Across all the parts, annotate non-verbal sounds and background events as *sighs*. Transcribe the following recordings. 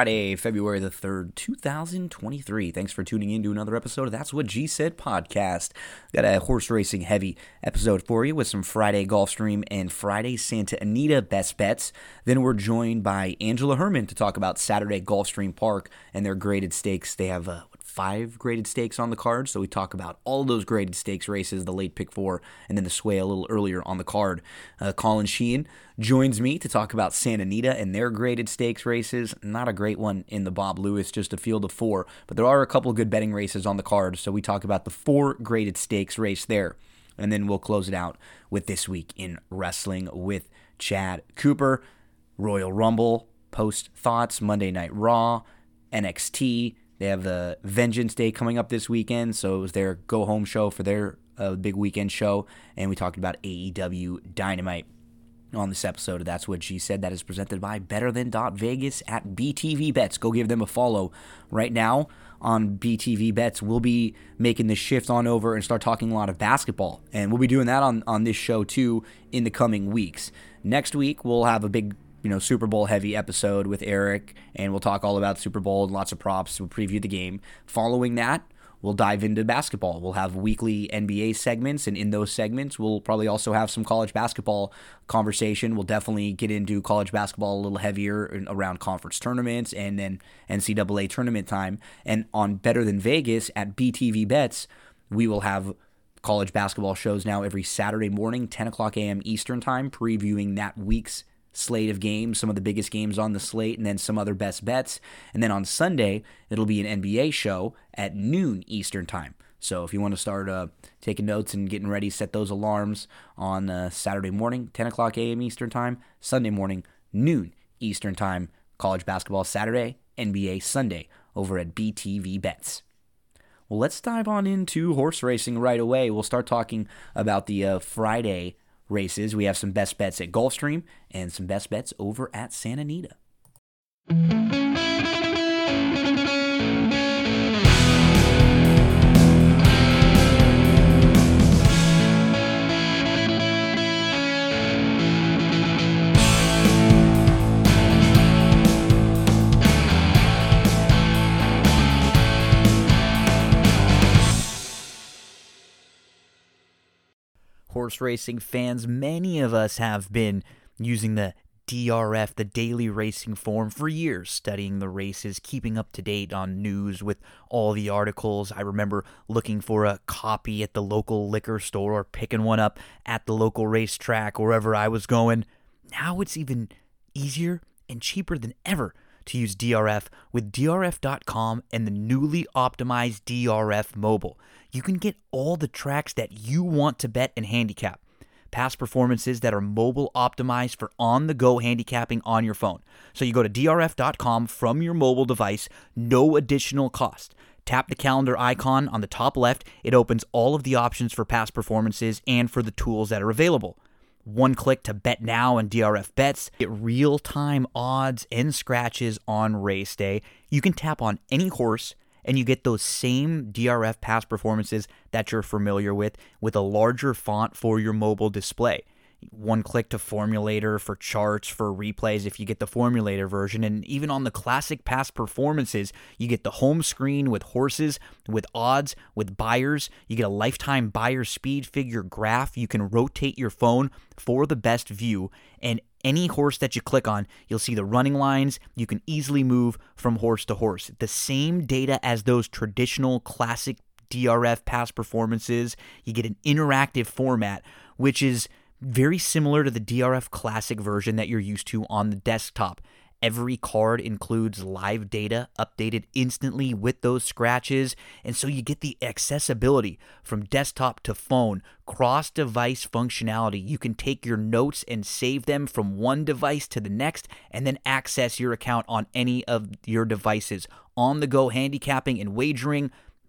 Friday, February the 3rd, 2023. Thanks for tuning in to another episode of That's What G Said podcast. Got a horse racing heavy episode for you with some Friday Gulfstream and Friday Santa Anita best bets. Then we're joined by Angela Herman to talk about Saturday Gulfstream Park and their graded stakes. They have uh, five graded stakes on the card. So we talk about all those graded stakes races, the late pick four, and then the sway a little earlier on the card. Uh, Colin Sheehan joins me to talk about Santa Anita and their graded stakes races. Not a great one in the Bob Lewis, just a field of four, but there are a couple good betting races on the card. So we talk about the four graded stakes race there. And then we'll close it out with this week in wrestling with Chad Cooper, Royal Rumble, post thoughts, Monday Night Raw, NXT, they have the Vengeance Day coming up this weekend, so it was their go home show for their uh, big weekend show, and we talked about AEW Dynamite on this episode. That's what she said. That is presented by Better Than Dot Vegas at BTV Bets. Go give them a follow right now on BTV Bets. We'll be making the shift on over and start talking a lot of basketball, and we'll be doing that on on this show too in the coming weeks. Next week we'll have a big you know Super Bowl heavy episode with Eric, and we'll talk all about Super Bowl and lots of props. We'll preview the game. Following that, we'll dive into basketball. We'll have weekly NBA segments, and in those segments, we'll probably also have some college basketball conversation. We'll definitely get into college basketball a little heavier around conference tournaments and then NCAA tournament time. And on Better Than Vegas at BTV Bets, we will have college basketball shows now every Saturday morning, 10 o'clock a.m. Eastern Time, previewing that week's slate of games, some of the biggest games on the slate, and then some other best bets. And then on Sunday, it'll be an NBA show at noon Eastern Time. So if you want to start uh, taking notes and getting ready, set those alarms on uh, Saturday morning, 10 o'clock a.m. Eastern Time, Sunday morning, noon Eastern Time, college basketball Saturday, NBA Sunday over at BTV Bets. Well, let's dive on into horse racing right away. We'll start talking about the uh, Friday races. We have some best bets at Gulfstream and some best bets over at Santa Anita. Horse racing fans, many of us have been using the DRF, the daily racing form, for years, studying the races, keeping up to date on news with all the articles. I remember looking for a copy at the local liquor store or picking one up at the local racetrack, wherever I was going. Now it's even easier and cheaper than ever to use DRF with DRF.com and the newly optimized DRF mobile. You can get all the tracks that you want to bet and handicap. Past performances that are mobile optimized for on the go handicapping on your phone. So you go to DRF.com from your mobile device, no additional cost. Tap the calendar icon on the top left. It opens all of the options for past performances and for the tools that are available one click to bet now and DRF bets, get real time odds and scratches on race day. You can tap on any horse and you get those same DRF past performances that you're familiar with with a larger font for your mobile display one click to formulator for charts for replays if you get the formulator version and even on the classic past performances you get the home screen with horses with odds with Beyers you get a lifetime Beyer speed figure graph you can rotate your phone for the best view and any horse that you click on, you'll see the running lines. You can easily move from horse to horse. The same data as those traditional classic DRF past performances. You get an interactive format, which is very similar to the DRF Classic version that you're used to on the desktop. Every card includes live data updated instantly with those scratches, and so you get the accessibility from desktop to phone, cross device functionality. You can take your notes and save them from one device to the next, and then access your account on any of your devices. On the go handicapping and wagering,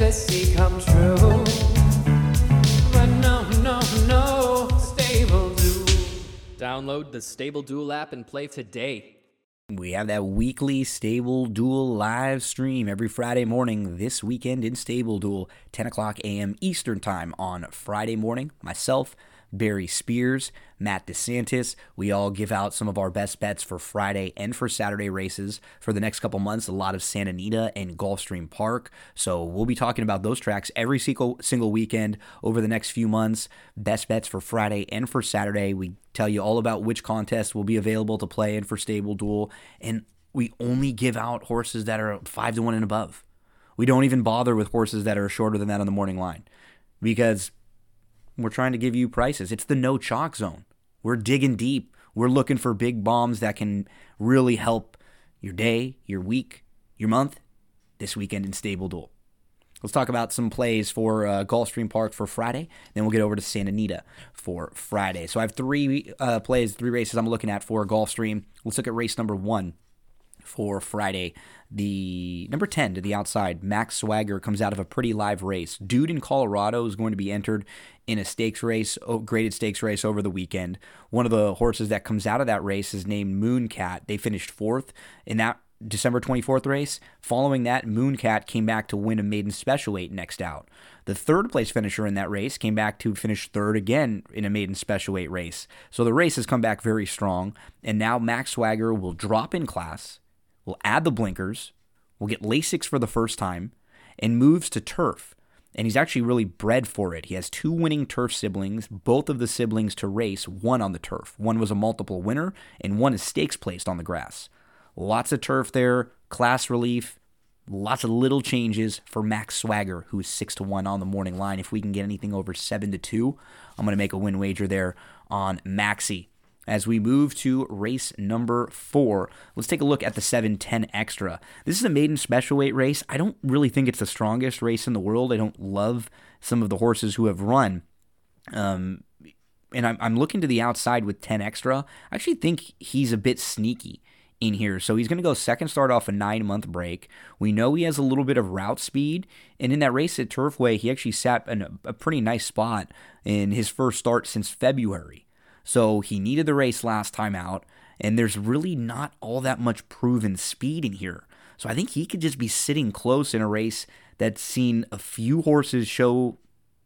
fantasy come true. But no, no, no, Stable Duel. Download the Stable Duel app and play today. We have that weekly Stable Duel live stream every Friday morning this weekend in Stable Duel, 10 o'clock a.m. Eastern Time on Friday morning. Myself, Barry Spears, Matt DeSantis, we all give out some of our best bets for Friday and for Saturday races for the next couple months. A lot of Santa Anita and Gulfstream Park. So we'll be talking about those tracks every single, single weekend over the next few months. Best bets for Friday and for Saturday. We tell you all about which contests will be available to play in for Stable Duel. And we only give out horses that are 5 to 1 and above. We don't even bother with horses that are shorter than that on the morning line because we're trying to give you prices. It's the no chalk zone. We're digging deep. We're looking for big bombs that can really help your day, your week, your month, this weekend in Stable Duel. Let's talk about some plays for uh, Gulfstream Park for Friday. Then we'll get over to Santa Anita for Friday. So I have three uh, plays, three races I'm looking at for Gulfstream. Let's look at race number one for Friday. The number 10 to the outside, Max Swagger comes out of a pretty live race. Dude in Colorado is going to be entered in a stakes race, graded stakes race over the weekend. One of the horses that comes out of that race is named Mooncat. They finished fourth in that December 24th race. Following that, Mooncat came back to win a maiden special weight next out. The third place finisher in that race came back to finish third again in a maiden special weight race. So the race has come back very strong, and now Max Swagger will drop in class will add the blinkers, We'll get Lasix for the first time, and moves to turf. And he's actually really bred for it. He has two winning turf siblings. Both of the siblings to race one on the turf. One was a multiple winner, and one is stakes placed on the grass. Lots of turf there, class relief, lots of little changes for Max Swagger, who is six to one on the morning line. If we can get anything over seven to two, I'm going to make a win wager there on Maxi. As we move to race number four, let's take a look at the 710 Extra. This is a maiden special weight race. I don't really think it's the strongest race in the world. I don't love some of the horses who have run. Um, and I'm, I'm looking to the outside with 10 Extra. I actually think he's a bit sneaky in here. So he's going to go second start off a nine month break. We know he has a little bit of route speed. And in that race at Turfway, he actually sat in a, a pretty nice spot in his first start since February. So he needed the race last time out, and there's really not all that much proven speed in here. So I think he could just be sitting close in a race that's seen a few horses show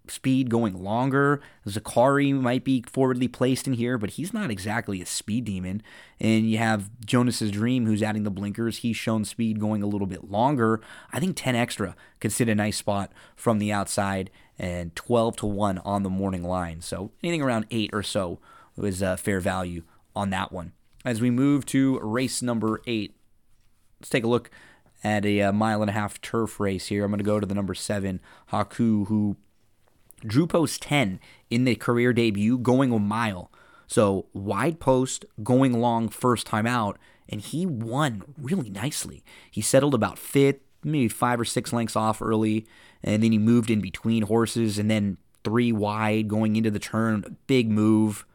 speed going longer. Zakari might be forwardly placed in here, but he's not exactly a speed demon. And you have Jonas's Dream, who's adding the blinkers. He's shown speed going a little bit longer. I think 10 extra could sit a nice spot from the outside and 12 to 1 on the morning line. So anything around 8 or so was uh, fair value on that one. As we move to race number eight, let's take a look at a, a uh, mile and a half turf race here. I'm going to go to the number seven, Haku, who drew post 10 in the career debut, going a mile. So wide post, going long first time out, and he won really nicely. He settled about fifth, maybe five or six lengths off early, and then he moved in between horses, and then three wide going into the turn, big move.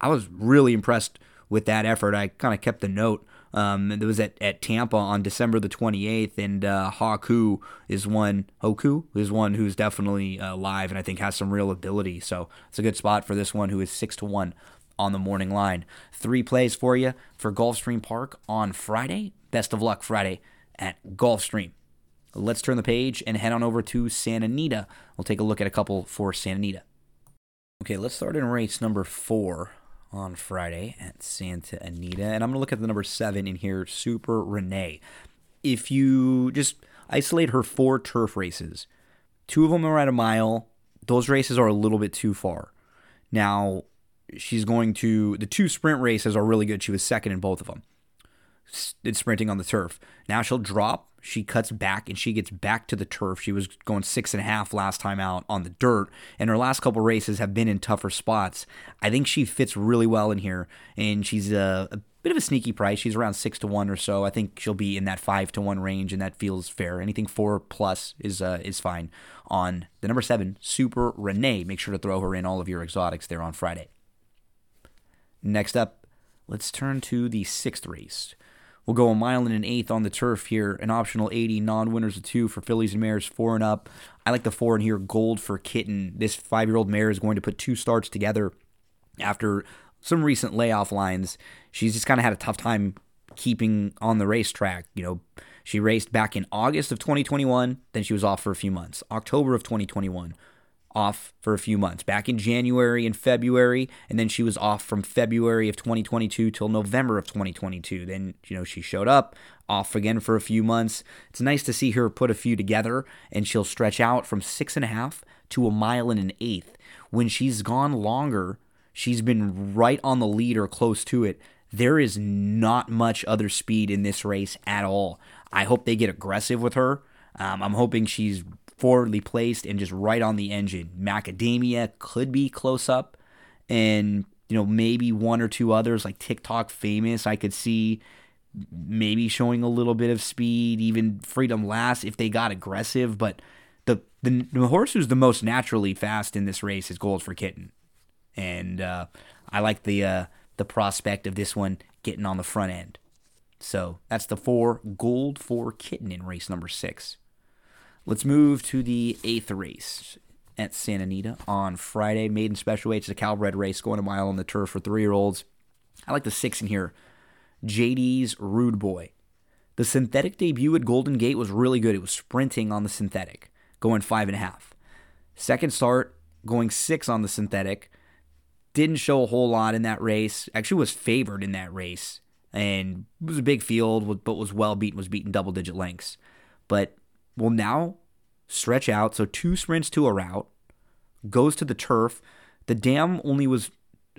I was really impressed with that effort. I kind of kept the note. Um, it was at, at Tampa on December the 28th, and uh, Haku is one. Hoku is one who's definitely uh, live and I think has some real ability. So it's a good spot for this one who is six to one on the morning line. Three plays for you for Gulfstream Park on Friday. Best of luck Friday at Gulfstream. Let's turn the page and head on over to Santa Anita. We'll take a look at a couple for Santa Anita. Okay, let's start in race number four on Friday at Santa Anita. And I'm going to look at the number seven in here, Super Renee. If you just isolate her four turf races, two of them are at a mile, those races are a little bit too far. Now, she's going to the two sprint races are really good. She was second in both of them. In sprinting on the turf. Now she'll drop. She cuts back and she gets back to the turf. She was going six and a half last time out on the dirt, and her last couple races have been in tougher spots. I think she fits really well in here, and she's a, a bit of a sneaky price. She's around six to one or so. I think she'll be in that five to one range, and that feels fair. Anything four plus is uh, is fine. On the number seven, Super Renee. Make sure to throw her in all of your exotics there on Friday. Next up, let's turn to the sixth race. We'll go a mile and an eighth on the turf here. An optional 80, non winners of two for fillies and mares, four and up. I like the four in here, gold for kitten. This five year old mare is going to put two starts together after some recent layoff lines. She's just kind of had a tough time keeping on the racetrack. You know, she raced back in August of 2021, then she was off for a few months. October of 2021, off for a few months. Back in January and February, and then she was off from February of 2022 till November of 2022. Then, you know, she showed up, off again for a few months. It's nice to see her put a few together, and she'll stretch out from six and a half to a mile and an eighth. When she's gone longer, she's been right on the lead or close to it. There is not much other speed in this race at all. I hope they get aggressive with her. Um, I'm hoping she's forwardly placed and just right on the engine. Macadamia could be close up, and you know maybe one or two others like TikTok famous. I could see maybe showing a little bit of speed. Even Freedom Last if they got aggressive, but the the, the horse who's the most naturally fast in this race is Gold for Kitten, and uh, I like the uh, the prospect of this one getting on the front end. So that's the four gold for kitten in race number six. Let's move to the eighth race at Santa Anita on Friday. Maiden Special. It's a Calbred race going a mile on the turf for three year olds. I like the six in here. JD's Rude Boy. The synthetic debut at Golden Gate was really good. It was sprinting on the synthetic, going five and a half. Second start, going six on the synthetic. Didn't show a whole lot in that race. Actually, was favored in that race and was a big field, but was well beaten. Was beaten double digit lengths, but will now stretch out. So two sprints to a route, goes to the turf. The dam only was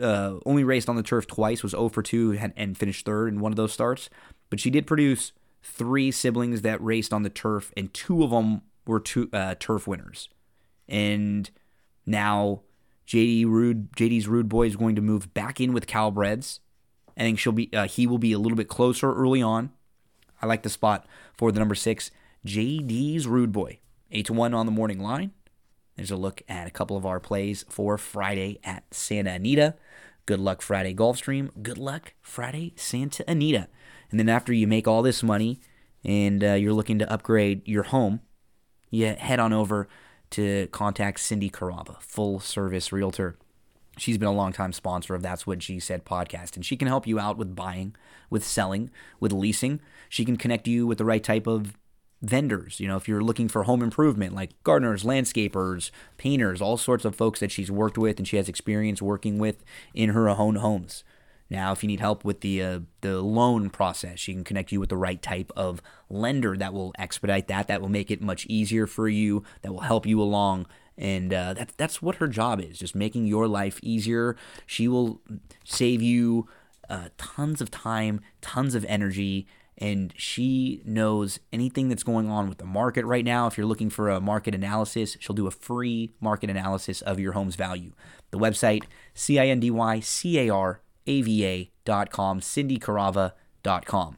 uh, only raced on the turf twice. Was 0 for 2 and finished third in one of those starts. But she did produce three siblings that raced on the turf, and two of them were two, uh, turf winners. And now JD Rude, JD's Rude Boy is going to move back in with Calbreds. I think she'll be uh, he will be a little bit closer early on. I like the spot for the number six, JD's Rude Boy, eight to one on the morning line. There's a look at a couple of our plays for Friday at Santa Anita. Good luck Friday Gulfstream. Good luck Friday Santa Anita. And then after you make all this money and uh, you're looking to upgrade your home, you head on over to contact Cindy Carava, full service realtor. She's been a longtime sponsor of That's What She Said podcast, and she can help you out with buying, with selling, with leasing. She can connect you with the right type of vendors. You know, if you're looking for home improvement, like gardeners, landscapers, painters, all sorts of folks that she's worked with and she has experience working with in her own homes. Now, if you need help with the uh, the loan process, she can connect you with the right type of lender that will expedite that. That will make it much easier for you. That will help you along and uh, that's that's what her job is, just making your life easier. She will save you uh, tons of time, tons of energy, and she knows anything that's going on with the market right now. If you're looking for a market analysis, she'll do a free market analysis of your home's value. The website, C-I-N-D-Y-C-A-R-A-V-A.com, cindycarava.com.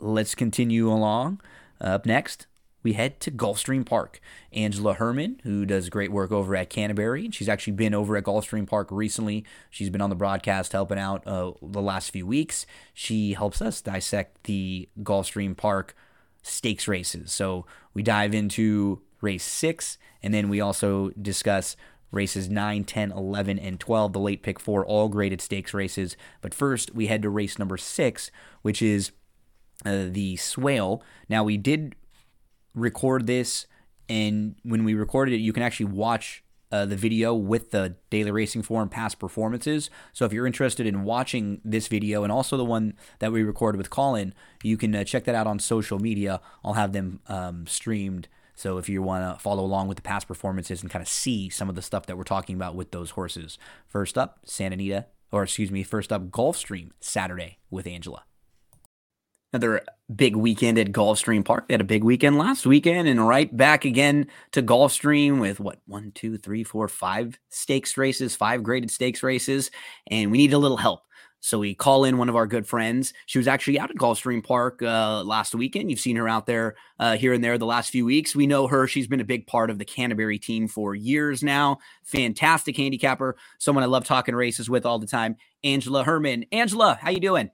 Let's continue along. Up next, we head to Gulfstream Park. Angela Herman, who does great work over at Canterbury, she's actually been over at Gulfstream Park recently. She's been on the broadcast helping out uh, the last few weeks. She helps us dissect the Gulfstream Park stakes races. So we dive into race six, and then we also discuss races 9, 10, 11, and 12, the late pick four, all graded stakes races. But first, we head to race number six, which is uh, the Swale. Now, we did record this, and when we recorded it, you can actually watch uh, the video with the Daily Racing Form past performances. So if you're interested in watching this video and also the one that we recorded with Colin, you can uh, check that out on social media. I'll have them um, streamed So if you want to follow along with the past performances and kind of see some of the stuff that we're talking about with those horses. First up, Santa Anita, or excuse me, first up, Gulfstream Saturday with Angela. Another big weekend at Gulfstream Park. They had a big weekend last weekend and right back again to Gulfstream with what, one, two, three, four, five stakes races, five graded stakes races. And we need a little help. So we call in one of our good friends. She was actually out at Gulfstream Park uh, last weekend. You've seen her out there uh, here and there the last few weeks. We know her. She's been a big part of the Canterbury team for years now. Fantastic handicapper. Someone I love talking races with all the time. Angela Herman. Angela, how you doing?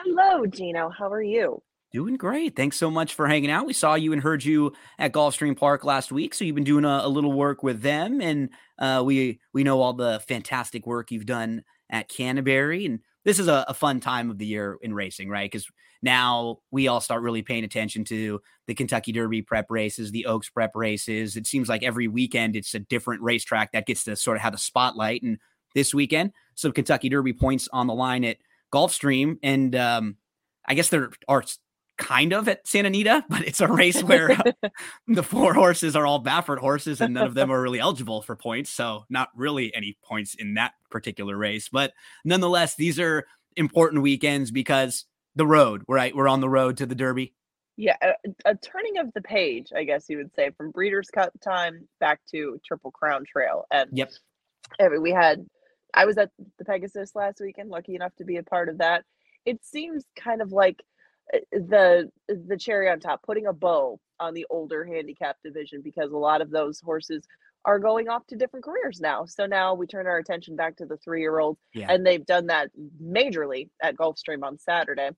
Hello, Gino. How are you? Doing great. Thanks so much for hanging out. We saw you and heard you at Gulfstream Park last week, so you've been doing a, a little work with them, and uh, we we know all the fantastic work you've done at Canterbury, and this is a, a fun time of the year in racing, right? Because now we all start really paying attention to the Kentucky Derby prep races, the Oaks prep races. It seems like every weekend it's a different racetrack that gets to sort of have the spotlight. And this weekend, some Kentucky Derby points on the line at Gulfstream, and um, I guess there are kind of at Santa Anita, *laughs* but it's a race where uh, *laughs* the four horses are all Baffert horses and none of them *laughs* are really eligible for points. So, not really any points in that particular race. But nonetheless, these are important weekends because the road, right? We're on the road to the Derby. Yeah, a, a turning of the page, I guess you would say, from Breeders' Cup time back to Triple Crown Trail. And Yep. I mean, we had, I was at the Pegasus last weekend, lucky enough to be a part of that. It seems kind of like uh, the the cherry on top, putting a bow on the older handicap division because a lot of those horses are going off to different careers now. So now we turn our attention back to the three year olds, Yeah. and they've done that majorly at Gulfstream on Saturday.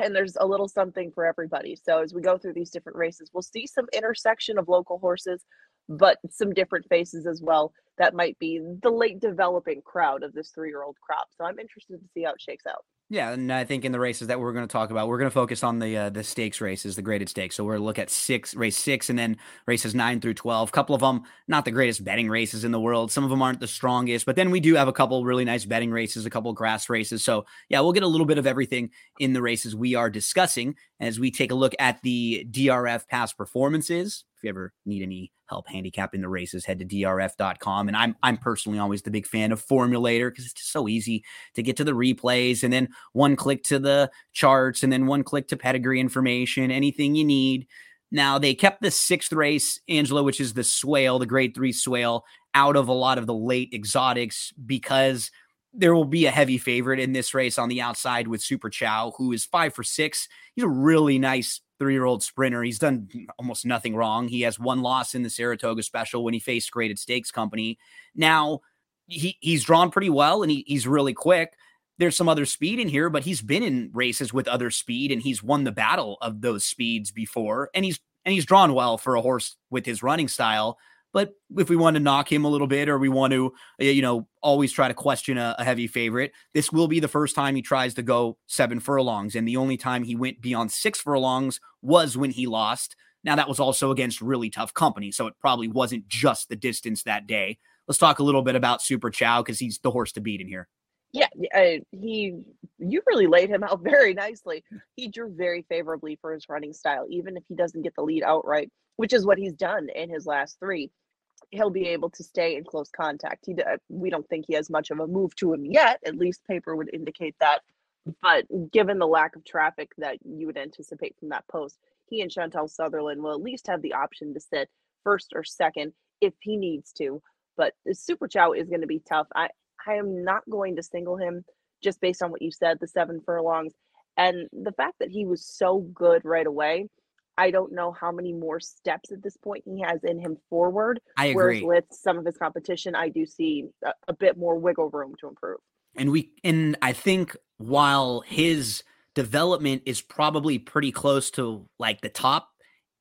And there's a little something for everybody. So as we go through these different races, we'll see some intersection of local horses, but some different faces as well. That might be the late developing crowd of this three year old crop. So I'm interested to see how it shakes out. Yeah, and I think in the races that we're going to talk about, we're going to focus on the uh, the stakes races, the graded stakes. So we're going to look at six, race six, and then races nine through twelve. A couple of them not the greatest betting races in the world. Some of them aren't the strongest, but then we do have a couple really nice betting races, a couple grass races. So yeah, we'll get a little bit of everything in the races we are discussing as we take a look at the DRF past performances. If you ever need any help handicapping the races, head to drf.com. And I'm I'm personally always the big fan of Formulator because it's just so easy to get to the replays and then one click to the charts and then one click to pedigree information, anything you need. Now they kept the sixth race, Angela, which is the swale, the grade three swale, out of a lot of the late exotics because there will be a heavy favorite in this race on the outside with Super Chow, who is five for six. He's a really nice three year old sprinter. He's done almost nothing wrong. He has one loss in the Saratoga special when he faced Graded Stakes Company. Now, he, he's drawn pretty well and he, he's really quick. There's some other speed in here, but he's been in races with other speed and he's won the battle of those speeds before. And he's and he's drawn well for a horse with his running style. But if we want to knock him a little bit, or we want to, uh, you know, always try to question a, a, heavy favorite, this will be the first time he tries to go seven furlongs. And the only time he went beyond six furlongs was when he lost. Now, that was also against really tough company. So it probably wasn't just the distance that day. Let's talk a little bit about Super Chow because he's the horse to beat in here. Yeah, uh, he you really laid him out *laughs* very nicely. He drew very favorably for his running style, even if he doesn't get the lead outright, which is what he's done in his last three. He'll be able to stay in close contact. He, uh, we don't think he has much of a move to him yet. At least paper would indicate that. But given the lack of traffic that you would anticipate from that post, he and Chantal Sutherland will at least have the option to sit first or second if he needs to. But the Super Chow is going to be tough. I, I am not going to single him just based on what you said, the seven furlongs. And the fact that he was so good right away, I don't know how many more steps at this point he has in him forward. I agree. Whereas with some of his competition, I do see a, a bit more wiggle room to improve. And we and I think while his development is probably pretty close to like the top,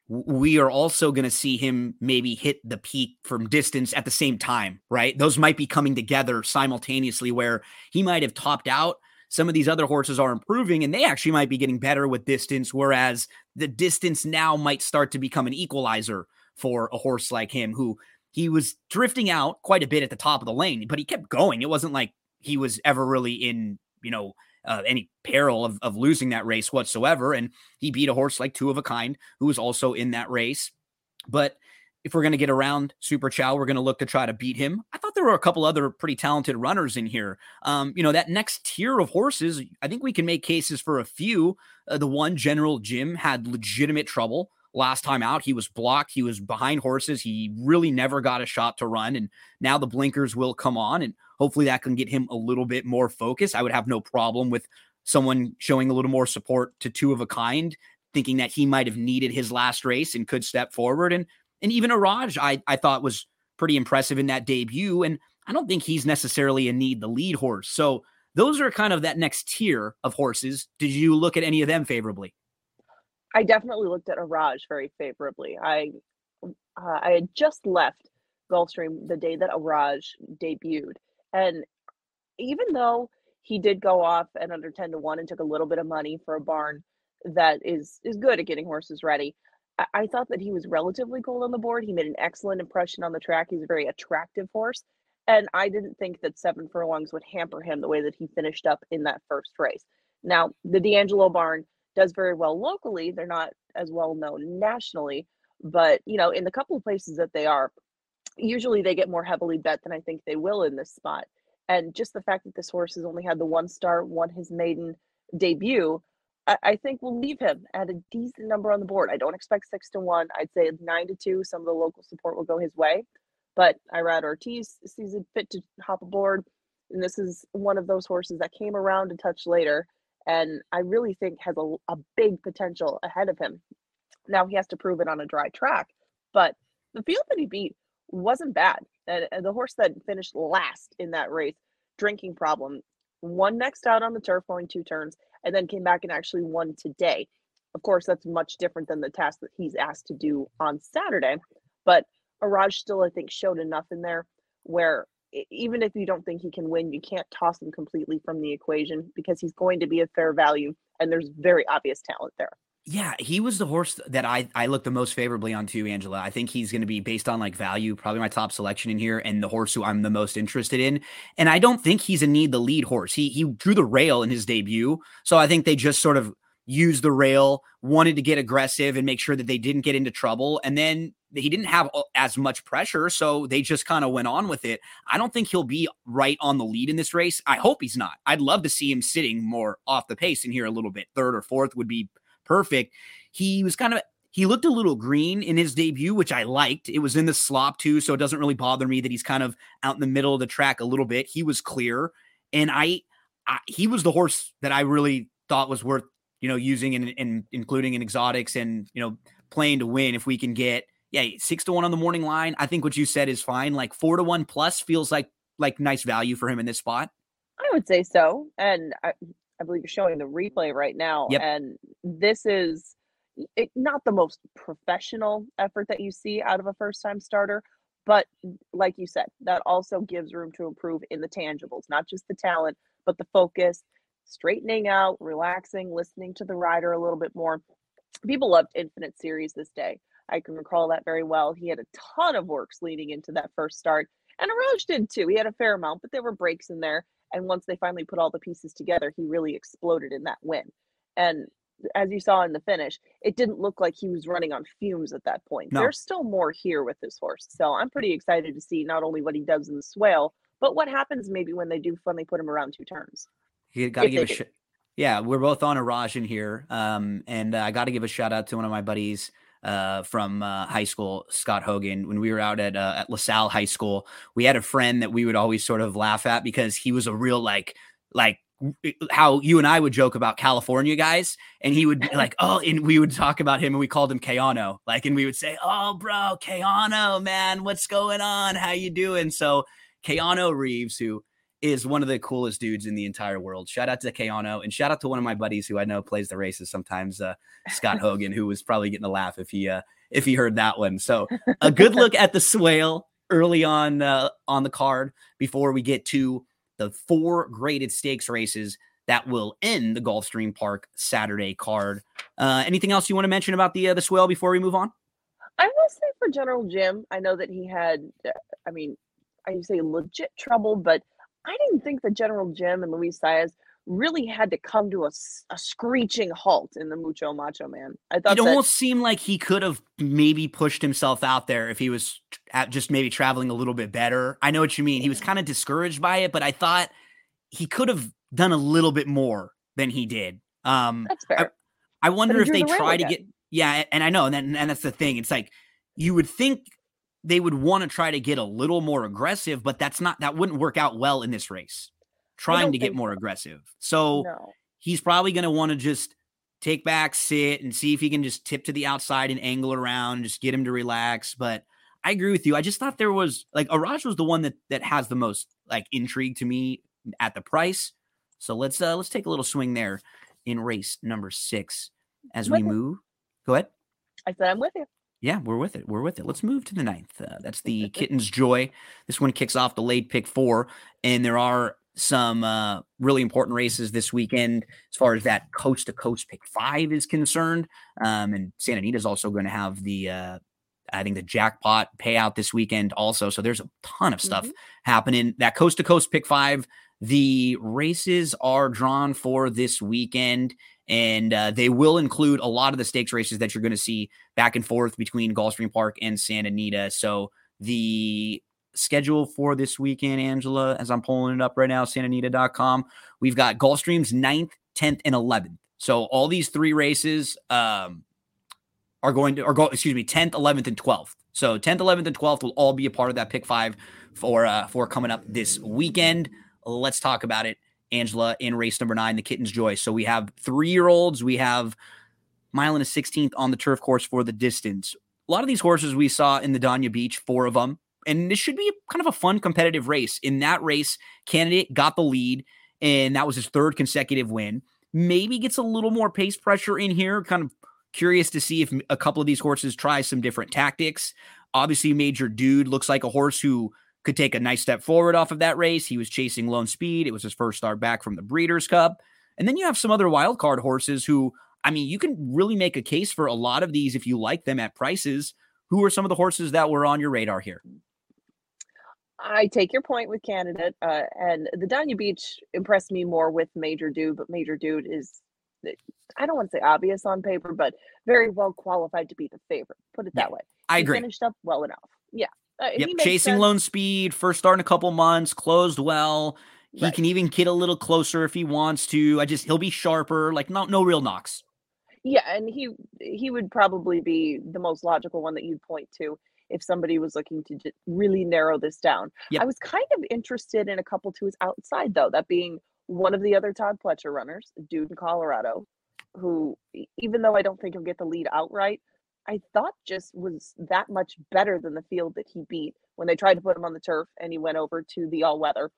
we are also going to see him maybe hit the peak from distance at the same time, right? Those might be coming together simultaneously where he might have topped out. Some of these other horses are improving and they actually might be getting better with distance, whereas the distance now might start to become an equalizer for a horse like him who he was drifting out quite a bit at the top of the lane, but he kept going. It wasn't like he was ever really in, you know, uh, any peril of, of losing that race whatsoever. And he beat a horse like Two of a Kind, who was also in that race. But if we're going to get around Super Chow, we're going to look to try to beat him. I thought there were a couple other pretty talented runners in here. Um, you know, that next tier of horses, I think we can make cases for a few. Uh, the one General Jim had legitimate trouble last time out. He was blocked. He was behind horses. He really never got a shot to run. And now the blinkers will come on, and hopefully that can get him a little bit more focus. I would have no problem with someone showing a little more support to two of a kind, thinking that he might have needed his last race and could step forward. And and even Iraj, I, I thought was pretty impressive in that debut. And I don't think he's necessarily a need the lead horse. So those are kind of that next tier of horses. Did you look at any of them favorably? I definitely looked at Iraj very favorably. I uh, I had just left Gulfstream the day that Iraj debuted, and even though he did go off and under ten to one and took a little bit of money for a barn that is is good at getting horses ready, I, thought that he was relatively cold on the board. He made an excellent impression on the track. He's a very attractive horse, and I didn't think that seven furlongs would hamper him the way that he finished up in that first race. Now the D'Angelo barn does very well locally. They're not as well known nationally, but you know, in the couple of places that they are, usually they get more heavily bet than I think they will in this spot. And just the fact that this horse has only had the one start, won his maiden debut, I, think will leave him at a decent number on the board. I don't expect six to one. I'd say nine to two. Some of the local support will go his way, but Irad Ortiz sees it fit to hop aboard. And this is one of those horses that came around a touch later and I really think has a, a big potential ahead of him. Now he has to prove it on a dry track, but the field that he beat wasn't bad. And, and the horse that finished last in that race, drinking problem, won next out on the turf going two turns, and then came back and actually won today. Of course, that's much different than the task that he's asked to do on Saturday. But Iraj still, I think, showed enough in there where even if you don't think he can win, you can't toss him completely from the equation because he's going to be a fair value and there's very obvious talent there. Yeah, he was the horse that I I looked the most favorably on too, Angela. I think he's going to be based on like value, probably my top selection in here, and the horse who I'm the most interested in. And I don't think he's a need the lead horse. He he drew the rail in his debut, so I think they just sort of used the rail, wanted to get aggressive and make sure that they didn't get into trouble, and then he didn't have as much pressure, so they just kind of went on with it. I don't think he'll be right on the lead in this race. I hope he's not. I'd love to see him sitting more off the pace in here a little bit. Third or fourth would be perfect. He was kind of he looked a little green in his debut, which I liked. It was in the slop too, so it doesn't really bother me that he's kind of out in the middle of the track a little bit. He was clear, and I, I he was the horse that I really thought was worth you know using and, and including in exotics and you know playing to win if we can get yeah, six to one on the morning line. I think what you said is fine. Like four to one plus feels like like nice value for him in this spot. I would say so, and I, I believe you're showing the replay right now, Yep. and this is it, not the most professional effort that you see out of a first time starter, but like you said, that also gives room to improve in the tangibles, not just the talent, but the focus, straightening out, relaxing, listening to the rider a little bit more. People loved Infinite Series this day. I can recall that very well. He had a ton of works leading into that first start, and Iraj did too. He had a fair amount, but there were breaks in there. And once they finally put all the pieces together, he really exploded in that win. And as you saw in the finish, it didn't look like he was running on fumes at that point. No. There's still more here with this horse. So I'm pretty excited to see not only what he does in the swale, but what happens maybe when they do finally put him around two turns. You got to give a yeah. We're both on a Raj in here, um, and uh, I got to give a shout out to one of my buddies uh, from uh, high school, Scott Hogan. When we were out at uh, at LaSalle High School, we had a friend that we would always sort of laugh at because he was a real like like how you and I would joke about California guys, and he would be *laughs* like, oh, and we would talk about him, and we called him Keanu, like, and we would say, oh, bro, Keanu, man, what's going on? How you doing? So Keanu Reeves, who is one of the coolest dudes in the entire world. Shout out to Keanu and shout out to one of my buddies who I know plays the races sometimes, uh, Scott Hogan, who was probably getting a laugh if he uh, if he heard that one. So a good look at the swale early on uh, on the card before we get to the four graded stakes races that will end the Gulfstream Park Saturday card. Uh, anything else you want to mention about the uh, the swale before we move on? I will say for General Jim, I know that he had, uh, I mean, I say legit trouble, but I didn't think that General Jim and Luis Saez really had to come to a, a screeching halt in the Mucho Macho Man. I thought It that, almost seemed like he could have maybe pushed himself out there if he was at just maybe traveling a little bit better. I know what you mean. He was kind of discouraged by it, but I thought he could have done a little bit more than he did. Um, that's fair. I wonder if they the try to get yeah, and I know, and, then, and that's the thing. It's like you would think they would want to try to get a little more aggressive, but that's not that wouldn't work out well in this race. Trying to get more so. aggressive. So no. he's probably going to want to just take back, sit, and see if he can just tip to the outside and angle around, just get him to relax. But I agree with you. I just thought there was like Iraj was the one that that has the most like intrigue to me at the price. So let's uh let's take a little swing there in race number six as we move. Go ahead. I said I'm with you. Yeah, we're with it. We're with it. Let's move to the ninth. Uh, that's the *laughs* Kitten's Joy. This one kicks off the late pick four, and there are some uh, really important races this weekend as far as that coast to coast pick five is concerned. Um, and Santa Anita is also going to have the, uh, I think, the jackpot payout this weekend also. So there's a ton of stuff Mhm. happening. That coast to coast pick five, the races are drawn for this weekend. And uh, they will include a lot of the stakes races that you're going to see back and forth between Gulfstream Park and Santa Anita. So the schedule for this weekend, Angela, as I'm pulling it up right now, santanita.com, we've got Gulfstream's 9th, 10th, and 11th. So all these three races um, are going to, or go, excuse me, 10th, 11th, and 12th. So 10th, 11th, and 12th will all be a part of that pick five for uh, for coming up this weekend. Let's talk about it, Angela, in race number nine, the Kitten's Joy. So we have three year olds, we have mile and a 16th on the turf course for the distance. A lot of these horses we saw in the Dania Beach, four of them. And this should be kind of a fun competitive race. In that race, candidate got the lead, and that was his third consecutive win. Maybe gets a little more pace pressure in here. Kind of curious to see if a couple of these horses try some different tactics. Obviously, Major Dude looks like a horse who could take a nice step forward off of that race. He was chasing Lone Speed. It was his first start back from the Breeders' Cup. And then you have some other wild card horses who, I mean, you can really make a case for a lot of these if you like them at prices. Who are some of the horses that were on your radar here? I take your point with candidate, uh, and the Dania Beach impressed me more with Major Dude, but Major Dude is, I don't want to say obvious on paper, but very well qualified to be the favorite. Put it Yeah, that way. I he agree. finished up well enough. Yeah. Uh, Yep, chasing sense. Lone Speed, first start in a couple months, closed well. He Right. can even get a little closer if he wants to. I just he'll be sharper, like no no real knocks. Yeah, and he he would probably be the most logical one that you'd point to if somebody was looking to just really narrow this down. Yep. I was kind of interested in a couple to his outside though, that being one of the other Todd Pletcher runners, dude in Colorado, who even though I don't think he'll get the lead outright, I thought just was that much better than the field that he beat when they tried to put him on the turf and he went over to the all weather.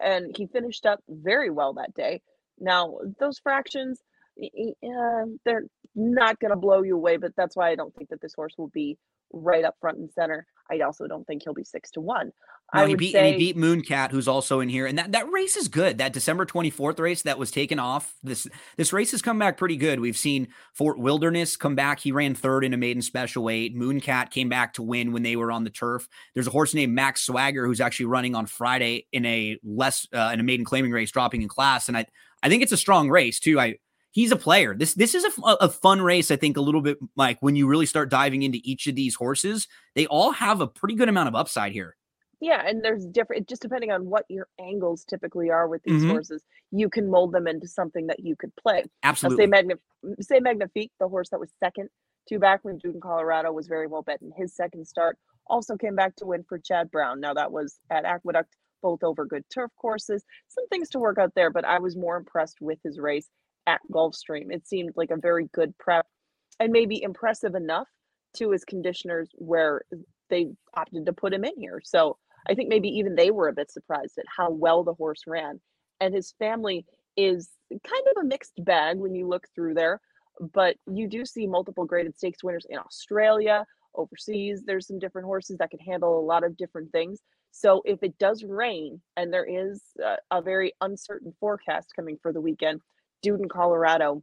And he finished up very well that day. Now, those fractions, y- y- uh, they're not going to blow you away, but that's why I don't think that this horse will be right up front and center. I also don't think he'll be six to one. No, I he beat say, and he beat Mooncat, who's also in here, and that, that race is good. That December twenty fourth race that was taken off. This this race has come back pretty good. We've seen Fort Wilderness come back. He ran third in a maiden special weight. Mooncat came back to win when they were on the turf. There's a horse named Max Swagger who's actually running on Friday in a less uh, in a maiden claiming race, dropping in class, and I I think it's a strong race too. I he's a player. This this is a fun race. I think a little bit like when you really start diving into each of these horses, they all have a pretty good amount of upside here. yeah, and there's different, just depending on what your angles typically are with these Mhm. horses, you can mold them into something that you could play. Now, Absolutely. say Magna, say Magnifique, the horse that was second to back when Duke in Colorado was very well bet in his second start, also came back to win for Chad Brown. Now that was at Aqueduct, both over good turf courses. Some things to work out there, but I was more impressed with his race at Gulfstream. It seemed like a very good prep and maybe impressive enough to his conditioners where they opted to put him in here. So I think maybe even they were a bit surprised at how well the horse ran. And his family is kind of a mixed bag when you look through there, but you do see multiple graded stakes winners in Australia, overseas. There's some different horses that can handle a lot of different things. So if it does rain and there is a, a very uncertain forecast coming for the weekend, Dude in Colorado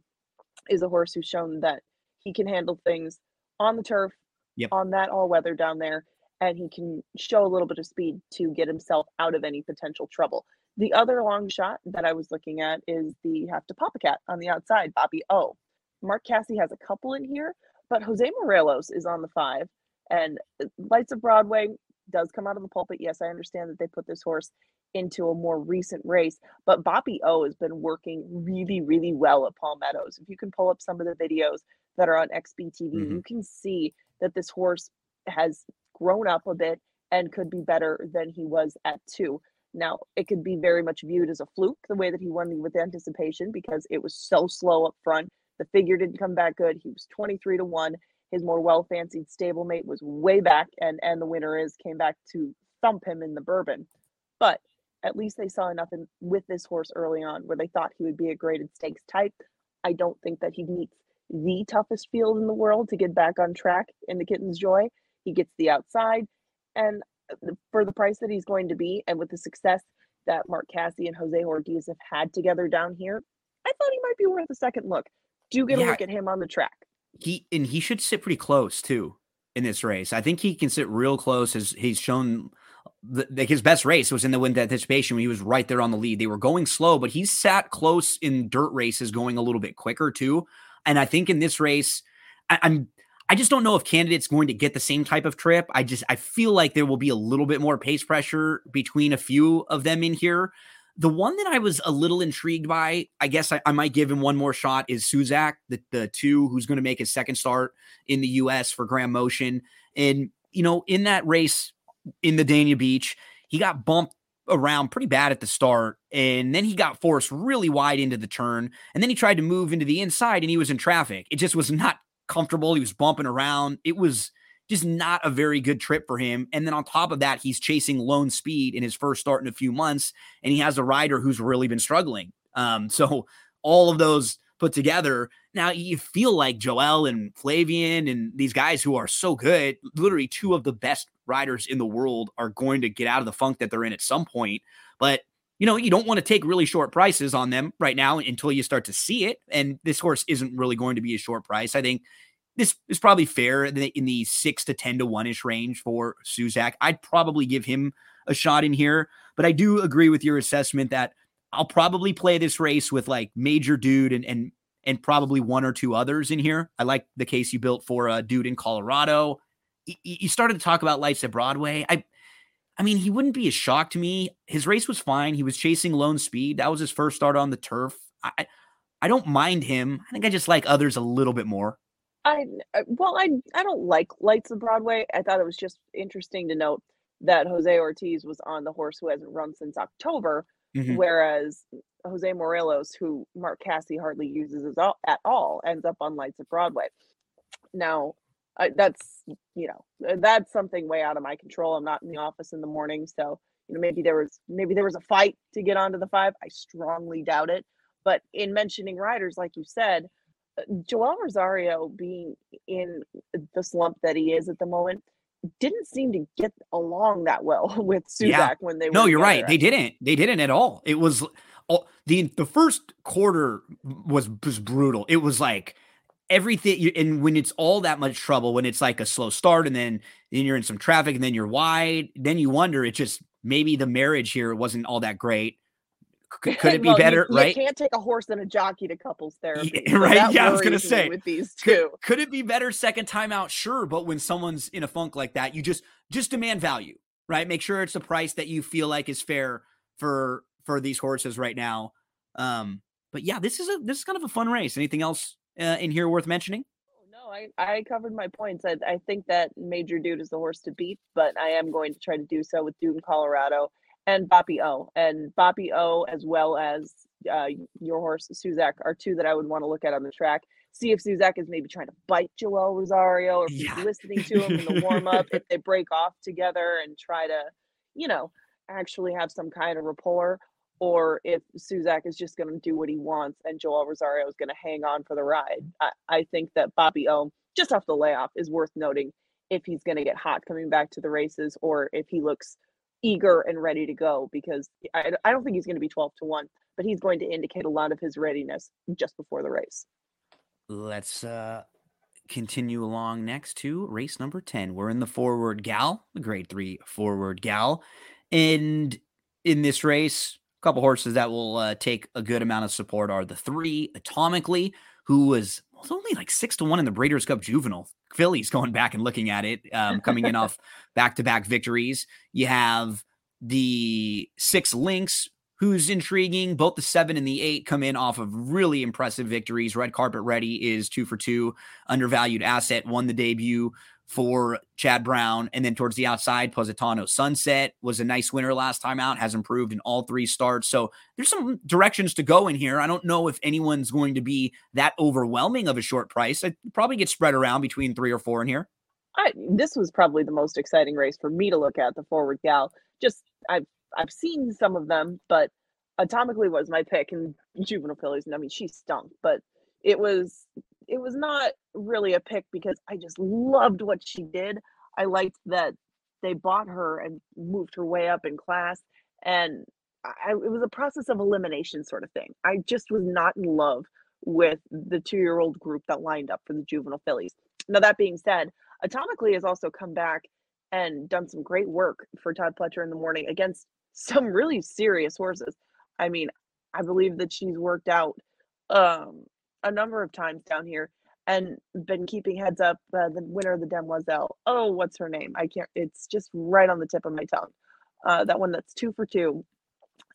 is a horse who's shown that he can handle things on the turf, Yep. on that all weather down there. and he can show a little bit of speed to get himself out of any potential trouble. The other long shot that I was looking at is the have to pop a cat on the outside, Boppy O. Mark Casse has a couple in here, but Jose Morelos is on the five, and uh, Lights of Broadway does come out of the pulpit. Yes, I understand that they put this horse into a more recent race, but Boppy O has been working really, really well at Palm Meadows. If you can pull up some of the videos that are on XBTV, Mhm. you can see that this horse has grown up a bit and could be better than he was at two. Now, it could be very much viewed as a fluke the way that he won with anticipation because it was so slow up front. The figure didn't come back good. He was 23 to 1. His more well fancied stablemate was way back, and, and the winner is came back to thump him in the bourbon. But at least they saw enough in, with this horse early on where they thought he would be a graded stakes type. I don't think that he meets the toughest field in the world to get back on track in the Kitten's Joy. He gets the outside, and uh, for the price that he's going to be, and with the success that Mark Casse and Jose Ortiz have had together down here, I thought he might be worth a second look. Do get a look at him on the track. he and he should sit pretty close too in this race. I think he can sit real close. As he's shown, the, like his best race was in the wind anticipation when he was right there on the lead. They were going slow, but he sat close in dirt races, going a little bit quicker too. And I think in this race, I, I'm. I just don't know if candidate's going to get the same type of trip. I just I feel like there will be a little bit more pace pressure between a few of them in here. The one that I was a little intrigued by, I guess I, I might give him one more shot, is Suzak, the, the two who's going to make his second start in the US for Graham Motion. And, you know, in that race in the Dania Beach, he got bumped around pretty bad at the start. And then he got forced really wide into the turn. And then he tried to move into the inside and he was in traffic. It just was *laughs* not comfortable. He was bumping around. It was just not a very good trip for him. And then on top of that, he's chasing lone speed in his first start in a few months, and he has a rider who's really been struggling. Um, *laughs* so all of those put together, now you feel like Joel and Flavien and these guys who are so good, literally two of the best riders in the world, are going to get out of the funk that they're in at some point. But you know, you don't want to take really short prices on them right now until you start to see it. And this horse isn't really going to be a short price. I think this is probably fair in the, in the six to 10 to one ish range for Suzak. I'd probably give him a shot in here, but I do agree with your assessment that I'll probably play this race with like Major Dude and, and, and probably one or two others in here. I like the case you built for a dude in Colorado. You started to talk about Lights at Broadway. I, I mean, he wouldn't be a shock to me. His race was fine. He was chasing lone speed. That was his first start on the turf. I, I- don't mind him. I think I just like others a little bit more. I uh, well, I I don't like Lights of Broadway. I thought it was just interesting to note that Jose Ortiz was on the horse who hasn't run since October, Mhm. whereas Jose Morelos, who Mark Casse hardly uses at all, ends up on Lights of Broadway. Now, I, that's you know uh, that's something way out of my control. I'm not in the office in the morning, so you know maybe there was maybe there was a fight to get onto the five. I strongly doubt it. But in mentioning riders, like you said, uh, Joel Rosario being in the slump that he is at the moment didn't seem to get along that well *laughs* with Suzak Yeah. when they were No, you're right. They didn't. They didn't at all. It was all the the first quarter was was brutal. It was like everything and when it's all that much trouble, when it's like a slow start and then then you're in some traffic and then you're wide, then you wonder it just maybe the marriage here wasn't all that great. Could it *laughs* be Well, you- better, you, right? can't take a horse and a jockey to couples therapy. Yeah, *laughs* so right? Yeah, I was gonna say, with these Could, two. could it be better second time out? Sure, but when someone's in a funk like that, you just just demand value, right? Make sure it's a price that you feel like is fair for for these horses right now. Um, but yeah, this is a this is kind of a fun race. Anything else uh, in here worth mentioning? No, I, I covered my points. I, I think that Major Dude is the horse to beat, but I am going to try to do so with Dude in Colorado and Boppy O. And Boppy O, as well as uh, your horse, Suzak, are two that I would want to look at on the track. See if Suzak is maybe trying to bite Joel Rosario or if Yeah. he's listening to him in the warm up, if *laughs* they break off together and try to, you know, actually have some kind of rapport, or if Suzak is just going to do what he wants and Joel Rosario is going to hang on for the ride. I, I think that Boppy O, just off the layoff, is worth noting if he's going to get hot coming back to the races or if he looks eager and ready to go because I, I don't think he's going to be 12 to 1, but he's going to indicate a lot of his readiness just before the race. Let's uh continue along next to race number 10. We're in the forward gal, the grade three forward gal. And in this race, a couple horses that will uh, take a good amount of support are the three Atomically, who was, was only like six to one in the Breeders' Cup Juvenile. Fillies going back and looking at it, um, coming in off back to back victories. You have the six Lynx, who's intriguing. Both the seven and the eight come in off of really impressive victories. Red Carpet Ready is two for two, undervalued asset, won the debut for Chad Brown. And then towards the outside, Positano Sunset was a nice winner last time out, has improved in all three starts. So there's some directions to go in here. I don't know if anyone's going to be that overwhelming of a short price. It probably gets spread around between three or four in here. I, this was probably the most exciting race for me to look at the forward gal. Just I've I've seen some of them, but Atomically was my pick in juvenile fillies. And I mean, she stunk, but it was it was not really a pick because I just loved what she did. I liked that they bought her and moved her way up in class, and I, it was a process of elimination sort of thing. I just was not in love with the two-year-old group that lined up for the juvenile fillies. Now that being said, Atomically has also come back and done some great work for Todd Pletcher in the morning against *laughs* some really serious horses. I mean, I believe that she's worked out um, a number of times down here and been keeping heads up. Uh, the winner of the Demoiselle. Oh, what's her name? I can't. It's just right on the tip of my tongue. Uh, that one that's two for two,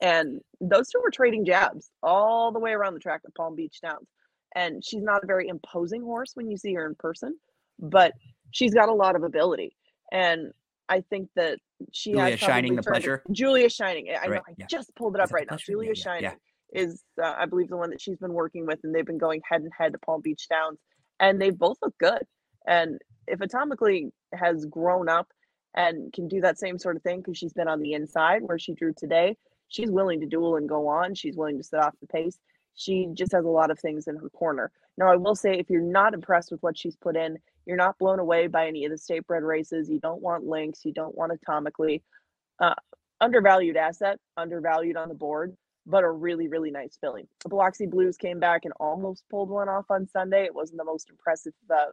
and those two were trading jabs all the way around the track at Palm Beach Downs. And she's not a very imposing horse when you see her in person, but she's got a lot of ability. And I think that she Julia has Shining, the pleasure. Julia Shining. I know. Right, I yeah. just pulled it up right now. pleasure? Julia yeah, Shining yeah. Is, uh, I believe, the one that she's been working with, and they've been going head and head to Palm Beach Downs, and they both look good. And if Atomically has grown up and can do that same sort of thing because she's been on the inside where she drew today, she's willing to duel and go on. She's willing to set off the pace. She just has a lot of things in her corner. Now, I will say, if you're not impressed with what she's put in, you're not blown away by any of the state bred races. You don't want Lynx. You don't want atomically. Uh, undervalued asset, undervalued on the board, but a really, really nice filling. The Biloxi Blues came back and almost pulled one off on Sunday. It wasn't the most impressive uh,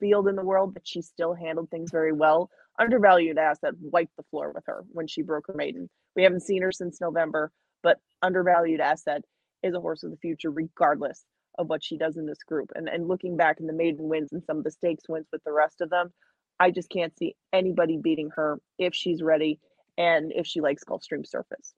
field in the world, but she still handled things very well. Undervalued asset wiped the floor with her when she broke her maiden. We haven't seen her since November, but undervalued asset is a horse of the future, regardless of what she does in this group. And and looking back in the maiden wins and some of the stakes wins with the rest of them, I just can't see anybody beating her if she's ready and if she likes Gulfstream surface.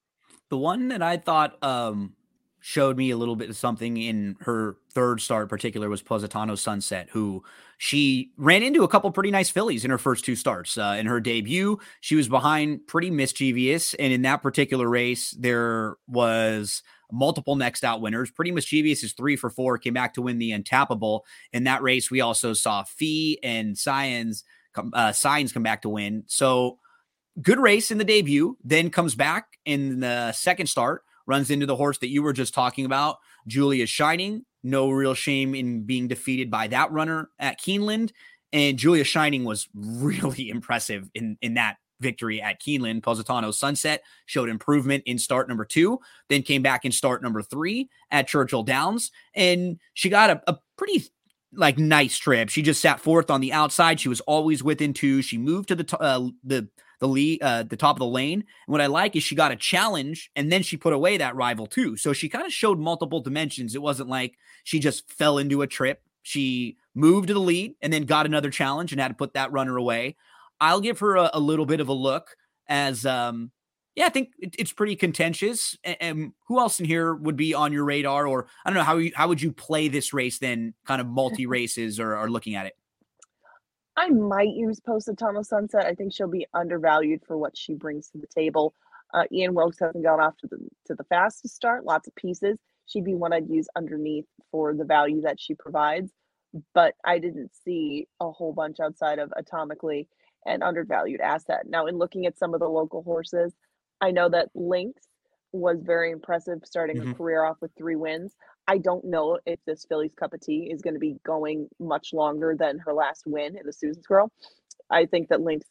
The one that I thought um, showed me a little bit of something in her third start, in particular, was Positano Sunset, who she ran into a couple pretty nice fillies in her first two starts. Uh, in her debut, she was behind pretty mischievous, and in that particular race, there was multiple next out winners. Pretty mischievous is three for four, came back to win the Untapable. In that race, we also saw Fee and Science uh, Signs come back to win. So good race in the debut, then comes back in the second start, runs into the horse that you were just talking about, Julia Shining. No real shame in being defeated by that runner at Keeneland. And Julia Shining was *laughs* really impressive in, in that victory at Keeneland. Positano Sunset showed improvement in start number two, then came back in start number three at Churchill Downs. And she got a, a pretty like nice trip. She just sat fourth on the outside. She was always within two. She moved to the t- uh, the the lead, uh, the top of the lane. And what I like is she got a challenge and then she put away that rival too. So she kind of showed multiple dimensions. It wasn't like she just fell into a trip. She moved to the lead and then got another challenge and had to put that runner away. I'll give her a, a little bit of a look as, um, yeah, I think it, it's pretty contentious. And, and who else in here would be on your radar, or I don't know how you, how would you play this race then, kind of multi races, or, or looking at it? I might use Positano Sunset. I think she'll be undervalued for what she brings to the table. Uh, Ian Wilkes hasn't gone off to the to the fastest start, lots of pieces. She'd be one I'd use underneath for the value that she provides. But I didn't see a whole bunch outside of Atomically and undervalued asset. Now, in looking at some of the local horses, I know that Lynx was very impressive, starting her Mhm. career off with three wins. I don't know if this Phillies Cup of Tea is going to be going much longer than her last win in the Susan's Girl. I think that Lynx,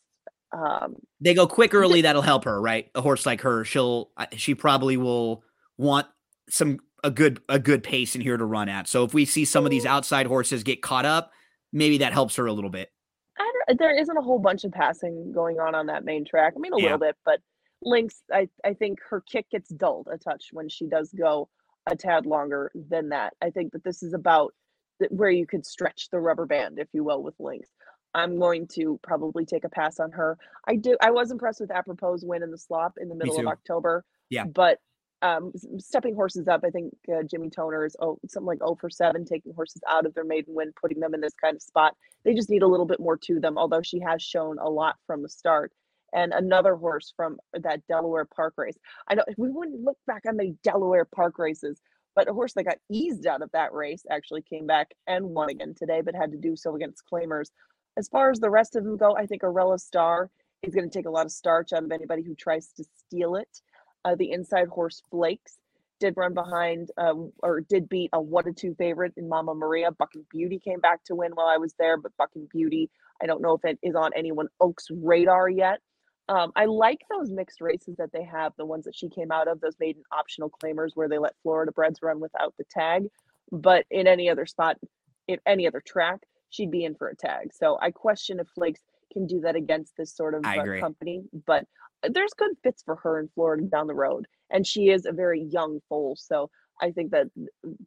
um, They go quick early. That'll help her, right? A horse like her, she'll she probably will want some a good a good pace in here to run at. So if we see some of these outside horses get caught up, maybe that helps her a little bit. I don't, there isn't a whole bunch of passing going on on that main track. I mean, a Yeah. little bit, but Lynx, I, I think her kick gets dulled a touch when she does go a tad longer than that. I think that this is about where you could stretch the rubber band, if you will, with Lynx. I'm going to probably take a pass on her. I do. I was impressed with apropos win in the slop in the middle of. October. Yeah. but um, stepping horses up, I think uh, Jimmy Toner is oh something like 0 for seven, taking horses out of their maiden win, putting them in this kind of spot. They just need a little bit more to them. Although she has shown a lot from the start. And another horse from that Delaware Park race. I know we wouldn't look back on the Delaware Park races, but a horse that got eased out of that race actually came back and won again today, but had to do so against claimers. As far as the rest of them go, I think Arella Star is going to take a lot of starch out of anybody who tries to steal it. Uh, the inside horse Flakes did run behind uh, or did beat a one to two favorite in Mama Maria. Buck and Beauty came back to win while I was there, but Buck and Beauty, I don't know if it is on anyone Oaks radar yet. Um, I like those mixed races that they have, the ones that she came out of, those maiden optional claimers where they let Florida breds run without the tag. But in any other spot, in any other track, she'd be in for a tag. So I question if Flakes can do that against this sort of uh, company. But uh, there's good fits for her in Florida down the road. And she is a very young foal. So I think that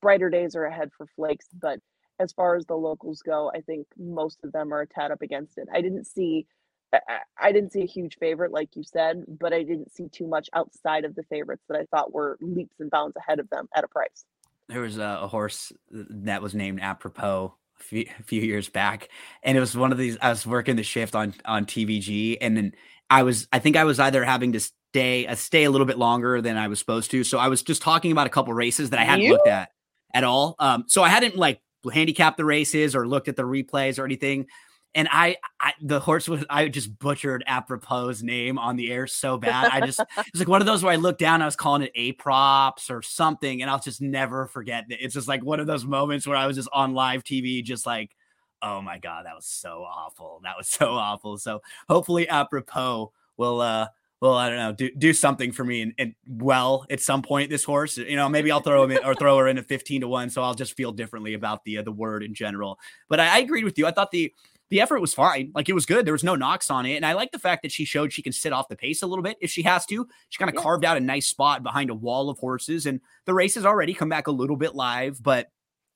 brighter days are ahead for Flakes. But as far as the locals go, I think most of them are a tad up against it. I didn't see I- didn't see a huge favorite, like you said, but I didn't see too much outside of the favorites that I thought were leaps and bounds ahead of them at a price. there was a, a horse that was named apropos a few, a few years back and it was one of these i was working the shift on on tvg and then i was i think i was either having to stay uh, stay a little bit longer than i was supposed to so i was just talking about a couple races that i hadn't You? looked at at all um so i hadn't like handicapped the races or looked at the replays or anything and I, I the horse was I just butchered apropos name on the air so bad. I just *laughs* it's like one of those where I looked down, I was calling it a props or something, and I'll just never forget it. It's just like one of those moments where I was just on live TV, just like, oh my god, that was so awful. That was so awful. So hopefully apropos will uh well, I don't know, do do something for me and, and well at some point. This horse, you know, maybe I'll throw him in or throw her in a fifteen to one, so I'll just feel differently about the uh, the word in general. But I, I agreed with you. I thought the the effort was fine. Like it was good. There was no knocks on it. And I like the fact that she showed she can sit off the pace a little bit if she has to. She kind of Yeah. carved out a nice spot behind a wall of horses. And the race has already come back a little bit live. But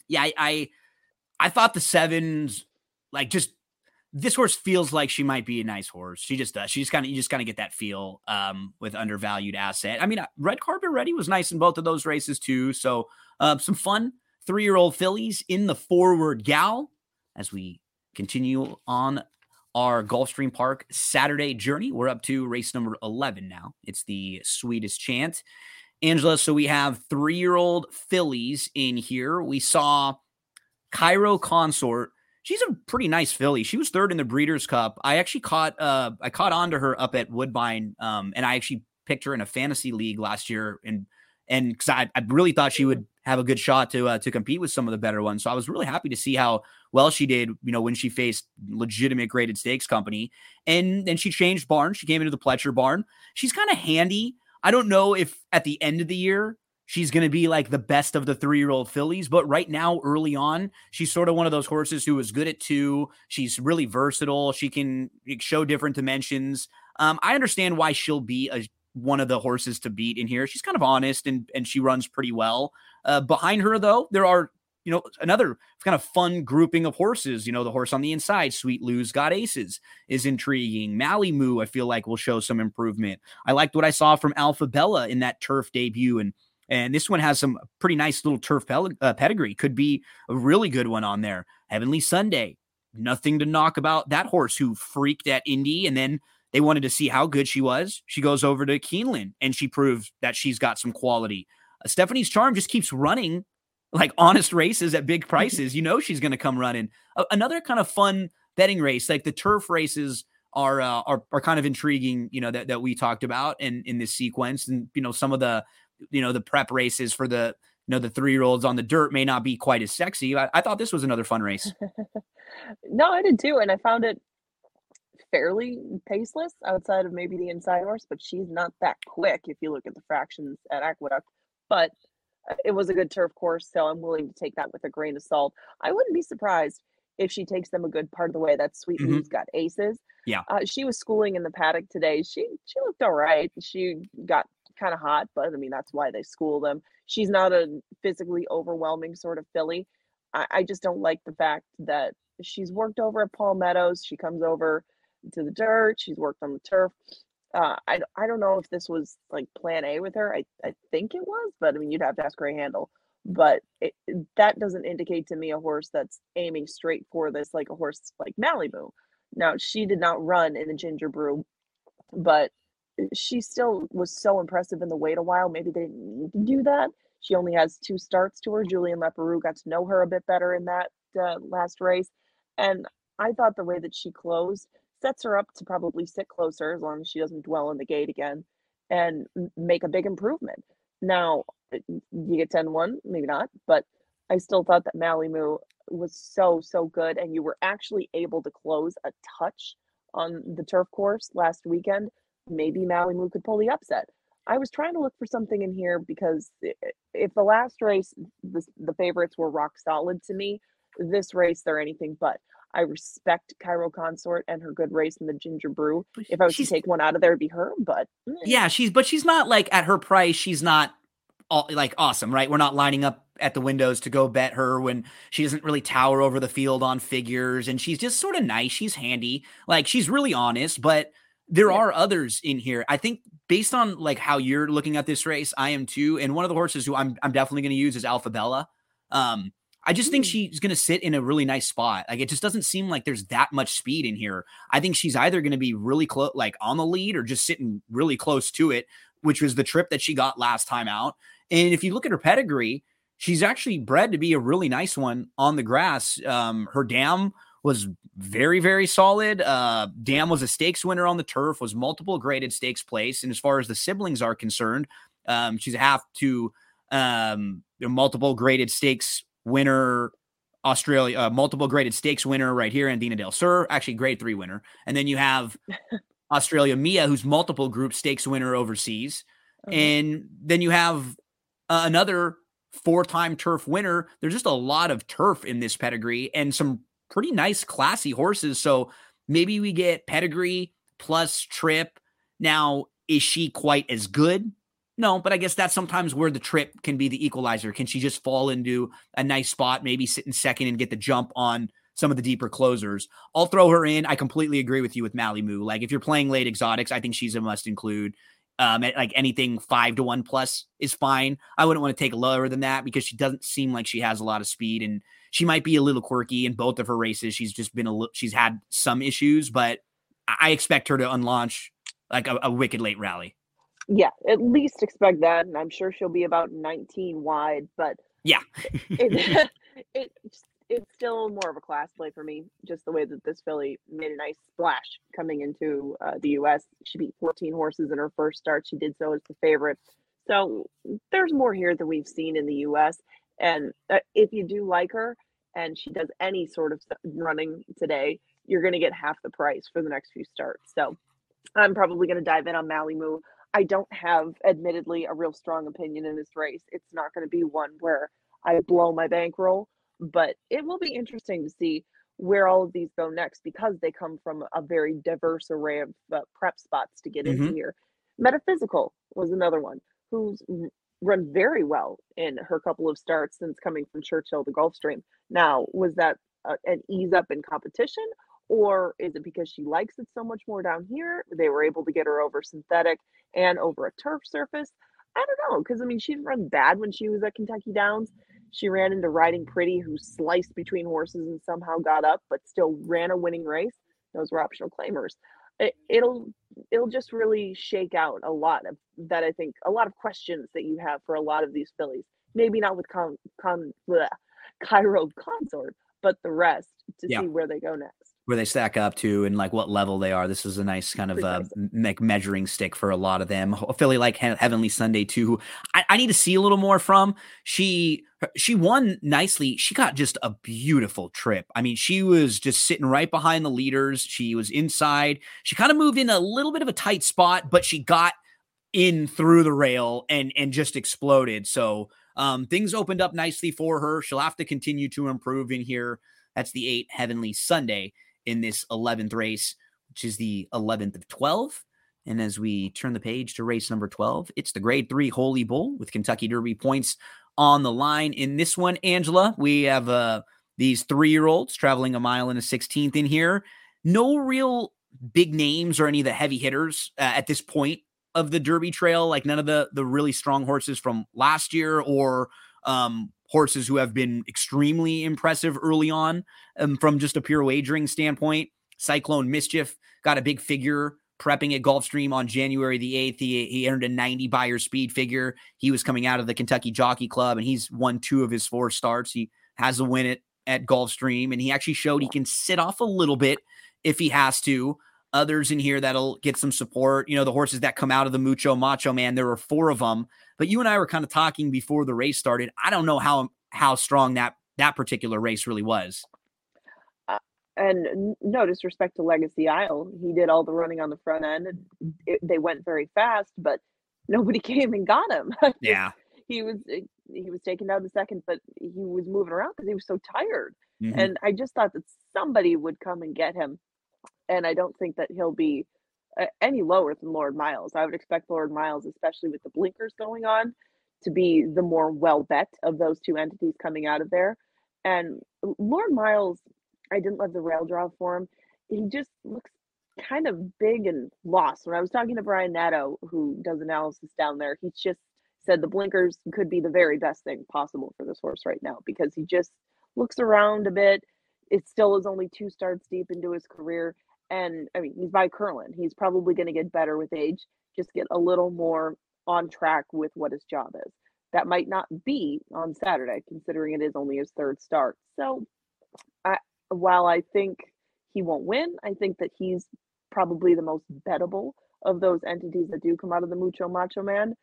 yeah, I I, I thought the sevens, like just this horse feels like she might be a nice horse. She just does. She just kind of you just kind of get that feel um with undervalued asset. I mean, uh, red carpet ready was nice in both of those races too. So uh, some fun three year old fillies in the forward gal as we continue on our Gulfstream Park Saturday journey. We're up to race number 11 now. It's the sweetest chant. Angela, so we have three year old fillies in here. We saw Cairo Consort. She's a pretty nice filly. She was third in the Breeders' Cup. I actually caught uh I caught on to her up at Woodbine, um, and I actually picked her in a fantasy league last year, and and because I, I really thought she would have a good shot to uh, to compete with some of the better ones. So I was really happy to see how well she did. You know, when she faced legitimate graded stakes company, and then she changed barn. She came into the Pletcher barn. She's kind of handy. I don't know if at the end of the year she's going to be like the best of the three year old fillies. But right now, early on, she's sort of one of those horses who is good at two. She's really versatile. She can show different dimensions. Um, I understand why she'll be a, one of the horses to beat in here. She's kind of honest and and she runs pretty well. Uh, behind her, though, there are you know another kind of fun grouping of horses. You know, the horse on the inside, Sweet Lou's Got Aces, is intriguing. Malimu, I feel like will show some improvement. I liked what I saw from Alpha Bella in that turf debut and. And this one has some pretty nice little turf uh, pedigree. Could be a really good one on there. Heavenly Sunday, nothing to knock about that horse who freaked at Indy and then they wanted to see how good she was. She goes over to Keeneland and she proves that she's got some quality. Uh, Stephanie's charm just keeps running like honest races at big prices. You know she's going to come running. A- another kind of fun betting race, like the turf races are uh, are are kind of intriguing. You know that that we talked about in in this sequence, and you know some of the you know the prep races for the you know the three year olds on the dirt may not be quite as sexy. I, I thought this was another fun race. *laughs* No, I did too, and I found it fairly paceless outside of maybe the inside horse, but she's not that quick if you look at the fractions at Aqueduct. But uh, it was a good turf course, so I'm willing to take that with a grain of salt. I wouldn't be surprised if she takes them a good part of the way. That Sweet Mhm. Lee's got aces. Yeah. Uh, she was schooling in the paddock today. She she looked all right. She got kind of hot, but I mean that's why they school them. She's not a physically overwhelming sort of filly. I, I just don't like the fact that she's worked over at Palm Meadows. She comes over to the dirt. She's worked on the turf. Uh, I, I don't know if this was like plan A with her. I, I think it was, but I mean, you'd have to ask Ray Handal. But it- that doesn't indicate to me a horse that's aiming straight for this, like a horse like Malibu. Now, she did not run in the Ginger Brew, but she still was so impressive in the wait a while. Maybe they didn't need to do that. She only has two starts to her. Julien Leparoux got to know her a bit better in that uh, last race. And I thought the way that she closed sets her up to probably sit closer as long as she doesn't dwell in the gate again and make a big improvement. Now, uh, you get 10 1, maybe not, but I still thought that Malimu was so, so good. And you were actually able to close a touch on the turf course last weekend. Maybe Malimu could pull the upset. I was trying to look for something in here because if the last race, the, the favorites were rock solid to me, this race, they're anything but. I respect Cairo Consort and her good race in the Ginger Brew. If I was she's- to take one out of there, it'd be her, but eh, Yeah, she's but she's not like at her price. She's not all, like awesome, right? We're not lining up at the windows to go bet her when she doesn't really tower over the field on figures, and she's just sort of nice. She's handy, like she's really honest. But there Yeah. are others in here. I think based on like how you're looking at this race, I am too. And one of the horses who I'm I'm definitely going to use is Alphabella. Um, I just think Mm. she's going to sit in a really nice spot. Like it just doesn't seem like there's that much speed in here. I think she's either going to be really close, like on the lead, or just sitting really close to it, which was the trip that she got last time out. And if you look at her pedigree, she's actually bred to be a really nice one on the grass. Um, her dam was very, very solid. Uh, dam was a stakes winner on the turf, was multiple graded stakes place. And as far as the siblings are concerned, um, she's a half to um, multiple graded stakes winner Australia, uh, multiple graded stakes winner right here, Andina Del Sur, actually grade three winner. And then you have *laughs* Australia Mia, who's multiple group stakes winner overseas. Mhm. And then you have uh, another four time turf winner. There's just a lot of turf in this pedigree and some pretty nice, classy horses. So maybe we get pedigree plus trip. Now, is she quite as good? No, but I guess that's sometimes where the trip can be the equalizer. Can she just fall into a nice spot, maybe sit in second and get the jump on some of the deeper closers? I'll throw her in. I completely agree with you with Malimu. Like if you're playing late exotics, I think she's a must include. Um, like anything five to one plus is fine. I wouldn't want to take lower than that because she doesn't seem like she has a lot of speed and she might be a little quirky in both of her races. She's just been a little, she's had some issues, but I expect her to unlaunch like a, a wicked late rally. Yeah, at least expect that. And I'm sure she'll be about 19 wide, but Yeah. it, *laughs* *laughs* it it's still more of a class play for me. Just the way that this filly made a nice splash coming into uh, the U.S. She beat 14 horses in her first start. She did so as the favorite. So there's more here than we've seen in the U.S. And uh, if you do like her and she does any sort of running today, you're going to get half the price for the next few starts. So I'm probably going to dive in on Malimu. I don't have, admittedly, a real strong opinion in this race. It's not going to be one where I blow my bankroll, but it will be interesting to see where all of these go next because they come from a very diverse array of uh, prep spots to get into here. Metaphysical was another one who's run very well in her couple of starts since coming from Churchill to Gulfstream. Now, was that an ease up in competition, or is it because she likes it so much more down here? They were able to get her over synthetic and over a turf surface. I don't know, because I mean, she didn't run bad when she was at Kentucky Downs. She ran into Riding Pretty, who sliced between horses and somehow got up, but still ran a winning race. Those were optional claimers. It, it'll it'll just really shake out a lot of that. I think a lot of questions that you have for a lot of these fillies. Maybe not with con, con bleh, Cairo Consort, but the rest to Yeah. see where they go next. Where they stack up to and like what level they are. This is a nice kind of uh, like measuring stick for a lot of them. A filly like He- Heavenly Sunday too. who I, I need to see a little more from. She she won nicely. She got just a beautiful trip. I mean, she was just sitting right behind the leaders. She was inside. She kind of moved in a little bit of a tight spot, but she got in through the rail and and just exploded. So um, things opened up nicely for her. She'll have to continue to improve in here. That's the eight Heavenly Sunday in this 11th race, which is the 11th of 12. And as we turn the page to race number 12, it's the grade three Holy Bull with Kentucky Derby points on the line. In this one, Angela, we have uh, these three year olds traveling a mile and a 16th in here. No real big names or any of the heavy hitters uh, at this point of the Derby Trail, like none of the the really strong horses from last year or um, horses who have been extremely impressive early on um, from just a pure wagering standpoint. Cyclone Mischief got a big figure prepping at Gulfstream on January the 8th. He, he earned a 90 Beyer speed figure. He was coming out of the Kentucky Jockey Club and he's won two of his four starts. He has a win at, at Gulfstream and he actually showed he can sit off a little bit if he has to. Others in here that'll get some support. You know, the horses that come out of the Mucho Macho Man, there were four of them. But you and I were kind of talking before the race started. I don't know how how strong that that particular race really was. and no disrespect to Legacy Isle, he did all the running on the front end. And it, they went very fast, but nobody *laughs* came and got him. *laughs* Yeah. he was eh, he was taken down the second, but he was moving around because he was so tired. Mhm. And I just thought that somebody would come and get him. And I don't think that he'll be uh, any lower than Lord Miles. I would expect Lord Miles, especially with the blinkers going on, to be the more well bet of those two entities coming out of there. And Lord Miles, I didn't love the rail draw for him. He just looks kind of big and lost. When I was talking to Brian Nato, who does analysis down there, he just said the blinkers could be the very best thing possible for this horse right now because he just looks around a bit. It still is only two starts deep into his career. And I mean, he's by Curlin. He's probably going to get better with age, just get a little more on track with what his job is. That might not be on Saturday, considering it is only his third start. So, I, while I think he won't win, I think that he's probably the most bettable of those entities that do come out of the Mucho Macho Man.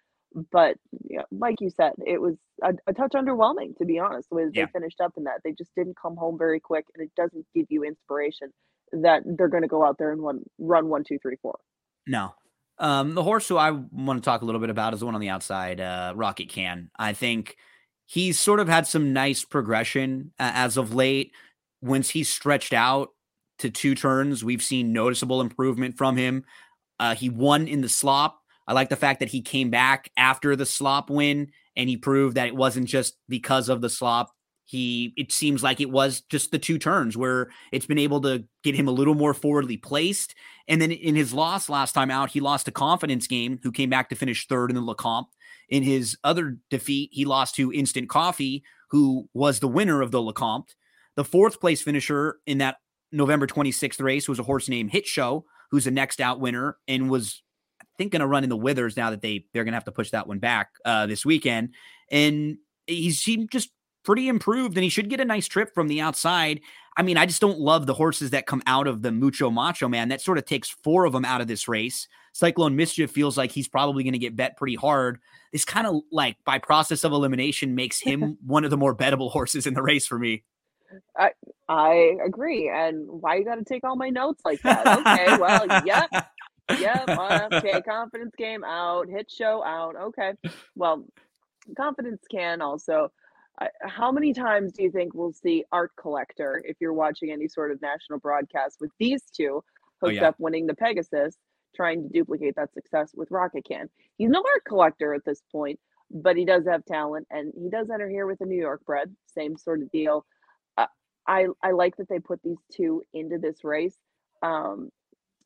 But yeah, like you said, it was a, a touch underwhelming, to be honest, the way that Yeah. they finished up in that. They just didn't come home very quick, and it doesn't give you inspiration that they're going to go out there and run, run one, two, three, four. No. Um, the horse who I want to talk a little bit about is the one on the outside, uh, Rocket Can. I think he's sort of had some nice progression uh, as of late. Once he's stretched out to two turns, we've seen noticeable improvement from him. Uh, he won in the slop. I like the fact that he came back after the slop win and he proved that it wasn't just because of the slop. He it seems like it was just the two turns where it's been able to get him a little more forwardly placed. And then in his loss last time out, he lost a confidence game, who came back to finish third in the Lecomte. In his other defeat, he lost to Instant Coffee, who was the winner of the Lecomte. The fourth place finisher in that November 26th race was a horse named Hit Show, who's the next out winner and was, I think, going to run in the Withers now that they they're going to have to push that one back uh, this weekend. And he's seemed just pretty improved, and he should get a nice trip from the outside. I mean, I just don't love the horses that come out of the Mucho Macho Man. That sort of takes four of them out of this race. Cyclone Mischief feels like he's probably going to get bet pretty hard. This kind of like by process of elimination makes him *laughs* one of the more bettable horses in the race for me. I agree. And why you got to take all my notes like that? Okay, well, yep, yep. uh, Okay, *laughs* confidence game out, hit show out. Okay, well, confidence can also. I how many times do you think we'll see Art Collector if you're watching any sort of national broadcast with these two hooked yeah. up winning the Pegasus, trying to duplicate that success with Rocket Can? He's no Art Collector at this point, but he does have talent, and he does enter here with a New York bred, same sort of deal. Uh, I I like that they put these two into this race. Um,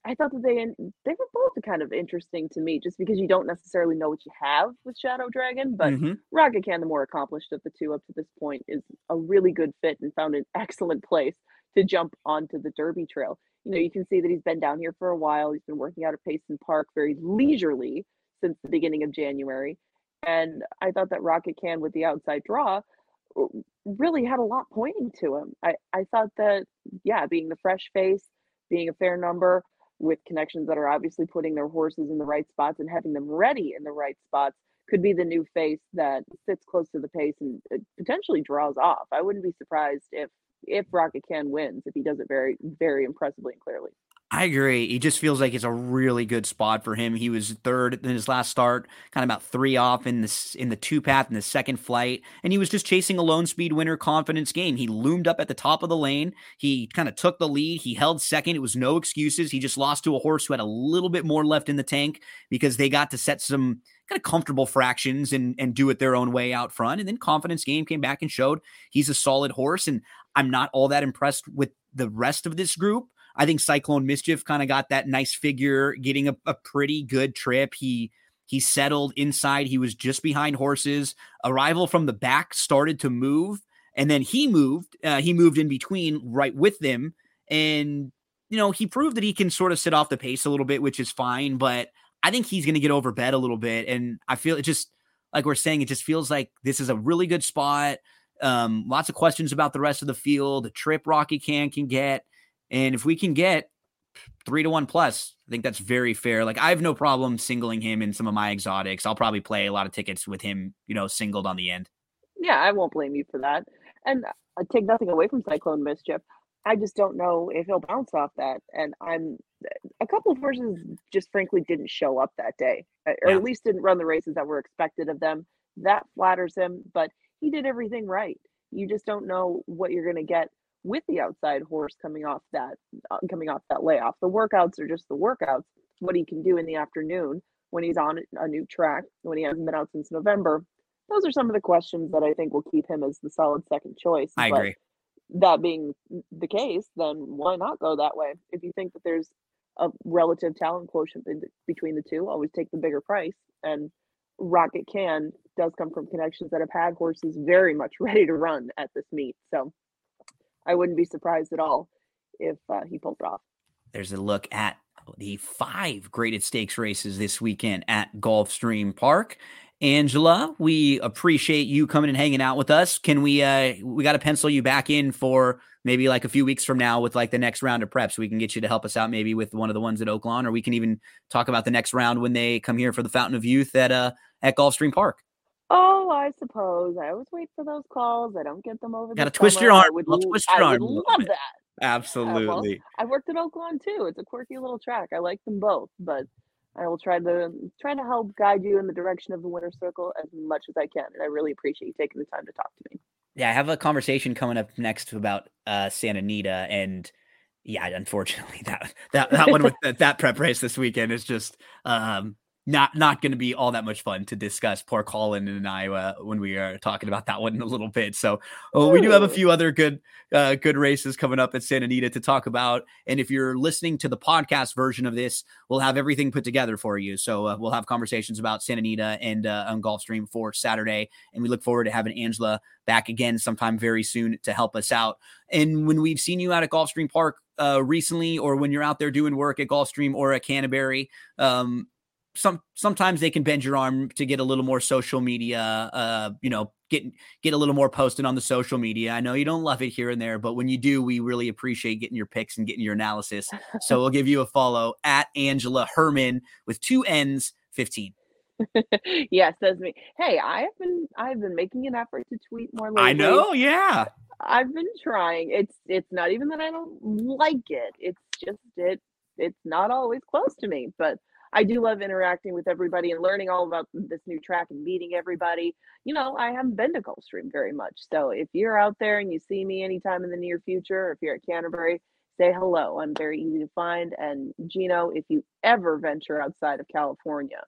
I thought that they they were both kind of interesting to me, just because you don't necessarily know what you have with Shadow Dragon, but Mhm. Rocket Can, the more accomplished of the two up to this point, is a really good fit and found an excellent place to jump onto the Derby Trail. You know, you can see that he's been down here for a while. He's been working out at Payson Park very leisurely since the beginning of January. And I thought that Rocket Can with the outside draw really had a lot pointing to him. I, I thought that, yeah, being the fresh face, being a fair number with connections that are obviously putting their horses in the right spots and having them ready in the right spots could be the new face that sits close to the pace and uh, potentially draws off. I wouldn't be surprised if if Rocket Can wins if he does it very very impressively and clearly. I agree. He just feels like it's a really good spot for him. He was third in his last start, kind of about three off in the in the two path in the second flight, and he was just chasing a lone speed winner confidence game. He loomed up at the top of the lane. He kind of took the lead. He held second. It was no excuses. He just lost to a horse who had a little bit more left in the tank because they got to set some kind of comfortable fractions and and do it their own way out front. And then confidence game came back and showed he's a solid horse. And I'm not all that impressed with the rest of this group. I think Cyclone Mischief kind of got that nice figure, getting a, a pretty good trip. He he settled inside. He was just behind horses. Arrival from the back started to move, and then he moved. Uh, he moved in between, right with them, and you know he proved that he can sort of sit off the pace a little bit, which is fine. But I think he's going to get over bed a little bit, and I feel it just like we're saying. It just feels like this is a really good spot. Um, lots of questions about the rest of the field. The trip Rocket Can can get. And if we can get three to one plus, I think that's very fair. Like I have no problem singling him in some of my exotics. I'll probably play a lot of tickets with him, you know, singled on the end. Yeah, I won't blame you for that. And I take nothing away from Cyclone Mischief. I just don't know if he'll bounce off that. And I'm a couple of horses just frankly didn't show up that day, uh, or Yeah. at least didn't run the races that were expected of them. That flatters him, but he did everything right. You just don't know what you're going to get with the outside horse coming off that uh, coming off that layoff. The workouts are just the workouts. What he can do in the afternoon when he's on a new track, when he hasn't been out since November. Those are some of the questions that I think will keep him as the solid second choice. I But agree. that being the case, then why not go that way? If you think that there's a relative talent quotient between the two, always take the bigger price. And Rocket Can does come from connections that have had horses very much *laughs* ready to run at this meet. So I wouldn't be surprised at all if uh, he pulled it off. There's a look at the five graded stakes races this weekend at Gulfstream Park. Angela, we appreciate you coming and hanging out with us. Can we uh we got to pencil you back in for maybe like a few weeks from now with like the next round of prep so we can get you to help us out maybe with one of the ones at Oaklawn or we can even talk about the next round when they come here for the Fountain of Youth at uh at Gulfstream Park. Oh, I suppose. I always wait for those calls. I don't get them over. the Gotta twist your summer. I arm. would, Let's twist your I arm would love that. Absolutely. I worked at Oaklawn too. It's a quirky little track. I like them both, but I will try to try to help guide you in the direction of the winner's circle as much as I can. And I really appreciate you taking the time to talk to me. Yeah, I have a conversation coming up next about uh Santa Anita and yeah, unfortunately *laughs* that that that one with that, that prep race this weekend is just um not not going to be all that much fun to discuss. Poor Colin and I uh, when we are talking about that one in a little bit. So oh, we do have a few other good uh, good races coming up at Santa Anita to talk about. And if you're listening to the podcast version of this, we'll have everything put together for you. So uh, we'll have conversations about Santa Anita and uh, on Gulfstream for Saturday. And we look forward to having Angela back again sometime very soon to help us out. And when we've seen you out at Gulfstream Park uh, recently, or when you're out there doing work at Gulfstream or at Canterbury, um, some sometimes they can bend your arm to get a little more social media. Uh, you know, get get a little more posted on the social media. I know you don't love it here and there, but when you do, we really appreciate getting your picks and getting your analysis. So we'll give you a follow at Angela Hermann with two N's, fifteen. *laughs* yes, that's me. Hey, I have been I've been making an effort to tweet more lately. I know, yeah. I've been trying. It's it's not even that I don't like it. It's just it it's not always close to me, but I do love interacting with everybody and learning all about this new track and meeting everybody. You know, I haven't been to Gulfstream very much. So if you're out there and you see me anytime in the near future, or if you're at Canterbury, say hello. I'm very easy to find. And Gino, if you ever venture outside of California,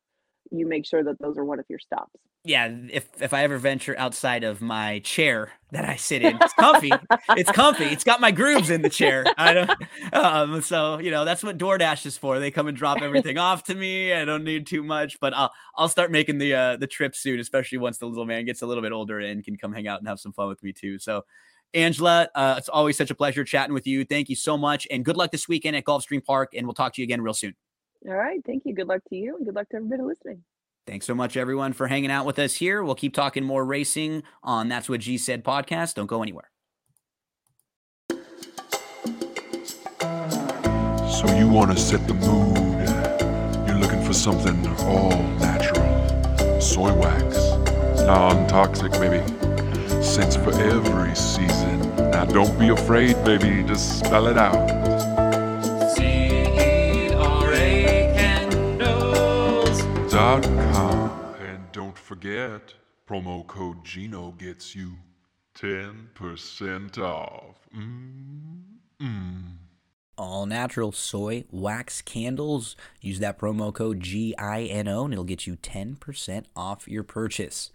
you make sure that those are one of your stops. yeah, if if I ever venture outside of my chair that I sit in, it's comfy. it's comfy. It's got my grooves in the chair. I don't. Um, so you know that's what DoorDash is for. They come and drop everything off to me. I don't need too much, but I'll I'll start making the uh, the trip soon, especially once the little man gets a little bit older and can come hang out and have some fun with me too. So. Angela, uh, it's always such a pleasure chatting with you. Thank you so much, and good luck this weekend at Gulfstream Park. And we'll talk to you again real soon. All right. Thank you. Good luck to you and good luck to everybody listening. Thanks so much, everyone, for hanging out with us here. We'll keep talking more racing on That's What G Said podcast. Don't go anywhere. So you want to set the mood. You're looking for something all natural. Soy wax. Non-toxic, baby. Scents for every season. Now don't be afraid, baby. Just spell it out. GinoGets.com. And don't forget, promo code Gino gets you 10% off. Mm-mm. All natural soy wax candles. Use that promo code GINO and it'll get you 10% off your purchase.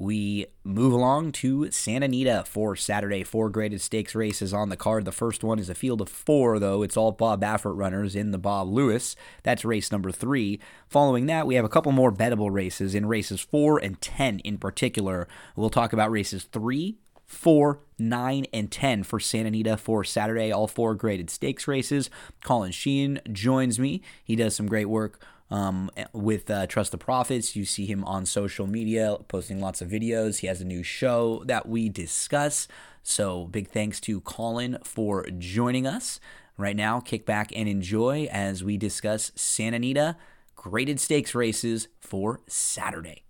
We move along to Santa Anita for Saturday. Four graded stakes races on the card. The first one is a field of four, though. It's all Bob Baffert runners in the Bob Lewis. That's race number three. Following that, we have a couple more bettable races in races four and 10 in particular. We'll talk about races three, four, nine, and 10 for Santa Anita for Saturday. All four graded stakes races. Colin Sheehan joins me. He does some great work um, with uh, Trust the Profits. You see him on social media posting lots of videos. He has a new show that we discuss. So, big thanks to Colin for joining us. Right now, kick back and enjoy as we discuss Santa Anita graded stakes races for Saturday.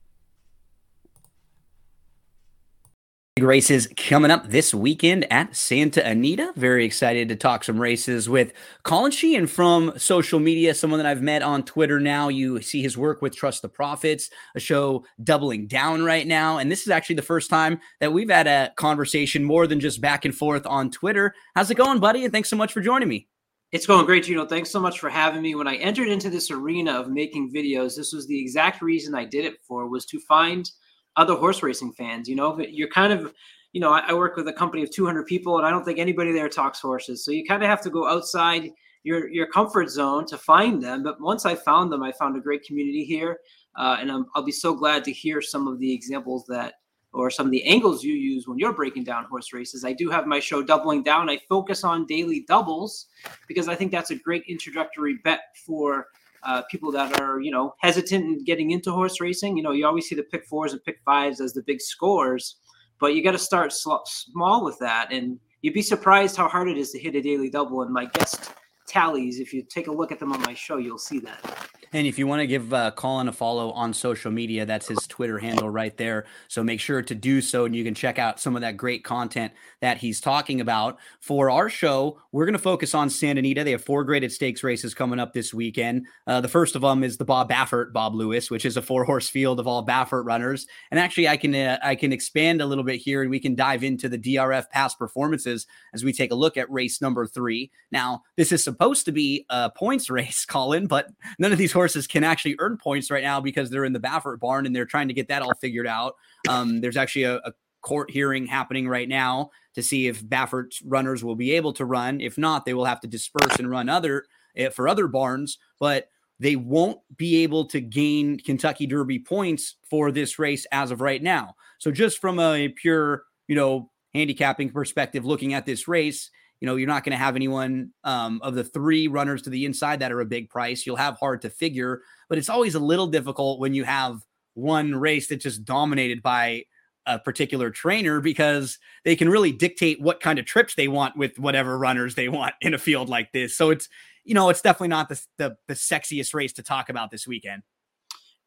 Big races coming up this weekend at Santa Anita. Very excited to talk some races with Colin Sheehan from social media, someone that I've met on Twitter now. You see his work with Trust the Profits, a show doubling down right now. And this is actually the first time that we've had a conversation more than just back and forth on Twitter. How's it going, buddy? And thanks so much for joining me. It's going great, Gino. Thanks so much for having me. When I entered into this arena of making videos, this was the exact reason I did it for was to find other horse racing fans. You know, you're kind of, you know, I, I work with a company of 200 people, and I don't think anybody there talks horses. So you kind of have to go outside your your comfort zone to find them. But once I found them, I found a great community here, uh, and I'm, I'll be so glad to hear some of the examples that or some of the angles you use when you're breaking down horse races. I do have my show Doubling Down. I focus on daily doubles because I think that's a great introductory bet for uh, people that are, you know, hesitant in getting into horse racing. You know, you always see the pick fours and pick fives as the big scores, but you got to start sl- small with that. And you'd be surprised how hard it is to hit a daily double. And my guest tallies, if you take a look at them on my show, you'll see that. And if you want to give uh, Colin a follow on social media, that's his Twitter handle right there. So make sure to do so, and you can check out some of that great content that he's talking about. For our show, we're going to focus on Santa Anita. They have four graded stakes races coming up this weekend. Uh, the first of them is the Bob Baffert Bob Lewis, which is a four horse field of all Baffert runners. And actually, I can uh, I can expand a little bit here, and we can dive into the DRF past performances as we take a look at race number three. Now, this is supposed to be a points *laughs* race, Colin, but none of these horses can actually earn points right now because they're in the Baffert barn and they're trying to get that all figured out. Um, there's actually a, a court hearing happening right now to see if Baffert's runners will be able to run. If not, they will have to disperse and run other uh, for other barns. But they won't be able to gain Kentucky Derby points for this race as of right now. So just from a pure, you know, handicapping perspective, looking at this race, you know, you're not going to have anyone um, of the three runners to the inside that are a big price. You'll have hard to figure, but it's always a little difficult when you have one race that's just dominated by a particular trainer because they can really dictate what kind of trips they want with whatever runners they want in a field like this. So it's, you know, it's definitely not the, the, the sexiest race to talk about this weekend.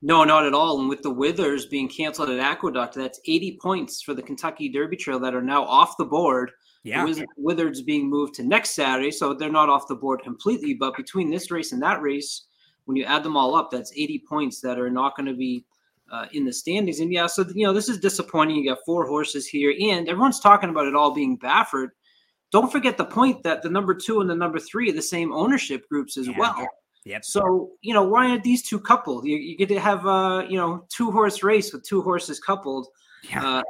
No, not at all. And with the Withers being canceled at Aqueduct, that's 80 points for the Kentucky Derby Trail that are now off the board. Yeah. The Withers being moved to next Saturday, so they're not off the board completely. But between this race and that race, when you add them all up, that's 80 points that are not going to be uh, in the standings. And yeah, so you know this is disappointing. You got four horses here, and everyone's talking about it all being Baffert. Don't forget the point that the number two and the number three are the same ownership groups as Yeah. well. Yep. So you know why aren't these two coupled? You, you get to have uh you know two horse race with two horses coupled. Yeah. Uh,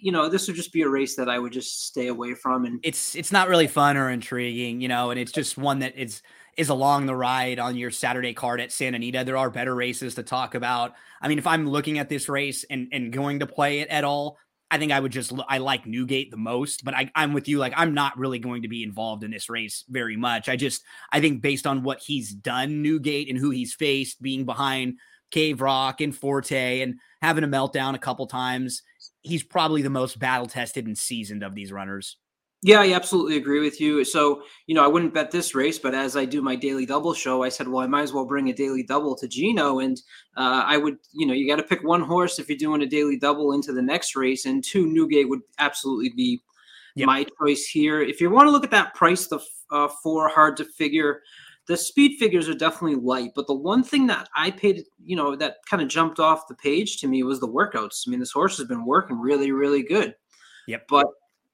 you know this would just be a race that I would just stay away from. And it's it's not really fun or intriguing, you know, and it's just one that is is along the ride on your Saturday card at Santa Anita. There are better races to talk about. I mean, if I'm looking at this race and and going to play it at all, I think I would just I like Newgate the most, but I, I'm with you. Like I'm not really going to be involved in this race very much. I just I think based on what he's done, Newgate and who he's faced, being behind Cave Rock and Forte and having a meltdown a couple times, he's probably the most battle tested and seasoned of these runners. Yeah, I absolutely agree with you. So, you know, I wouldn't bet this race, but as I do my daily double show, I said, well, I might as well bring a daily double to Gino. And uh, I would, you know, you got to pick one horse if you're doing a daily double into the next race, and two, Newgate would absolutely be Yep. my choice here. If you want to look at that price, the uh, four hard to figure the speed figures are definitely light, but the one thing that I paid, you know, that kind of jumped off the page to me was the workouts. I mean, this horse has been working really, really good. Yep. But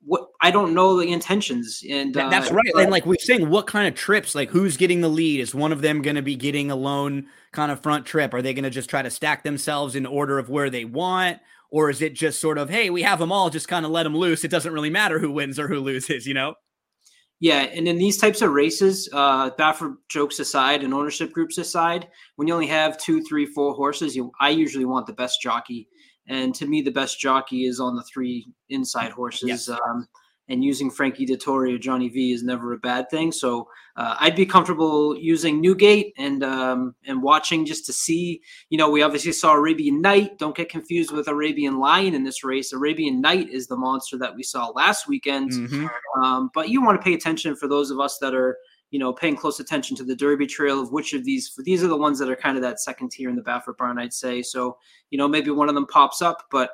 what I don't know the intentions, and That- that's uh, right. And like we're saying, what kind of trips? Like who's getting the lead? Is one of them going to be getting a lone kind of front trip? Are they going to just try to stack themselves in order of where they want? Or is it just sort of, hey, we have them all, just kind of let them loose? It doesn't really matter who wins or who loses, you know? Yeah, and in these types of races, uh, Baffert jokes aside and ownership groups aside, when you only have two, three, four horses, you I usually want the best jockey, and to me, the best jockey is on the three inside horses. Yes. Um, and using Frankie Dettori or Johnny V is never a bad thing. So uh, I'd be comfortable using Newgate and um, and watching just to see. You know, we obviously saw Arabian Night. Don't get confused with Arabian Lion in this race. Arabian Night is the monster that we saw last weekend. Mhm. Um, but you want to pay attention for those of us that are, you know, paying close attention to the Derby Trail of which of these. These are the ones that are kind of that second tier in the Baffert barn, I'd say. So, you know, maybe one of them pops up, but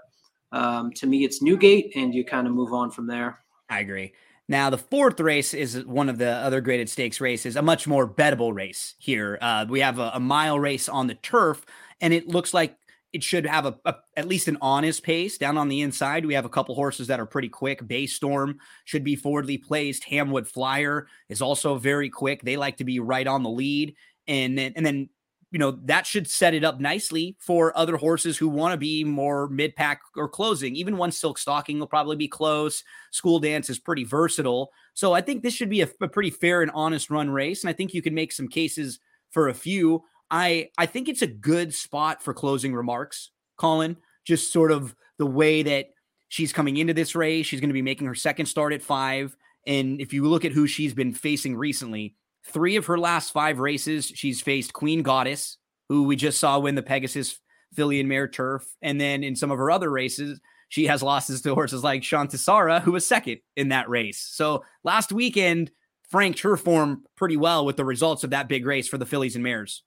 um, to me, it's Newgate, and you kind of move on from there. I agree. Now, the fourth race is one of the other graded stakes races, a much more bettable race here. Uh, we have a, a mile race on the turf, and it looks like it should have a, a- at least an honest pace down on the inside. We have a couple horses that are pretty quick. Bay Storm should be forwardly placed. Hamwood Flyer is also very quick. They like to be right on the lead, and then and then you know that should set it up nicely for other horses who want to be more mid pack or closing. Even one Silk Stocking will probably be close. School Dance is pretty versatile, so I think this should be a, a pretty fair and honest run race, and I think you can make some cases for a few. I I think it's a good spot for closing remarks, Colin. Just sort of the way that she's coming into this race, she's going to be making her second start at five, and if you look at who she's been facing recently, three of her last five races, she's faced Queen Goddess, who we just saw win the Pegasus Filly and Mare Turf, and then in some of her other races, she has losses to horses like Shantisara, who was second in that race. So last weekend, Frank her form pretty well with the results of that big race for the Fillies and Mares.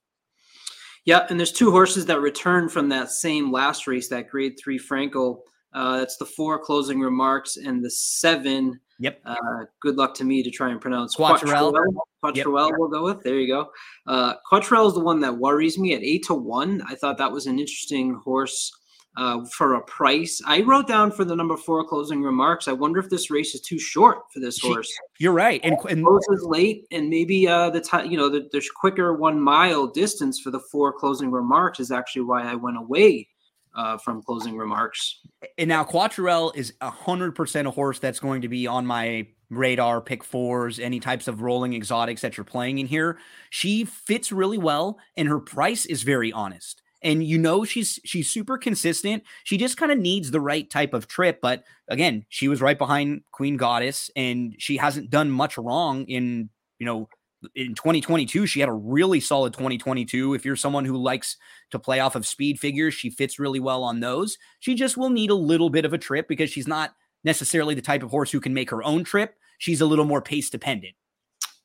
Yeah, and there's two horses that returned from that same last race, that Grade Three Frankel. Uh, that's the four closing remarks and the seven. Yep. Uh, good luck to me to try and pronounce Quattrell. Quattrell, we'll go with. There you go. Uh, Quattrell is the one that worries me at eight to one. I thought that was an interesting horse uh, for a price. I wrote down for the number four closing remarks. I wonder if this race is too short for this horse. You're right. And, and Closes late, and maybe uh, the time, you know, the, there's quicker one mile distance for the four closing remarks is actually why I went away uh, from closing remarks. And now Quattrell is hundred percent a horse that's going to be on my radar. Pick fours, any types of rolling exotics that you're playing in here. She fits really well, and her price is very honest. And you know she's she's super consistent. She just kind of needs the right type of trip. But again, she was right behind Queen Goddess, and she hasn't done much wrong in you know in 2022 she had a really solid 2022 if you're someone who likes to play off of speed figures she fits really well on those she just will need a little bit of a trip because she's not necessarily the type of horse who can make her own trip she's a little more pace dependent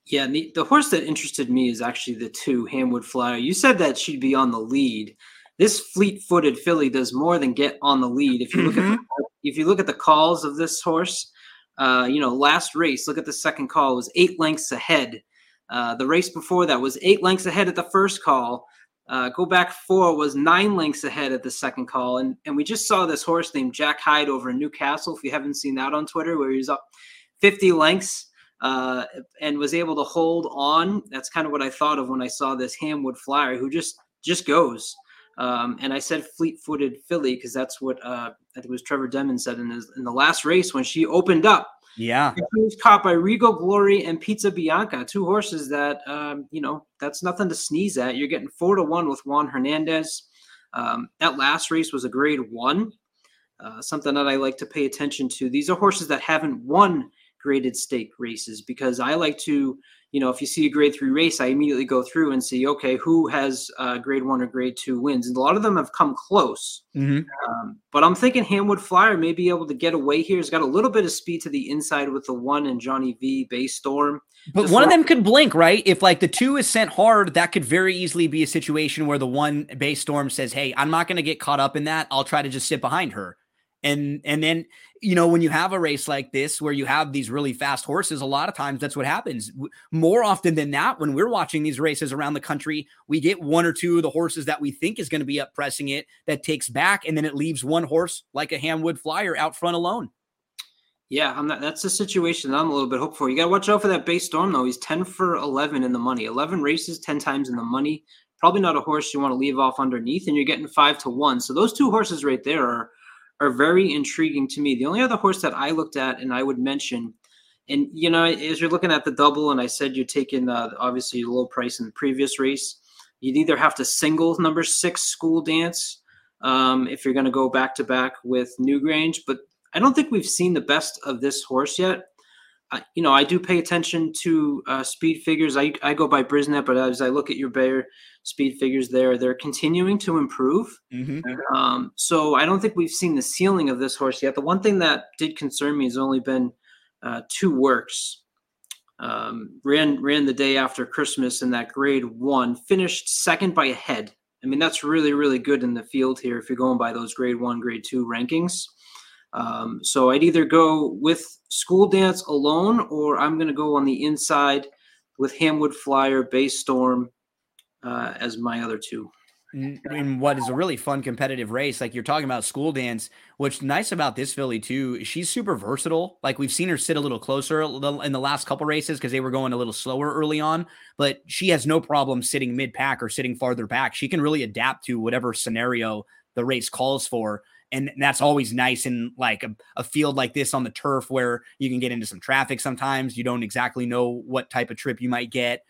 Yeah, and the, the horse that interested me is actually the two Hamwood Flyer. You said that she'd be on the lead. This fleet-footed filly does more than get on the lead. If you look at the, if you look at the calls of this horse, uh, you know, last race, look at the second call it was eight lengths ahead. Uh, the race before that was eight lengths ahead at the first call. Uh, go back four was nine lengths ahead at the second call, and and we just saw this horse named Jack Hyde over in Newcastle. If you haven't seen that on Twitter, where he's up 50 lengths uh, and was able to hold on. That's kind of what I thought of when I saw this Hamwood Flyer, who just just goes. Um, and I said fleet-footed filly because that's what uh, I think it was Trevor Denman said in his in the last race when she opened up. Yeah He was caught by Regal Glory and Pizza Bianca, two horses that um, you know that's nothing to sneeze at. You're getting four to one with Juan Hernandez. Um, that last race was a grade one, uh, something that I like to pay attention to. These are horses that haven't won graded stake races because I like to, you know, if you see a grade three race, I immediately go through and see, okay, who has uh, grade one or grade two wins, and a lot of them have come close. Mhm. Um, but I'm thinking Hamwood Flyer may be able to get away here. He's got a little bit of speed to the inside with the one and Johnny V Bay Storm. but Just one of them could blink right if like the two is sent hard that could very easily be a situation where the one Bay Storm says hey i'm not going to get caught up in that i'll try to just sit behind her And and then you know when you have a race like this where you have these really fast horses, a lot of times that's what happens. More often than not, when we're watching these races around the country, we get one or two of the horses that we think is going to be up pressing it that takes back, and then it leaves one horse like a Hamwood Flyer out front alone. Yeah, I'm not, that's the situation that I'm a little bit hopeful. You got to watch out for that Bay Storm, though. He's 10 for 11 in the money, 11 races, 10 times in the money. Probably not a horse you want to leave off underneath, and you're getting five to one. So those two horses right there are are very intriguing to me. The only other horse that I looked at and I would mention, and you know, as you're looking at the double, and I said you're taking uh, obviously low price in the previous race, you'd either have to single number six school dance um, if you're going to go back to back with Newgate, but I don't think we've seen the best of this horse yet. I, you know, I do pay attention to uh, speed figures. I, I go by Brisnet, but as I look at your Beyer speed figures there, they're continuing to improve. Um, so I don't think we've seen the ceiling of this horse yet. The one thing that did concern me has only been uh, two works. Um, ran ran the day after Christmas in that grade one, finished second by a head. I mean, that's really really good in the field here if you're going by those grade one, grade two rankings. Um, so I'd either go with School Dance alone, or I'm going to go on the inside with Hamwood Flyer, Bay Storm uh, as my other two. in what is a really fun competitive race. Like you're talking about school dance. What's nice about this filly too, she's super versatile. Like we've seen her sit a little closer in the last couple races because they were going a little slower early on, but she has no problem sitting mid pack or sitting farther back. She can really adapt to whatever scenario the race calls for. And that's always nice in like a, a field like this on the turf where you can get into some traffic sometimes. You don't exactly know what type of trip you might get.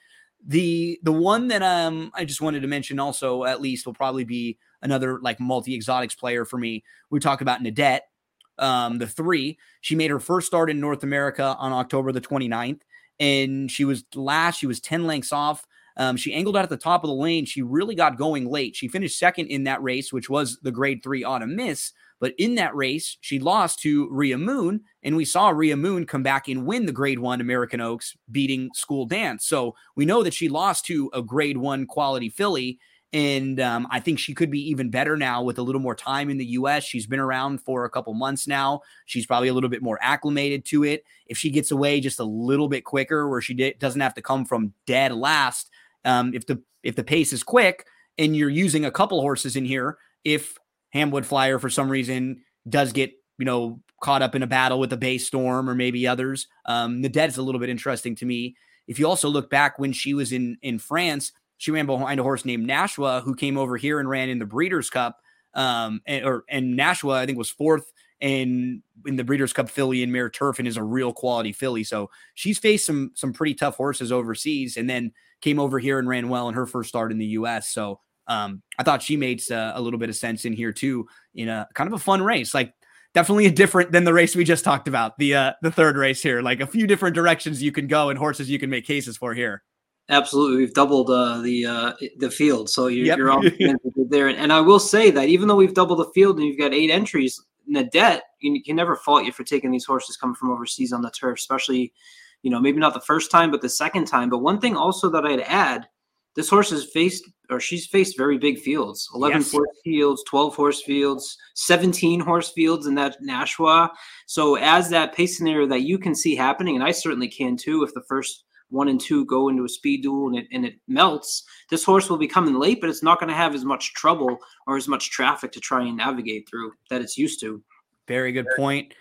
The the one that um I just wanted to mention also at least will probably be another like multi exotics player for me. We talk about Nadette, um, the three. She made her first start in North America on October the 29th, and she was last, she was 10 lengths off. Um, she angled out at the top of the lane. She really got going late. She finished second in that race, which was the grade three autumn miss. But in that race, she lost to Rhea Moon, and we saw Rhea Moon come back and win the grade one American Oaks, beating School Dance. So we know that she lost to a grade one quality filly. And um, I think she could be even better now with a little more time in the US. She's been around for a couple months now. She's probably a little bit more acclimated to it. If she gets away just a little bit quicker, where she doesn't have to come from dead last, um, if the if the pace is quick and you're using a couple horses in here, if Hamwood Flyer for some reason does get you know caught up in a battle with the Bay Storm or maybe others, um, the dead is a little bit interesting to me. If you also look back when she was in in France, she ran behind a horse named Nashwa who came over here and ran in the Breeders' Cup. Um, and, or and Nashwa I think was fourth in in the Breeders' Cup filly in Mare Turf and is a real quality filly. So she's faced some some pretty tough horses overseas, and then came over here and ran well in her first start in the U.S. So um, I thought she made uh, a little bit of sense in here too, in a kind of a fun race. Like definitely a different than the race we just talked about, the uh, the third race here. Like a few different directions you can go and horses you can make cases for here. Absolutely, we've doubled uh, the uh, the field, so you're, Yep. you're all there. And, and I will say that even though we've doubled the field and you've got eight entries, Nadette, you can never fault you for taking these horses coming from overseas on the turf, especially, you know, maybe not the first time, but the second time. But one thing also that I'd add, this horse has faced or she's faced very big fields 11 Yes. horse fields 12 horse fields 17 horse fields in that Nashwa so as that pace scenario that you can see happening and i certainly can too if the first one and two go into a speed duel and it, and it melts this horse will be coming late but it's not going to have as much trouble or as much traffic to try and navigate through that it's used to Very good point.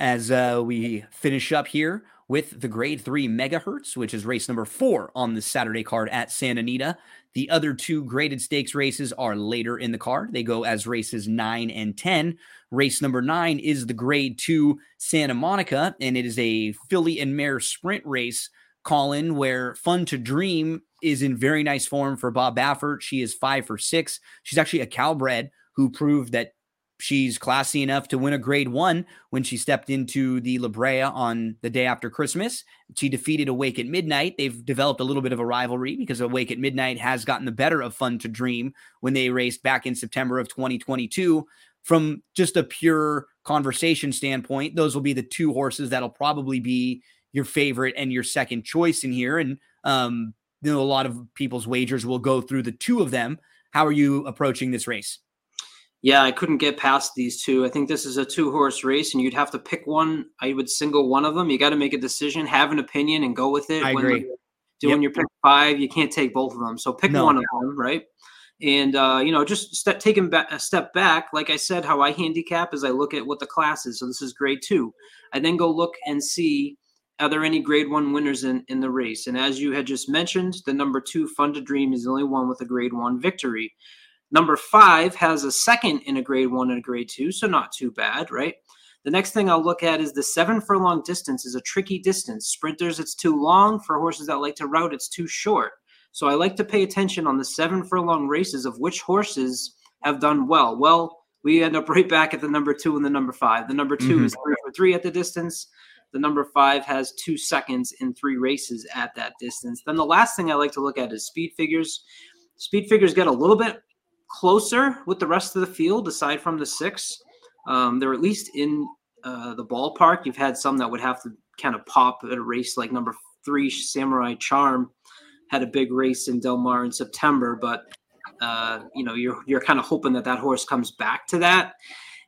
As uh, we finish up here with the grade three megahertz, which is race number four on the Saturday card at Santa Anita. The other two graded stakes races are later in the card. They go as races nine and 10. Race number nine is the grade two Santa Monica, and it is a filly and mare sprint race, Colin, where Fun to Dream is in very nice form for Bob Baffert. She is five for six. She's actually a Calbred who proved that she's classy enough to win a grade one when she stepped into the La Brea on the day after Christmas. She defeated Awake at Midnight. They've developed a little bit of a rivalry because Awake at Midnight has gotten the better of Fun to Dream when they raced back in September of 2022. From just a pure conversation standpoint, those will be the two horses that'll probably be your favorite and your second choice in here. And um, you know, a lot of people's wagers will go through the two of them. How are you approaching this race? Yeah, I couldn't get past these two. I think this is a two horse race, and you'd have to pick one. I would single one of them. You got to make a decision, have an opinion, and go with it. I When agree. you're Doing Yep. your pick five, you can't take both of them. So pick No. one of them, right? And uh, you know, just step taking back a step back. Like I said, how I handicap is I look at what the class is. So this is grade two. I then go look and see are there any grade one winners in, in the race? And as you had just mentioned, the number two, Fun to Dream, is the only one with a grade one victory. Number five has a second in a grade one and a grade two, so not too bad, right? The next thing I'll look at is the seven furlong distance is a tricky distance. Sprinters, it's too long. For horses that like to route, it's too short. So I like to pay attention on the seven furlong races of which horses have done well. Well, we end up *laughs* right back at the number two and the number five. The number 2 Mhm. is three for three at the distance. The number five has two seconds in three races at that distance. Then the last thing I like to look at is speed figures. Speed figures get a little bit closer with the rest of the field, aside from the six. Um, they're at least in uh, the ballpark. You've had some that would have to kind of pop at a race like number three, Samurai Charm, had a big race in Del Mar in September, but uh, you know you're you're kind of hoping that that horse comes back to that.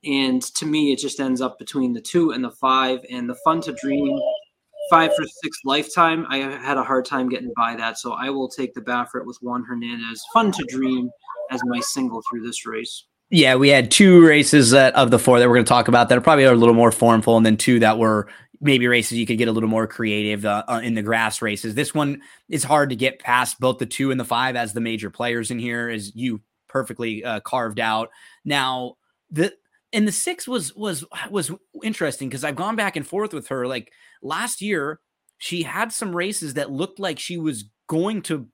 And to me, it just ends up between the two and the five, and the Fun to Dream five for six lifetime. I had a hard time getting by that, so I will take the Baffert with Juan Hernandez. Fun to Dream as my single through this race. Yeah, we had two races that of the four that we're going to talk about that are probably a little more formful, and then two that were maybe races you could get a little more creative uh, uh, in the grass races. This one is hard to get past both the two and the five as the major players in here, as you perfectly uh, carved out. Now the and the six was was was interesting because I've gone back and forth with her. Like last year, she had some races that looked like she was going to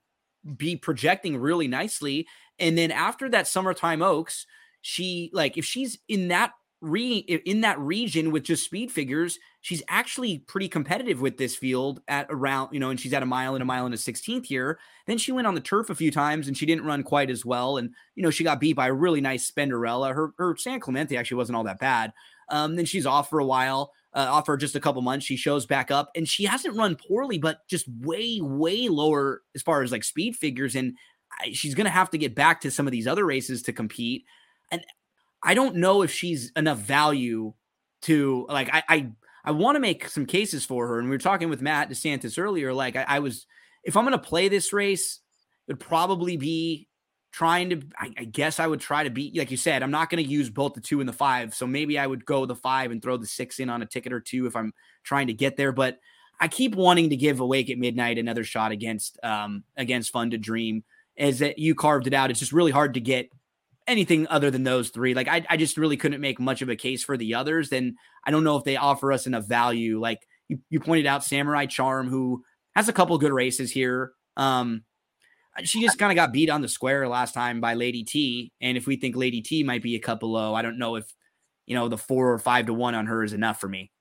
be projecting really nicely, and then after that summertime Oaks she like if she's in that re in that region with just speed figures she's actually pretty competitive with this field at around you know and she's at a mile and a mile and a 16th here. Then she went on the turf a few times and she didn't run quite as well. And you know she got beat by a really nice Spendarella. Her her san clemente actually wasn't all that bad. Um then she's off for a while uh, off for just a couple months. She shows back up and she hasn't run poorly but just way way lower as far as like speed figures. And she's going to have to get back to some of these other races to compete and I don't know if she's enough value to like I I, I want to make some cases for her. And we were talking with Matt DeSantis earlier. Like I, I was if I'm gonna play this race, it would probably be trying to I, I guess I would try to beat like you said, I'm not gonna use both the two and the five. So maybe I would go the five and throw the six in on a ticket or two if I'm trying to get there. But I keep wanting to give Awake at Midnight another shot against um against Fun to Dream. As that you carved it out, it's just really hard to get anything other than those three. Like I, I just really couldn't make much of a case for the others. Then I don't know if they offer us enough value. Like you, you pointed out, Samurai Charm, who has a couple good races here. Um, she just kind of got beat on the square last time by Lady T. And if we think Lady T might be a couple low, I don't know if you know the four or five to one on her is enough for me.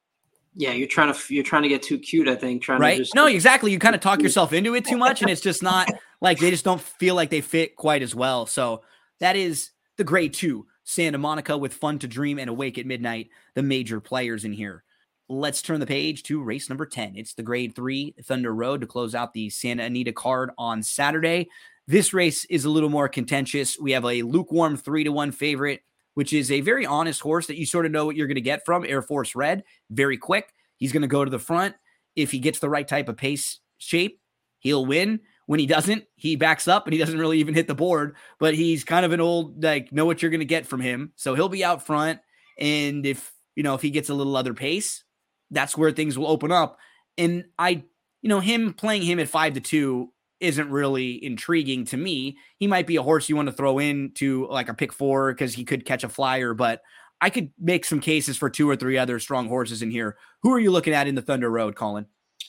Yeah, you're trying to you're trying to get too cute. I think trying Right? to just No, exactly. You kind of talk yourself into it too much, and it's just not *laughs* like they just don't feel like they fit quite as well. So that is the grade two Santa Monica with Fun to Dream and Awake at Midnight, the major players in here. Let's turn the page to race number 10. It's the grade three Thunder Road to close out the Santa Anita card on Saturday. This race is a little more contentious. We have a lukewarm three to one favorite, which is a very honest horse that you sort of know what you're going to get from Air Force Red. Very quick. He's going to go to the front. If he gets the right type of pace shape, he'll win. When he doesn't, he backs up and he doesn't really even hit the board. But he's kind of an old, like, know what you're going to get from him. So he'll be out front. And if, you know, if he gets a little other pace, that's where things will open up. And I, you know, him playing him at five to two isn't really intriguing to me. He might be a horse you want to throw in to like a pick four because he could catch a flyer, but I could make some cases for two or three other strong horses in here. Who are you looking at in the Thunder Road, Colin?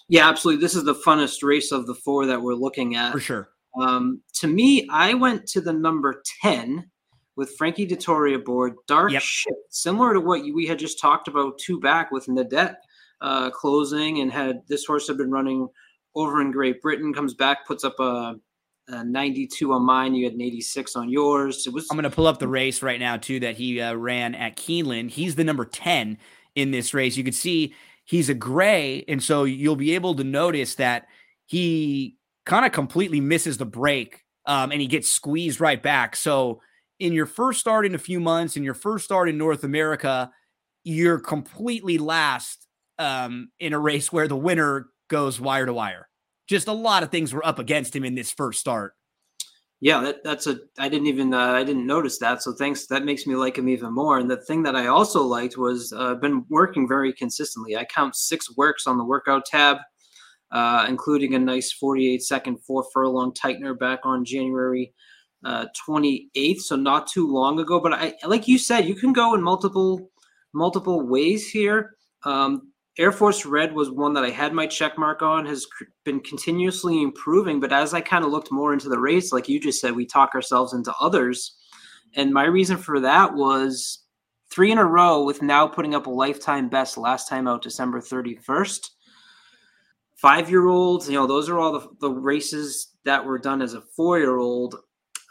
yeah, absolutely. This is the funnest race of the four that we're looking at. For sure. Um, to me, I went to the number 10 with Frankie Dettori aboard Dark Yep. Ship, similar to what we had just talked about two back with Nadet uh, closing and had this horse had been running over in Great Britain, comes back, puts up a, a 92 on mine. You had an 86 on yours. It was I'm going to pull up the race right now, too, that he uh, ran at Keeneland. He's the number 10 in this race. You can see he's a gray. And so you'll be able to notice that he kind of completely misses the break um, and he gets squeezed right back. So in your first start in a few months, in your first start in North America, you're completely last um, in a race where the winner goes wire to wire. Just a lot of things were up against him in this first start. Yeah, that, that's a. I didn't even. Uh, I didn't notice that. So thanks. That makes me like him even more. And the thing that I also liked was uh, been working very consistently. I count six works on the workout tab, uh, including a nice 48 second four furlong tightener back on January uh, 28th. So not too long ago. But I, like you said, you can go in multiple multiple ways here. Um, Air Force Red was one that I had my check mark on, has been continuously improving. But as I kind of looked more into the race, like you just said, we talk ourselves into others. And my reason for that was three in a row with now putting up a lifetime best last time out December 31st. Five year olds, you know, those are all the, the races that were done as a four year old.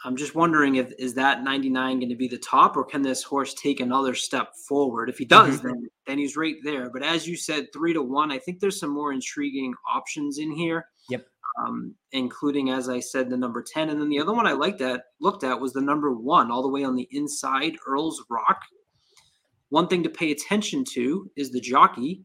I'm just wondering if is that 99 going to be the top, or can this horse take another step forward? If he does, then then he's right there. But as you said, three to one, I think there's some more intriguing options in here. Yep. Um, including, as I said, the number 10. And then the other one I liked at looked at was the number one, all the way on the inside, Earl's Rock. One thing to pay attention to is the jockey.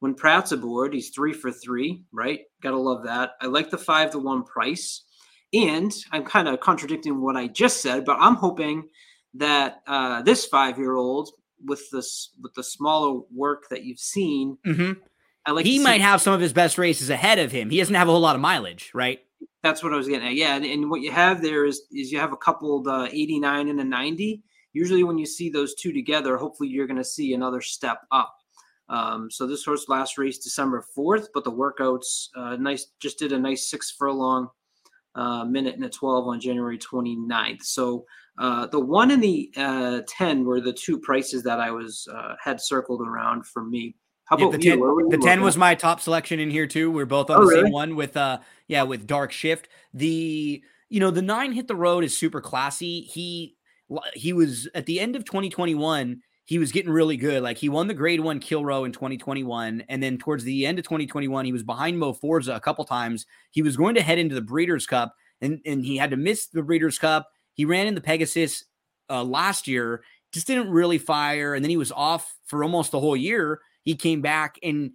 When Prat's aboard, he's three for three, right? Gotta love that. I like the five to one price. And I'm kind of contradicting what I just said, but I'm hoping that uh, this five year old with this with the smaller work that you've seen, Mm-hmm. I like He see- might have some of his best races ahead of him. He doesn't have a whole lot of mileage, right? That's what I was getting at. Yeah, and, and what you have there is is you have a couple of the 89 and a 90. Usually, when you see those two together, hopefully you're going to see another step up. Um, so this horse last race December 4th, but the workouts uh, nice just did a nice six furlong uh, minute and a 12 on January 29th. So uh, the one and the uh, 10 were the two prices that I was uh, had circled around for me. How Yeah, the you? 10, you the 10 was my top selection in here too. We're both on Oh, the same one with uh yeah, with Dark Shift. The you know, the 9 hit the road is super classy. He he was at the end of 2021, he was getting really good. Like he won the grade 1 Kilroe in 2021 and then towards the end of 2021, he was behind Mo Forza a couple times. He was going to head into the Breeders' Cup and and he had to miss the Breeders' Cup. He ran in the Pegasus uh, last year, just didn't really fire and then he was off for almost the whole year he came back and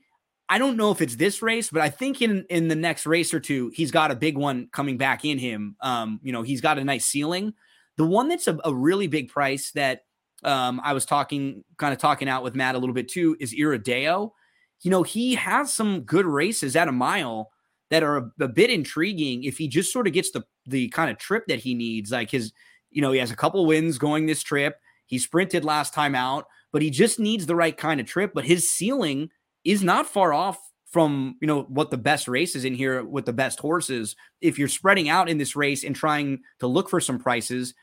I don't know if it's this race, but I think in in the next race or two, he's got a big one coming back in him. Um, you know, he's got a nice ceiling. The one that's a, a really big price that um, I was talking, kind of talking out with Matt a little bit too, is Irideo. You know, he has some good races at a mile that are a, a bit intriguing if he just sort of gets the the kind of trip that he needs. Like his, you know, he has a couple wins going this trip. He sprinted last time out, but he just needs the right kind of trip. But his ceiling is not far off from you know what the best races in here with the best horses. If you're spreading out in this race and trying to look for some prices,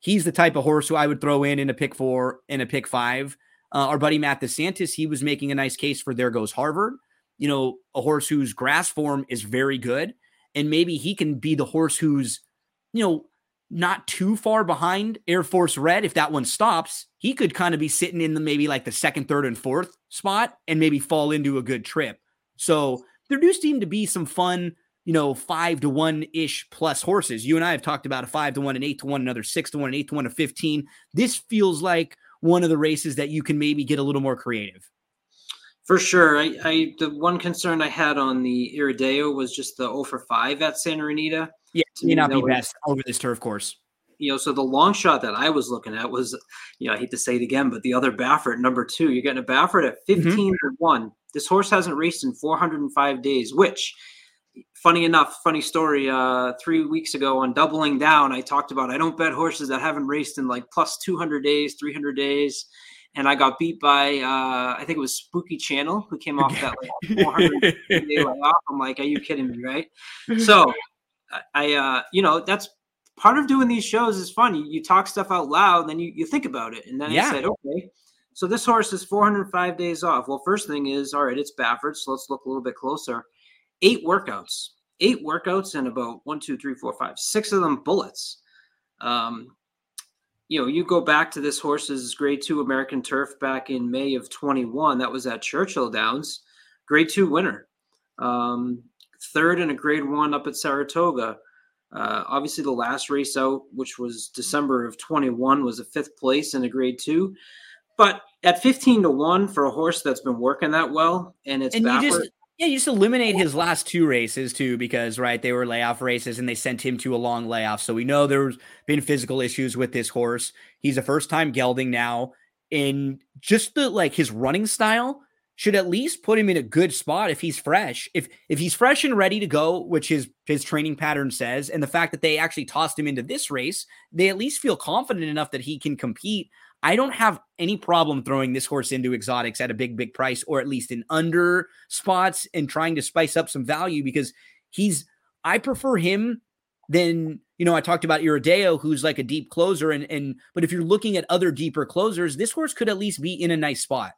he's the type of horse who I would throw in in a pick four in a pick five. Uh, our buddy Matt DeSantis, he was making a nice case for there goes Harvard. You know, a horse whose grass form is very good, and maybe he can be the horse who's, you know, not too far behind Air Force Red. If that one stops, he could kind of be sitting in the maybe like the second, third, and fourth spot and maybe fall into a good trip. So there do seem to be some fun, you know, five to one ish plus horses. You and I have talked about a five to one, an eight to one, another six to one, an eight to one, a 15. This feels like one of the races that you can maybe get a little more creative. For sure. I, I the one concern I had on the Irideo was just the 0 for 5 at Santa Anita. Yeah, may not be was- best over this turf course. You know, so the long shot that I was looking at was, you know, I hate to say it again, but the other Baffert, number two, you're getting a Baffert at mm-hmm. 15 to 1. This horse hasn't raced in 405 days, which funny enough, funny story. Uh, three weeks ago on doubling down, I talked about I don't bet horses that haven't raced in like plus 200 days, 300 days. And I got beat by, uh, I think it was Spooky Channel, who came off that like *laughs* 400 day layoff. I'm like, are you kidding me? Right. So I- uh, you know, that's part of doing these shows is fun. You, you talk stuff out loud, then you, you think about it. And then Yeah. I said, okay, so this horse is 405 days off. Well, first thing is, all right, it's Baffert. So let's look a little bit closer. Eight workouts, eight workouts, and about one, two, three, four, five, six of them bullets. Um, you know, you go back to this horse's grade two American turf back in May of 21. That was at Churchill Downs, grade two winner. Um, third in a grade one up at Saratoga. Uh, obviously, the last race out, which was December of 21, was a fifth place in a grade two. But at 15 to 1 for a horse that's been working that well, and it's and you just yeah, you just eliminate his last two races too, because right, they were layoff races and they sent him to a long layoff. So we know there's been physical issues with this horse. He's a first time gelding now, and just the like his running style should at least put him in a good spot if he's fresh. If if he's fresh and ready to go, which his his training pattern says, and the fact that they actually tossed him into this race, they at least feel confident enough that he can compete. I don't have any problem throwing this horse into exotics at a big, big price, or at least in under spots and trying to spice up some value because he's, I prefer him than, you know, I talked about Irideo, who's like a deep closer. And, and, but if you're looking at other deeper closers, this horse could at least be in a nice spot.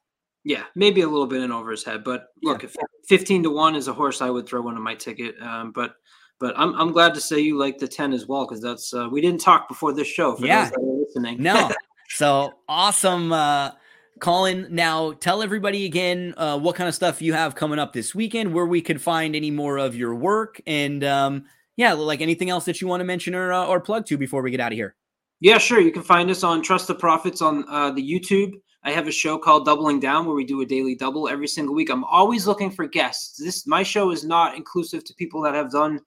Yeah, maybe a little bit in over his head, but look, if 15 to 1 is a horse I would throw into my ticket. Um, but but I'm I'm glad to say you like the 10 as well because that's uh, we didn't talk before this show for Yeah. those that are listening. No. *laughs* so awesome. Uh, Colin, now tell everybody again uh, what kind of stuff you have coming up this weekend, where we could find any more of your work, and um, yeah, like anything else that you want to mention or uh, or plug to before we get out of here. Yeah, sure. You can find us on Trust the Profits on uh, the YouTube. I have a show called Doubling Down where we do a daily double every single week. I'm always looking for guests. This my show is not inclusive to people that have done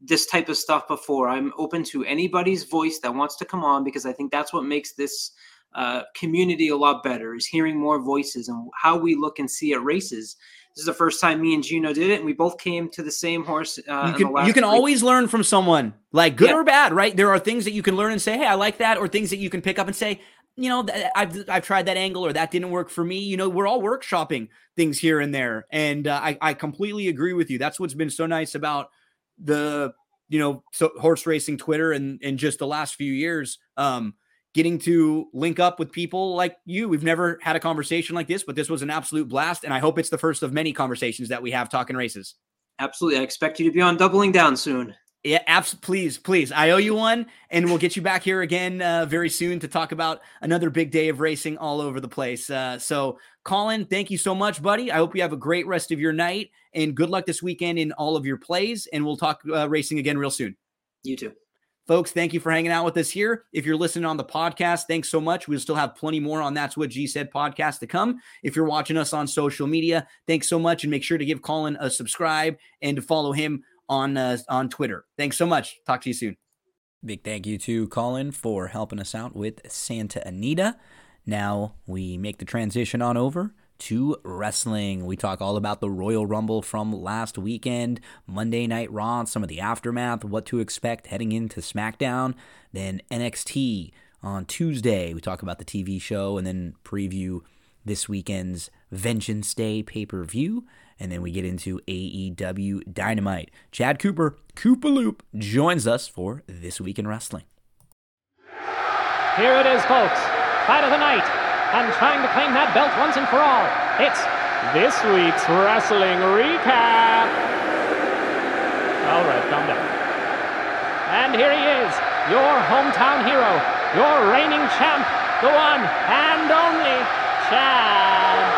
this type of stuff before. I'm open to anybody's voice that wants to come on because I think that's what makes this uh, community a lot better is hearing more voices and how we look and see at races. This is the first time me and Gino did it, and we both came to the same horse. Uh, you can you can always learn from someone, like good Yeah. or bad, right? There are things that you can learn and say, "Hey, I like that," or things that you can pick up and say, "You know, I've I've tried that angle, or that didn't work for me." You know, we're all workshopping things here and there, and uh, I I completely agree with you. That's what's been so nice about the you know so horse racing Twitter and and just the last few years. Um, getting to link up with people like you. We've never had a conversation like this, but this was an absolute blast, and I hope it's the first of many conversations that we have talking races. Absolutely. I expect you to be on Doubling Down soon. Yeah, abs- please, please. I owe you one, and we'll get you back here again uh, very soon to talk about another big day of racing all over the place. Uh, so, Colin, thank you so much, buddy. I hope you have a great rest of your night, and good luck this weekend in all of your plays. And we'll talk uh, racing again real soon. You too. Folks, thank you for hanging out with us here. If you're listening on the podcast, thanks so much. We'll still have plenty more on That's What G Said podcast to come. If you're watching us on social media, thanks so much. And make sure to give Colin a subscribe and to follow him on uh, on Twitter. Thanks so much. Talk to you soon. Big thank you to Colin for helping us out with Santa Anita. Now we make the transition on over to wrestling. We talk all about the Royal Rumble from last weekend, Monday Night Raw, some of the aftermath, what to expect heading into SmackDown, then NXT on Tuesday. We talk about the TV show and then preview this weekend's Vengeance Day pay per view. And then we get into AEW Dynamite. Chad Cooper, Koopa Loop, joins us for This Week in Wrestling. Here it is, folks. Fight of the night. And trying to claim that belt once and for all. It's this week's wrestling recap. All right, calm down. And here he is, your hometown hero, your reigning champ, the one and only Chad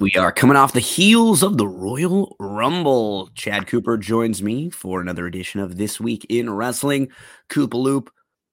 We are coming off the heels of the Royal Rumble. Chad Cooper joins me for another edition of This Week in Wrestling. Koopa Loop.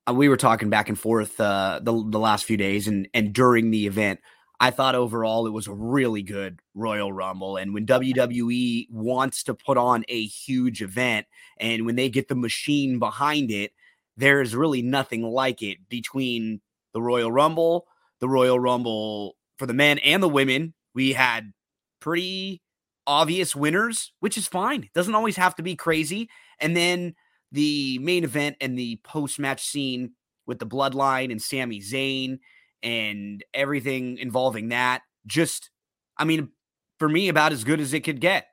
Uh, we were talking back and forth uh, the, the last few days and, and during the event. I thought overall it was a really good Royal Rumble. And when WWE wants to put on a huge event and when they get the machine behind it, there's really nothing like it between the Royal Rumble, the Royal Rumble for the men and the women. We had pretty obvious winners, which is fine. It doesn't always have to be crazy. And then the main event and the post match scene with the bloodline and Sami Zayn and everything involving that. Just, I mean, for me, about as good as it could get.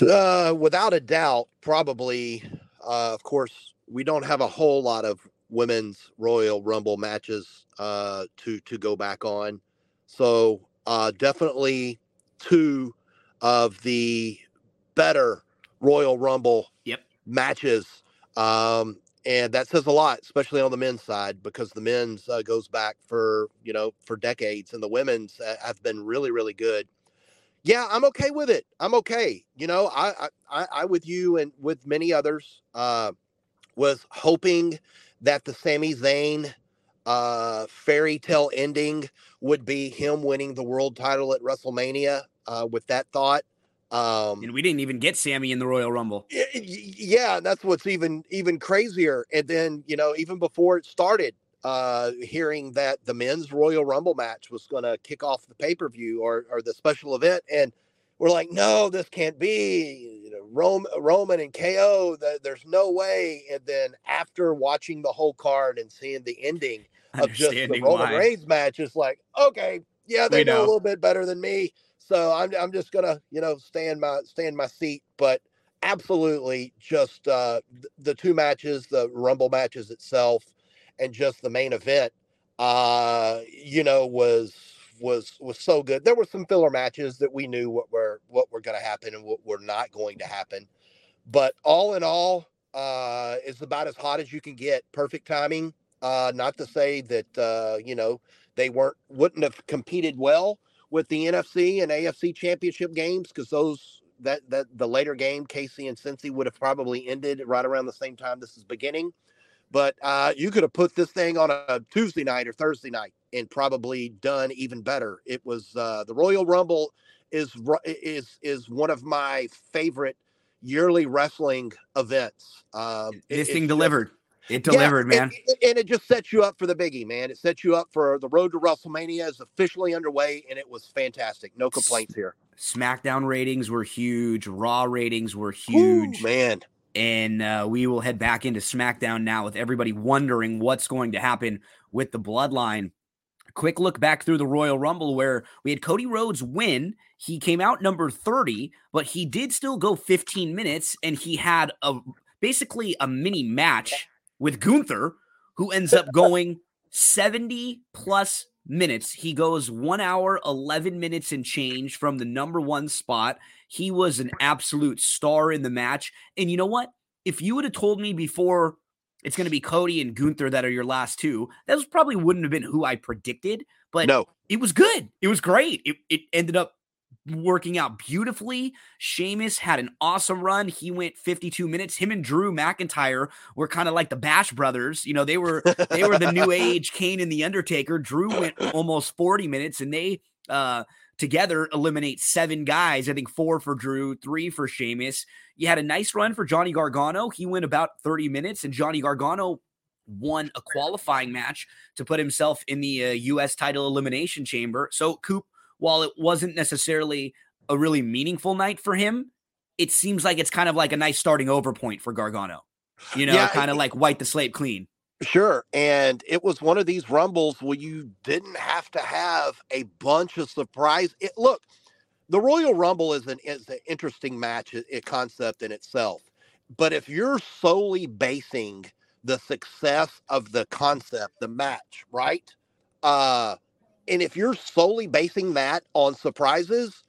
Uh, without a doubt, probably. Uh, of course, we don't have a whole lot of women's Royal Rumble matches uh, to to go back on, so uh, definitely two of the better Royal Rumble Yep. matches. Um, and that says a lot, especially on the men's side, because the men's uh, goes back for you know for decades, and the women's uh, have been really really good. Yeah, I'm okay with it. I'm okay. You know, I I, I, I with you and with many others uh, was hoping that the Sami Zayn uh, fairy tale ending would be him winning the world title at WrestleMania. Uh, with that thought, um, And we didn't even get Sami in the Royal Rumble. Yeah that's what's even even crazier and then you know even before it started uh hearing that the men's royal rumble match was going to kick off the pay-per-view or or the special event and we're like no this can't be you know Rome, roman and ko th- there's no way and then after watching the whole card and seeing the ending of just the roman why. reigns match it's like okay yeah they know, know. a little bit better than me so i'm, I'm just gonna you know stay in my stay in my seat but absolutely just uh the two matches the rumble matches itself and just the main event uh you know was was was so good there were some filler matches that we knew what were what were going to happen and what were not going to happen but all in all uh it's about as hot as you can get perfect timing uh not to say that uh you know they weren't wouldn't have competed well with the NFC and AFC championship games because those that that the later game, Casey and Cincy would have probably ended right around the same time this is beginning. But uh, you could have put this thing on a Tuesday night or Thursday night and probably done even better. It was uh, the Royal Rumble is is is one of my favorite yearly wrestling events. Um, This it's thing just- delivered. It delivered, man. And, and it just sets you up for the biggie, man. It sets you up for the road to WrestleMania is officially underway, and it was fantastic. No complaints here. SmackDown ratings were huge. Raw ratings were huge. man. and uh, we will head back into SmackDown now with everybody wondering what's going to happen with the Bloodline. Quick look back through the Royal Rumble where we had Cody Rhodes win. He came out number 30, but he did still go 15 minutes and he had a basically a mini match with Gunther, who ends up going 70 plus minutes. He goes one hour, 11 minutes and change from the number one spot. He was an absolute star in the match. And you know what? If you would have told me before it's going to be Cody and Gunther that are your last two, that was probably wouldn't have been who I predicted, but No, it was good. It was great. It, it ended up working out beautifully. Sheamus had an awesome run. He went 52 minutes. Him and Drew McIntyre were kind of like the Bash brothers. You know, they were they were the new *laughs* age Kane and the Undertaker. Drew went almost 40 minutes and they uh together eliminate seven guys. I think four for Drew, three for Sheamus. You had a nice run for Johnny Gargano. He went about 30 minutes and Johnny Gargano won a qualifying match to put himself in the uh, US title elimination chamber. So Coop while it wasn't necessarily a really meaningful night for him, it seems like it's kind of like a nice starting over point for Gargano. You know, Yeah, kind of like wipe the slate clean. sure. And it was one of these rumbles where you didn't have to have a bunch of surprise. It, look, the Royal Rumble is an is an interesting match i- concept in itself. But if you're solely basing the success of the concept, the match, right? Uh, and if you're solely basing that on surprises,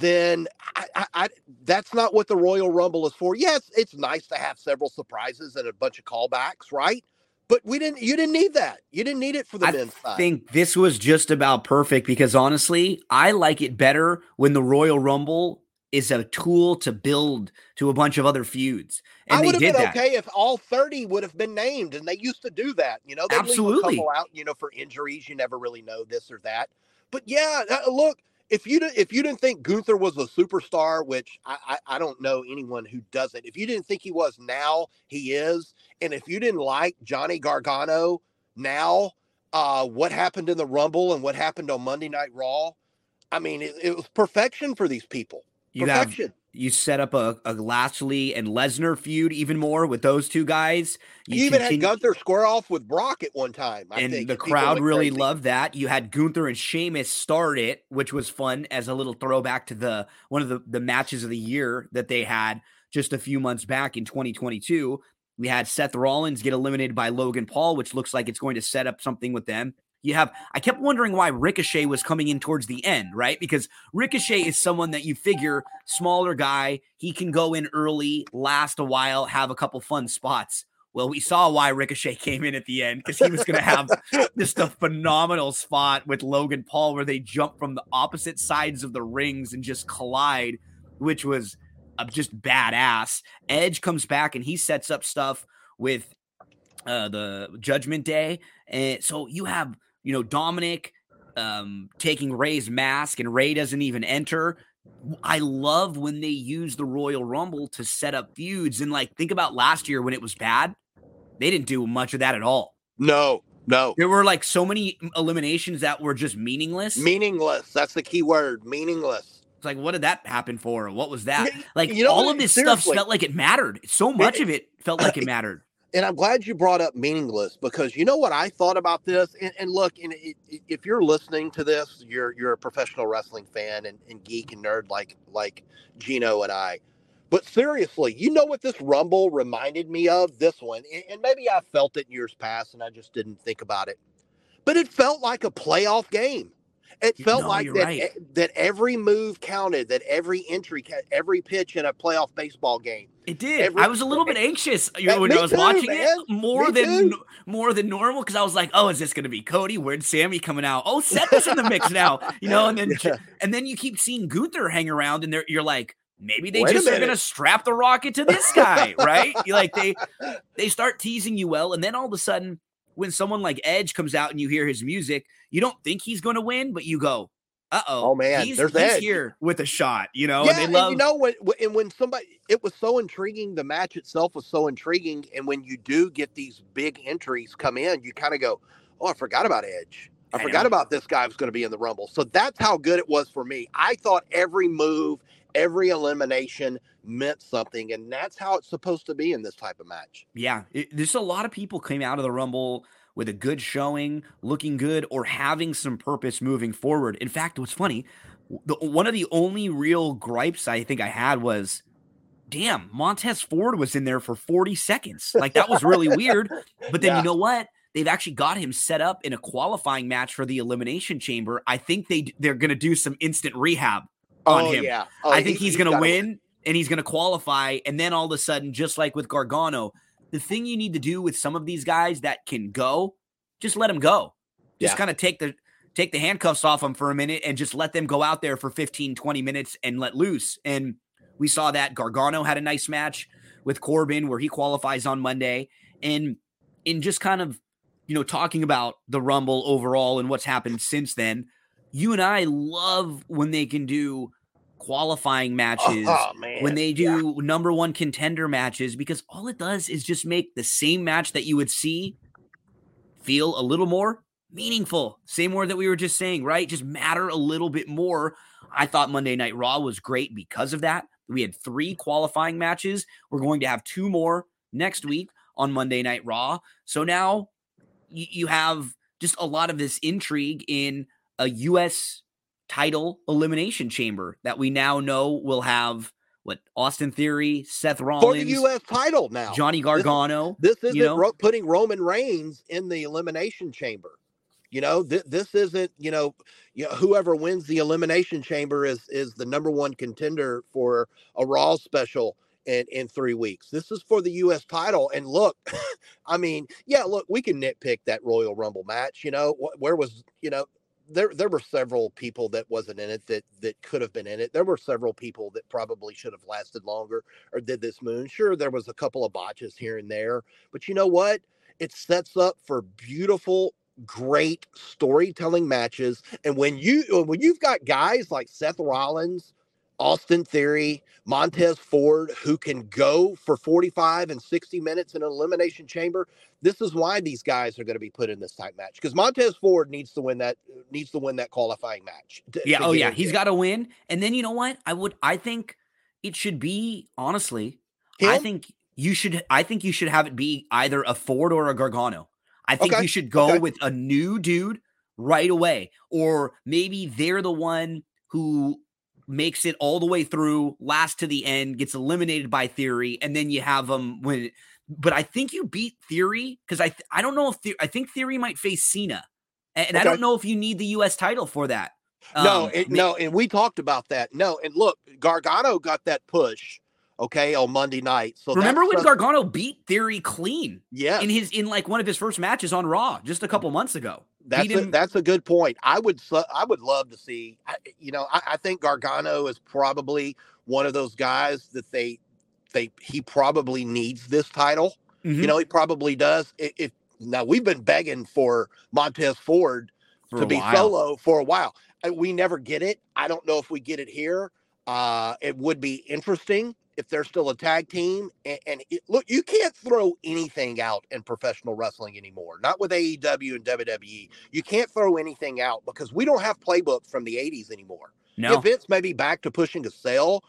then I, I, I that's not what the Royal Rumble is for. Yes, it's nice to have several surprises and a bunch of callbacks, right? But we didn't. You didn't need that. You didn't need it for the I men's side. think this was just about perfect because honestly, I like it better when the Royal Rumble is a tool to build to a bunch of other feuds. And I would have been that. okay if all 30 would have been named, and they used to do that. You know, they leave a Absolutely. couple out, you know, for injuries. You never really know this or that. But yeah, uh, look, if you didn't, if you didn't think Gunther was a superstar, which I, I I don't know anyone who doesn't. If you didn't think he was, now he is. And if you didn't like Johnny Gargano, now uh, what happened in the Rumble and what happened on Monday Night Raw, I mean, it, it was perfection for these people. You have you set up a, a Lashley and Lesnar feud even more with those two guys. You, even had Gunther square off with Brock at one time. I and think, the crowd really crazy. loved that. You had Gunther and Sheamus start it, which was fun as a little throwback to the one of the, the matches of the year that they had just a few months back in 2022. We had Seth Rollins get eliminated by Logan Paul, which looks like it's going to set up something with them. You have, I kept wondering why Ricochet was coming in towards the end, right? Because Ricochet is someone that you figure smaller guy, he can go in early, last a while, have a couple fun spots. Well, we saw why Ricochet *laughs* came in at the end because he was going to have just a phenomenal spot with Logan Paul where they jump from the opposite sides of the rings and just collide, which was uh, just badass. Edge comes back and he sets up stuff with uh, the Judgment Day, and so you have you know Dominik um, taking Rey's mask, and Rey doesn't even enter. I love when they use the Royal Rumble to set up feuds. And like, think about last year when it was bad. They didn't do much of that at all. No, no. There were like so many eliminations that were just meaningless. Meaningless. That's the key word. Meaningless. It's like, what did that happen for? What was that? Like, you know all what? of this stuff felt like it mattered. So much of it felt like it *clears throat* mattered. And I'm glad you brought up meaningless because you know what I thought about this. And, and look, and it, it- if you're listening to this, you're you're a professional wrestling fan and, and geek and nerd like like Gino and I. But seriously, you know what this Rumble reminded me of? This one, and, and maybe I felt it in years past, and I just didn't think about it. But it felt like a playoff game. It felt no, like that right. that every move counted, that every entry, every pitch in a playoff baseball game. It did. Every- I was a little *laughs* bit anxious you know, eh, when I was too, watching man. it more Me than too. more than normal because I was like, "Oh, is this going to be Cody? Where's Sami coming out? Oh, set this in the mix now." You know, and then *laughs* Yeah. and then you keep seeing Gunther hang around, and you're like, maybe they Wait just are going to strap the rocket to this guy, right? You like they *laughs* they start teasing you well, and then all of a sudden, when someone like Edge comes out and you hear his music, you don't think he's going to win, but you go, "Uh oh, Oh, man, he's, there's he's Edge." here with a shot," you know, yeah, and they and you know when when- and when somebody it was so intriguing, the match itself was so intriguing, and when you do get these big entries come in, you kind of go, "Oh, I forgot about Edge. I, I forgot know. about this guy was going to be in the Rumble." So that's how good it was for me. I thought every move, every elimination meant something, and that's how it's supposed to be in this type of match. Yeah, it, there's a lot of people came out of the Rumble with a good showing, looking good, or having some purpose moving forward. In fact, what's funny, the, one of the only real gripes I think I had was, damn, Montez Ford was in there for 40 seconds. Like that was really weird. *laughs* But then Yeah. you know what? They've actually got him set up in a qualifying match for the Elimination Chamber. I think they they're going to do some instant rehab on oh him. yeah, oh, I think he- he's, going to win and he's going to qualify. And then all of a sudden, just like with Gargano, the thing you need to do with some of these guys that can go, just let them go. Just Yeah. kind of take the take the handcuffs off them for a minute and just let them go out there for 15, 20 minutes and let loose. And we saw that Gargano had a nice match with Corbin where he qualifies on Monday. And in just kind of, you know, talking about the Rumble overall and what's happened since then, you and I love when they can do qualifying matches Oh when they Yeah. do number one contender matches because all it does is just make the same match that you would see feel a little more meaningful. Same word that we were just saying, right? Just matter a little bit more. I thought Monday Night Raw was great because of that. We had three qualifying matches. We're going to have two more next week on Monday Night Raw. So now you, you have just a lot of this intrigue in a U.S. title elimination chamber that we now know will have what Austin Theory, Seth Rollins, for the U.S. title now. Johnny Gargano. This isn't you know? putting Roman Reigns in the elimination chamber. You know, th- this isn't, you know, you know, whoever wins the elimination chamber is is the number one contender for a Raw special in in three weeks. This is for the U.S. title. And look, *laughs* I mean, yeah, look, we can nitpick that Royal Rumble match. You know, wh- where was, you know, there there were several people that wasn't in it that that could have been in it. There were several people that probably should have lasted longer or did this moon. Sure, there was a couple of botches here and there, but you know what? It sets up for beautiful, great storytelling matches. And when you when you've got guys like Seth Rollins, Austin Theory, Montez Ford who can go for 45 and 60 minutes in an elimination chamber, this is why these guys are going to be put in this type match because Montez Ford needs to win that needs to win that qualifying match. to- Yeah, to oh yeah, he's got to win. And then you know what? I would I think it should be honestly, I think you should I think you should have it be either a Ford or a Gargano. I think Okay, you should go okay. with a new dude right away or maybe they're the one who makes it all the way through, last to the end, gets eliminated by Theory and then you have them when but I think you beat Theory cuz I th- I don't know if the- I think Theory might face Cena. And, and I don't know if you need the US title for that. no, Um, it, ma- no, and we talked about that. No, and look, Gargano got that push Okay, on Monday night. So Remember when Gargano beat Theory clean Yeah, in his in like one of his first matches on Raw just a couple months ago? That's a, that's a good point. I would I would love to see. I- You know, I, I think Gargano is probably one of those guys that they they he probably needs this title. Mhm. You know, he probably does. If now we've been begging for Montez Ford For to be while. solo for a while. We never get it. I don't know if we get it here. Uh, it would be interesting if they're still a tag team. And, and it, look, you can't throw anything out in professional wrestling anymore. Not with AEW and WWE. You can't throw anything out because we don't have playbooks from the '80s anymore. No, Yeah, Vince may be back to pushing to sell,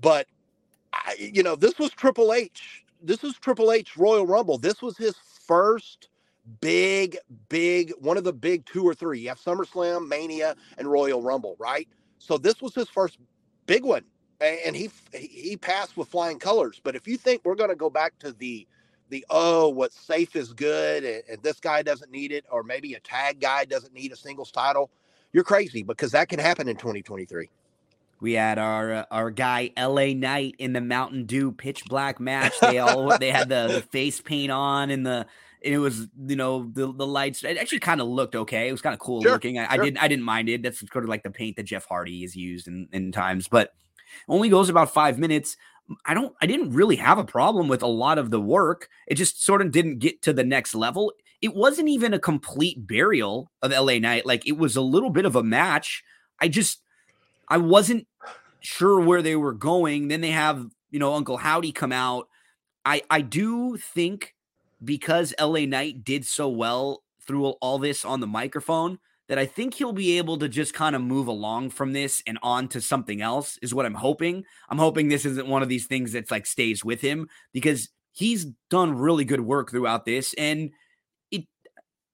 but I, you know, this was Triple H. This was Triple H Royal Rumble. This was his first big, big one of the big two or three. You have SummerSlam, Mania, and Royal Rumble, right? So this was his first big one, a- and he he passed with flying colors. But if you think we're going to go back to the the oh, what's safe is good, and, and this guy doesn't need it, or maybe a tag guy doesn't need a singles title, you're crazy because that can happen in 2023. we had our uh, our guy L.A. Knight in the Mountain Dew pitch black match. They all *laughs* they had the, the face paint on and the and it was you know the the lights. It actually kind of looked okay. It was kind of cool Sure, looking. I, I didn't I didn't mind it. That's sort of like the paint that Jeff Hardy has used in, in times, but only goes about five minutes. I don't I didn't really have a problem with a lot of the work. It just sort of didn't get to the next level. It wasn't even a complete burial of LA Knight. Like it was a little bit of a match. I just I wasn't sure where they were going. Then they have, you know, Uncle Howdy come out. I I do think because LA Knight did so well through all this on the microphone that I think he'll be able to just kind of move along from this and on to something else is what I'm hoping. I'm hoping this isn't one of these things that's like stays with him because he's done really good work throughout this and it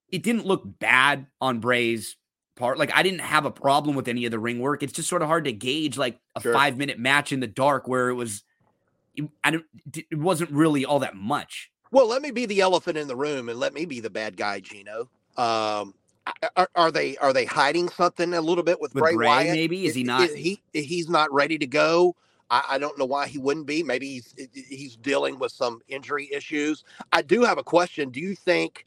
it didn't look bad on Bray's part. Like I didn't have a problem with any of the ring work. It's just sort of hard to gauge like a Sure. 5 minute match in the dark where it was it, I don't, it wasn't really all that much. Well, let me be the elephant in the room and let me be the bad guy, Gino. Um, are, are they are they hiding something a little bit with, With Bray, Bray, Wyatt? maybe? Is he not- I- he he's not ready to go. I, I don't know why he wouldn't be. Maybe he's he's dealing with some injury issues. I do have a question. Do you think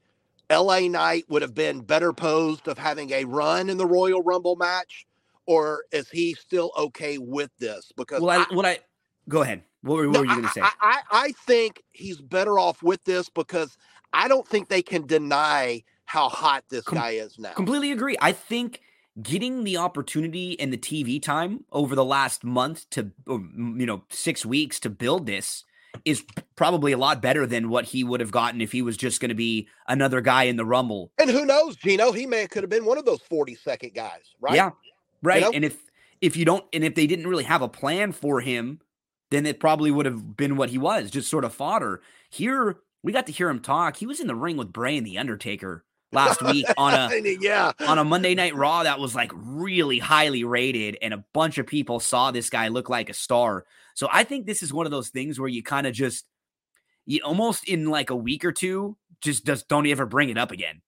L.A. Knight would have been better posed of having a run in the Royal Rumble match, or is he still okay with this? Because Well, I, I- what I go ahead. What, were- what no, were you going to say? I, I think he's better off with this because I don't think they can deny how hot this Com- guy is now. Completely agree. I think getting the opportunity and the TV time over the last month to, mm, you know, six weeks to build this is probably a lot better than what he would have gotten if he was just going to be another guy in the Rumble. And who knows, Gino? He may could have been one of those 40 second guys, right? Yeah. Right. know? And if if you don't and if they didn't really have a plan for him, then it probably would have been what he was, just sort of fodder. Here we got to hear him talk. He was in the ring with Bray and the Undertaker last week *laughs* on a yeah. on a Monday Night Raw that was like really highly rated, and a bunch of people saw this guy look like a star. So I think this is one of those things where you kind of just, you almost in like a week or two, just just don't ever bring it up again.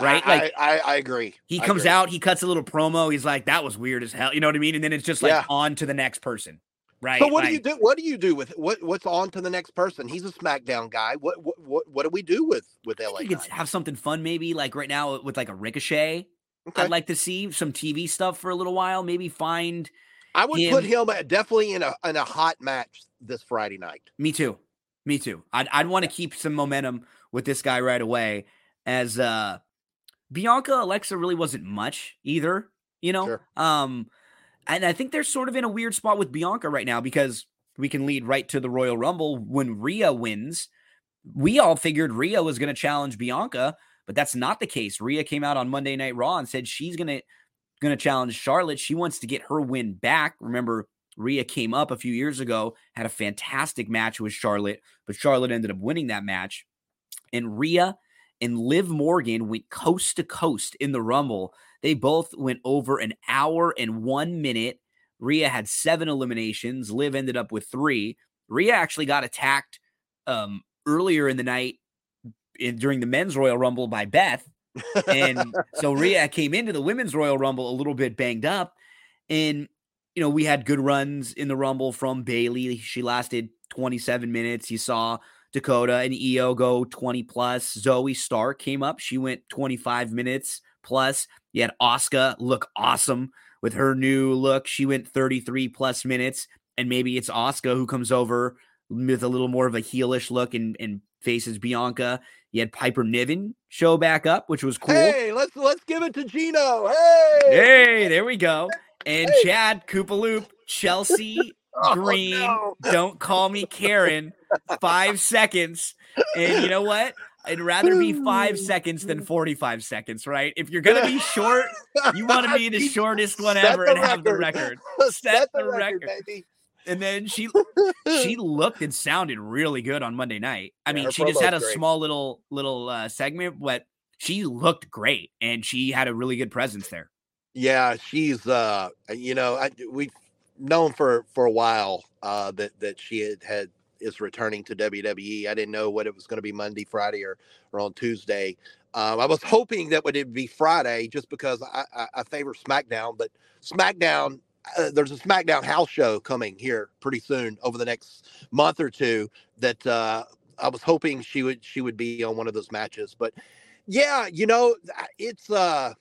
Right? I, Like, I, I, I agree. He comes agree. out, he cuts a little promo. He's like, "That was weird as hell," you know what I mean? And then it's just like Yeah. on to the next person, right? So what Like, do you do? What do you do with what? What's on to the next person? He's a SmackDown guy. What what what, what do we do with with LA? you could have something fun, maybe like right now with like a Ricochet. Okay. I'd like to see some TV stuff for a little while. Maybe find I would put him- him definitely in a in a hot match this Friday night. Me too. Me too. I'd I'd want to keep some momentum with this guy right away. As uh Bianca Alexa really wasn't much either, you know? Sure. Um and I think they're sort of in a weird spot with Bianca right now because we can lead right to the Royal Rumble when Rhea wins. We all figured Rhea was going to challenge Bianca, but that's not the case. Rhea came out on Monday Night Raw and said she's going to going to challenge Charlotte. She wants to get her win back. Remember, Rhea came up a few years ago, had a fantastic match with Charlotte, but Charlotte ended up winning that match. And Rhea and Liv Morgan went coast to coast in the Rumble. They both went over an hour and one minute. Rhea had seven eliminations. Liv ended up with three. Rhea actually got attacked um, earlier in the night in, during the men's Royal Rumble by Beth. and so *laughs* Rhea came into the women's Royal Rumble a little bit banged up. And, you know, we had good runs in the Rumble from Bayley. She lasted 27 minutes. You saw Dakota and IYO go 20 plus. Zoey Stark came up. She went 25 minutes plus. You had Asuka look awesome with her new look. She went 33 plus minutes. And maybe it's Asuka who comes over with a little more of a heelish look and, and faces Bianca. You had Piper Niven show back up, which was cool. Hey, let's let's give it to Gino. Hey, Hey, there we go. And Hey. Chad Koopaloop, Chelsea *laughs* Oh, Green, no. don't call me Karen. Five seconds. And you know what? I'd rather be five seconds than 45 seconds, right? If you're going to be short, you want to be the *laughs* shortest one Set ever and have the record. *laughs* Set, the the record, record. baby. And then she she *laughs* looked and sounded really good on Monday night. I Yeah, mean, she just had a great. small little little uh, segment, but she looked great and she had a really good presence there. Yeah, she's uh you know, I we've known for for a while uh that that she had had is returning to WWE. I didn't know what it was going to be Monday, Friday or or on Tuesday. Um, I was hoping that would be Friday just because I, I, I favor SmackDown, but SmackDown uh, there's a SmackDown house show coming here pretty soon over the next month or two that uh I was hoping she would she would be on one of those matches, but yeah, you know, it's uh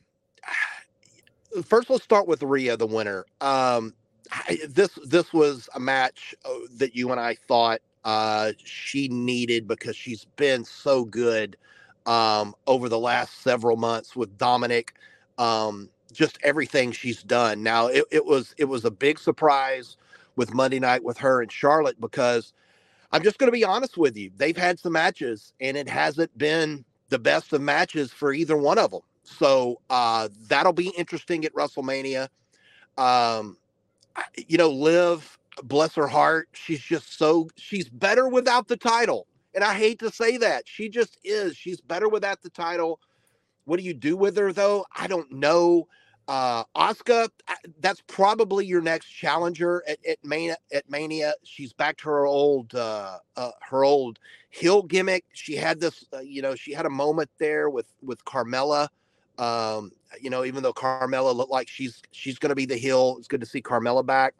*sighs* first let's start with Rhea, the winner. Um, I, this this was a match uh, that you and I thought uh, she needed because she's been so good um, over the last several months with Dominik. Um, just everything she's done. Now it, it was it was a big surprise with Monday night with her and Charlotte because I'm just going to be honest with you. They've had some matches and it hasn't been the best of matches for either one of them. So uh, that'll be interesting at WrestleMania. Um, you know, Liv, bless her heart, she's just so she's better without the title. And I hate to say that. She just is. She's better without the title. What do you do with her though? I don't know. Uh I- that's probably your next challenger at, at Mania at Mania. She's back to her old uh, uh her old heel gimmick. She had this uh, you know, she had a moment there with with Carmella. Um, you know, even though Carmella looked like she's she's going to be the heel, it's good to see Carmella back.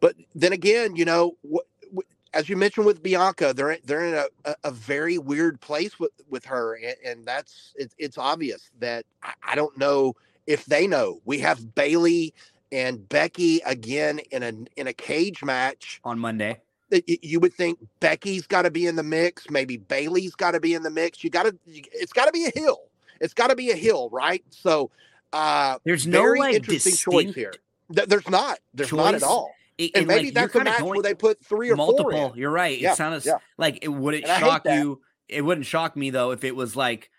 But then again, you know, wh- as you mentioned with Bianca, they're in- they're in a, a, very weird place with with her, and, and that's it's it's obvious that I, I don't know if they know. We have Bayley and Becky again in a in a cage match. on Monday. You would think Becky's got to be in the mix, maybe Bayley's got to be in the mix. You got to, it's got to be a hill. It's got to be a hill, right? So, uh, There's no very like interesting choice here. Th- There's not. There's not at all. It- And, maybe like, that's kinda match where they put three or multiple. four. In. You're right. Yeah, It sounds yeah. like it wouldn't And shock you. It wouldn't shock me though if it was like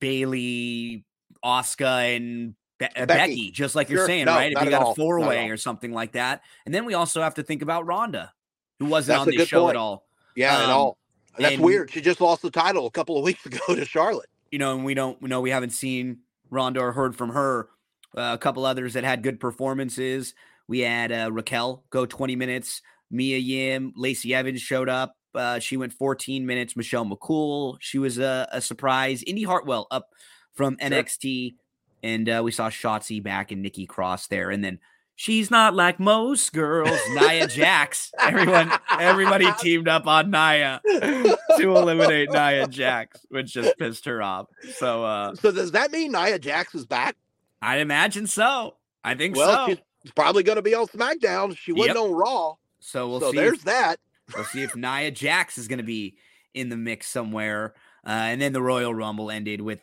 Bayley, Asuka, and Be- uh, Becky. Becky. just like you're Sure. saying, No, right? If you got all. a four way or something like that, and then we also have to think about Ronda, who wasn't That's on the show point. at all. Yeah, at Um, all. And that's and- weird. She just lost the title a couple of *laughs* weeks ago to Charlotte. you know, and we don't know we haven't seen Ronda or heard from her. Uh, a couple others that had good performances. We had uh, Raquel go 20 minutes. Mia Yim, Lacey Evans showed up. Uh, she went 14 minutes. Michelle McCool, she was a, a surprise. Indi Hartwell up from Sure. NXT, and uh, we saw Shotzi back and Nikki Cross there, and then. She's not like most girls. Nia Jax. Everyone, everybody *laughs* teamed up on Nia to eliminate Nia Jax, which just pissed her off. So uh So does that mean Nia Jax is back? I imagine so. I think Well, so. Probably going to be on SmackDown. She wasn't Yep. on Raw. So we'll so see. there's If, that. we'll see if *laughs* Nia Jax is going to be in the mix somewhere. Uh, and then the Royal Rumble ended with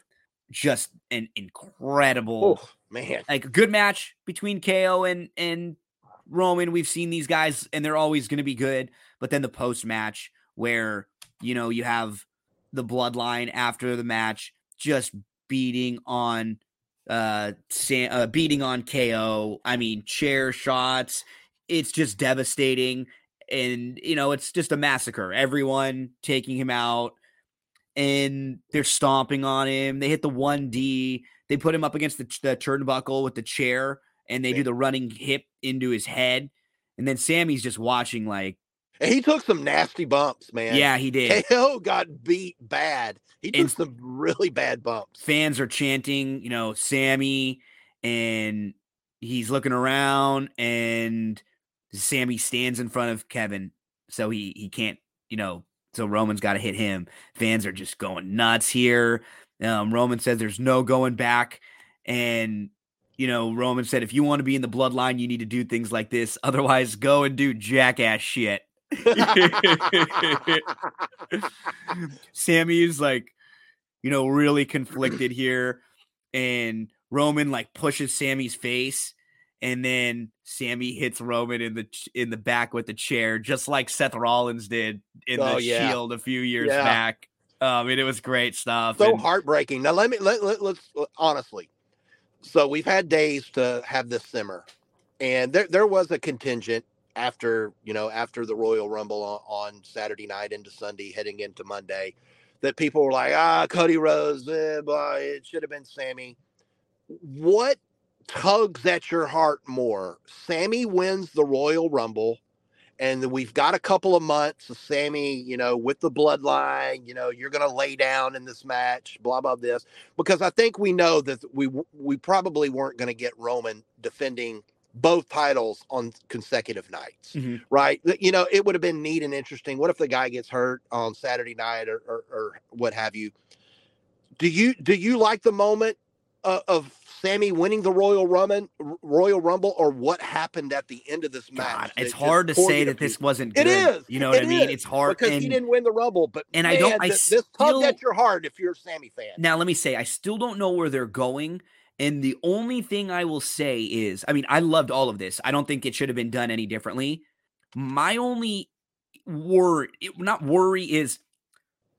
just an incredible, Oh man. like a good match between KO and and Roman. We've seen these guys, and they're always going to be good. But then the post match, where you know you have the bloodline after the match, just beating on uh, Sam, uh beating on KO. I mean, chair shots. It's just devastating, and you know it's just a massacre. Everyone taking him out, and they're stomping on him. They hit the one D. They put him up against the, the turnbuckle with the chair, and they do the running hip into his head. And then Sami's just watching, like, And he took some nasty bumps, man. yeah, he did. KO got beat bad. He took And- some really bad bumps. fans are chanting, you know, Sami, and he's looking around, and Sami stands in front of Kevin, so he he can't you know, so Roman's got to hit him. Fans are just going nuts here. Um, Roman says there's no going back. And, you know, Roman said, if you want to be in the bloodline, you need to do things like this. Otherwise, go and do jackass shit. *laughs* Sami is like, you know, really conflicted here. And Roman like pushes Sami's face. And then Sami hits Roman in the in the back with the chair, just like Seth Rollins did in Oh, the yeah. Shield a few years Yeah. back. Um, and it was great stuff. so and- heartbreaking. Now let me let, let let's honestly. So we've had days to have this simmer, and there there was a contingent after you know after the Royal Rumble on, on Saturday night into Sunday, heading into Monday, that people were like, ah, Cody Rhodes, eh, blah, it should have been Sami. What tugs at your heart more? Sami wins the Royal Rumble and we've got a couple of months of Sami, you know, with the bloodline, you know, you're going to lay down in this match, blah blah this, because I think we know that we we probably weren't going to get Roman defending both titles on consecutive nights, Mhm. right? You know, it would have been neat and interesting. What if the guy gets hurt on Saturday night or or, or what have you? Do you do you like the moment uh, of Sami winning the Royal Rumble, Royal Rumble, or what happened at the end of this match? God, it's hard to say that this wasn't It good. is. You know what I mean? It's hard because and, he didn't win the Rumble. But and I don't- I th- this tugged still- at your heart if you're a Sami fan. Now, let me say, I still don't know where they're going. And the only thing I will say is, I mean, I loved all of this. I don't think it should have been done any differently. My only worry, not worry, is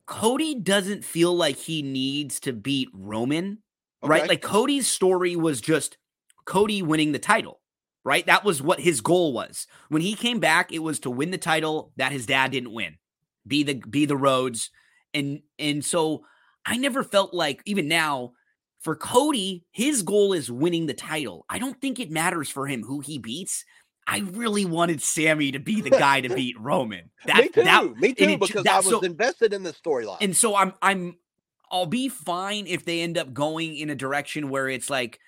Cody doesn't feel like he needs to beat Roman, right? Like Cody's story was just Cody winning the title, right? That was what his goal was. When he came back, it was to win the title that his dad didn't win. Be the be the Rhodes. And and so I never felt like even now for Cody, his goal is winning the title. I don't think it matters for him who he beats. I really wanted Sami to be the *laughs* guy to beat Roman. That, me too. that me too. it- because that- I was so- invested in the storyline. and so I'm I'm I'll be fine if they end up going in a direction where it's like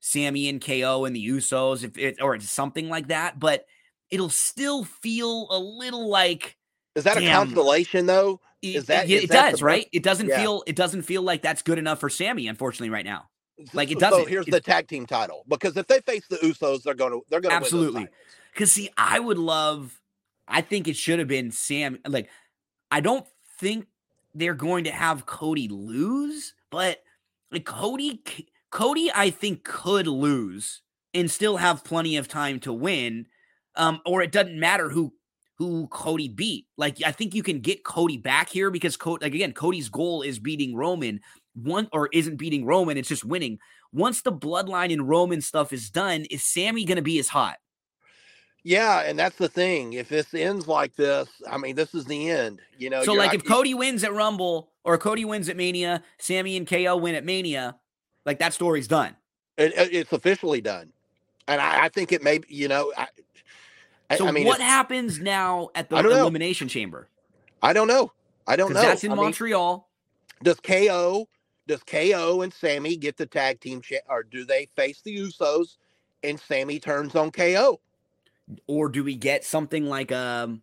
Sami and KO and the Usos, if it or it's something like that, but it'll still feel a little like is that a damn. constellation though? It, Is that- it, is it that does, right? It doesn't Yeah. feel it doesn't feel like that's good enough for Sami, unfortunately, right now. Like, it doesn't. here's It- the tag team title because if they face the Usos, they're going to they're going to Absolutely. Because see, I would love. I think it should have been Sam. Like, I don't think they're going to have Cody lose, but like Cody, Cody, I think could lose and still have plenty of time to win. Um, or it doesn't matter who who Cody beat. Like, I think you can get Cody back here because Cody, like again, Cody's goal is beating Roman. One or isn't beating Roman, it's just winning. Once the bloodline and Roman stuff is done, is Sami going to be as hot? Yeah, and that's the thing. If this ends like this, I mean, this is the end. You know. So, like, if Cody wins at Rumble or Cody wins at Mania, Sami and KO win at Mania, like that story's done. it, it- it's officially done, and I, I think it may. be, You know, I- So, I mean, what happens now at the don't know. Elimination Chamber? I don't know. I don't know. That's in I mean, Montreal. does KO does KO and Sami get the tag team cha- or do they face the Usos and Sami turns on KO? or do we get something like a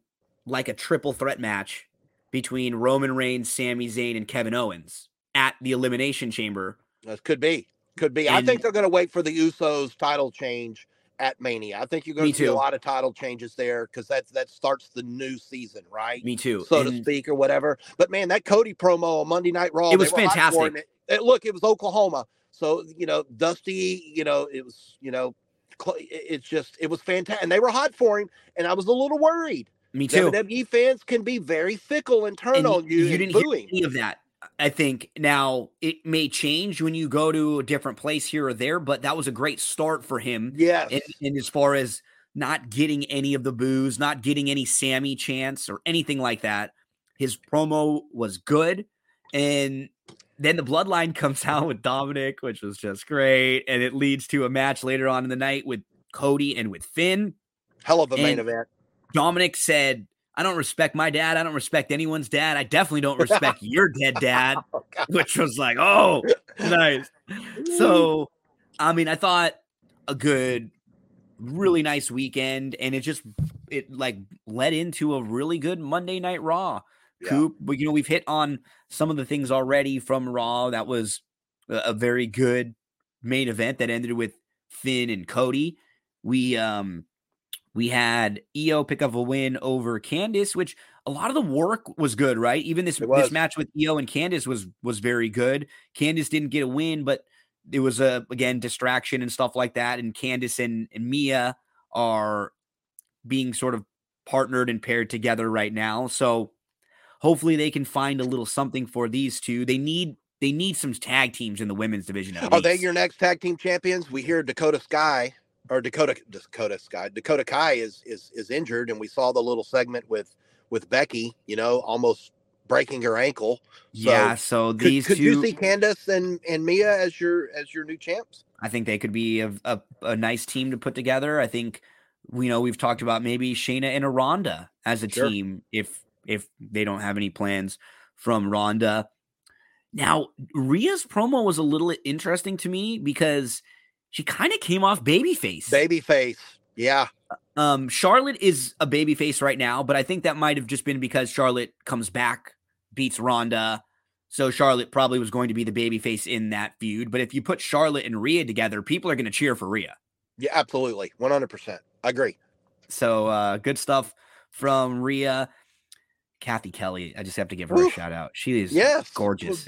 like a triple threat match between Roman Reigns, Sami Zayn, and Kevin Owens at the Elimination Chamber? That could be. Could be. I think they're going to wait for the Usos title change at Mania. I think you're going to see a lot of title changes there because that that starts the new season, right? Me too. so to speak, or whatever. But man, that Cody promo on Monday Night Raw, It was were hot for fantastic. It- it- look, it was Oklahoma, so you know, Dusty. You know, it was you know, it's just it was fantastic, and they were hot for him, and I was a little worried. me too. WWE fans can be very fickle and turn And on you. you and didn't booing. hear any of that. I think now it may change when you go to a different place here or there, but that was a great start for him. Yes. And, and as far as not getting any of the booze, not getting any Sami chance or anything like that, his promo was good. And then the bloodline *laughs* comes out with Dominik, which was just great. And it leads to a match later on in the night with Cody and with Finn. Hell of a main event. Dominic said, I don't respect my dad. I don't respect anyone's dad. I definitely don't *laughs* respect your dead dad, *laughs* Oh, which was like, oh, nice. So, I mean, I thought a good, really nice weekend, and it just it like led into a really good Monday Night Raw. Yeah. Coop, but you know we've hit on some of the things already from Raw. That was a, a very good main event that ended with Finn and Cody. We um we had IYO pick up a win over Candice, which a lot of the work was good, right? Even this this match with IYO and Candice was was very good. Candice didn't get a win, but it was a again distraction and stuff like that. And Candice and, and Mia are being sort of partnered and paired together right now. So hopefully they can find a little something for these two. They need they need some tag teams in the women's division. Are they your next tag team champions? We hear Dakota Sky or Dakota Dakota Sky. Dakota Kai is is is injured, and we saw the little segment with with Becky. You know, almost breaking her ankle. So yeah, so Could, these could two you see Candice and and Mia as your as your new champs? I think they could be a, a, a nice team to put together. I think you know we've talked about maybe Shayna and a Ronda as a Sure. team if if they don't have any plans from Ronda. Now Rhea's promo was a little interesting to me because she kind of came off babyface. Babyface. Yeah. Um, Charlotte is a babyface right now, but I think that might have just been because Charlotte comes back, beats Ronda. So Charlotte probably was going to be the babyface in that feud. But if you put Charlotte and Rhea together, people are going to cheer for Rhea. Yeah, absolutely. 100%. I agree. So uh, good stuff from Rhea. Cathy Kelley, I just have to give her a shout out. She is Yes. gorgeous.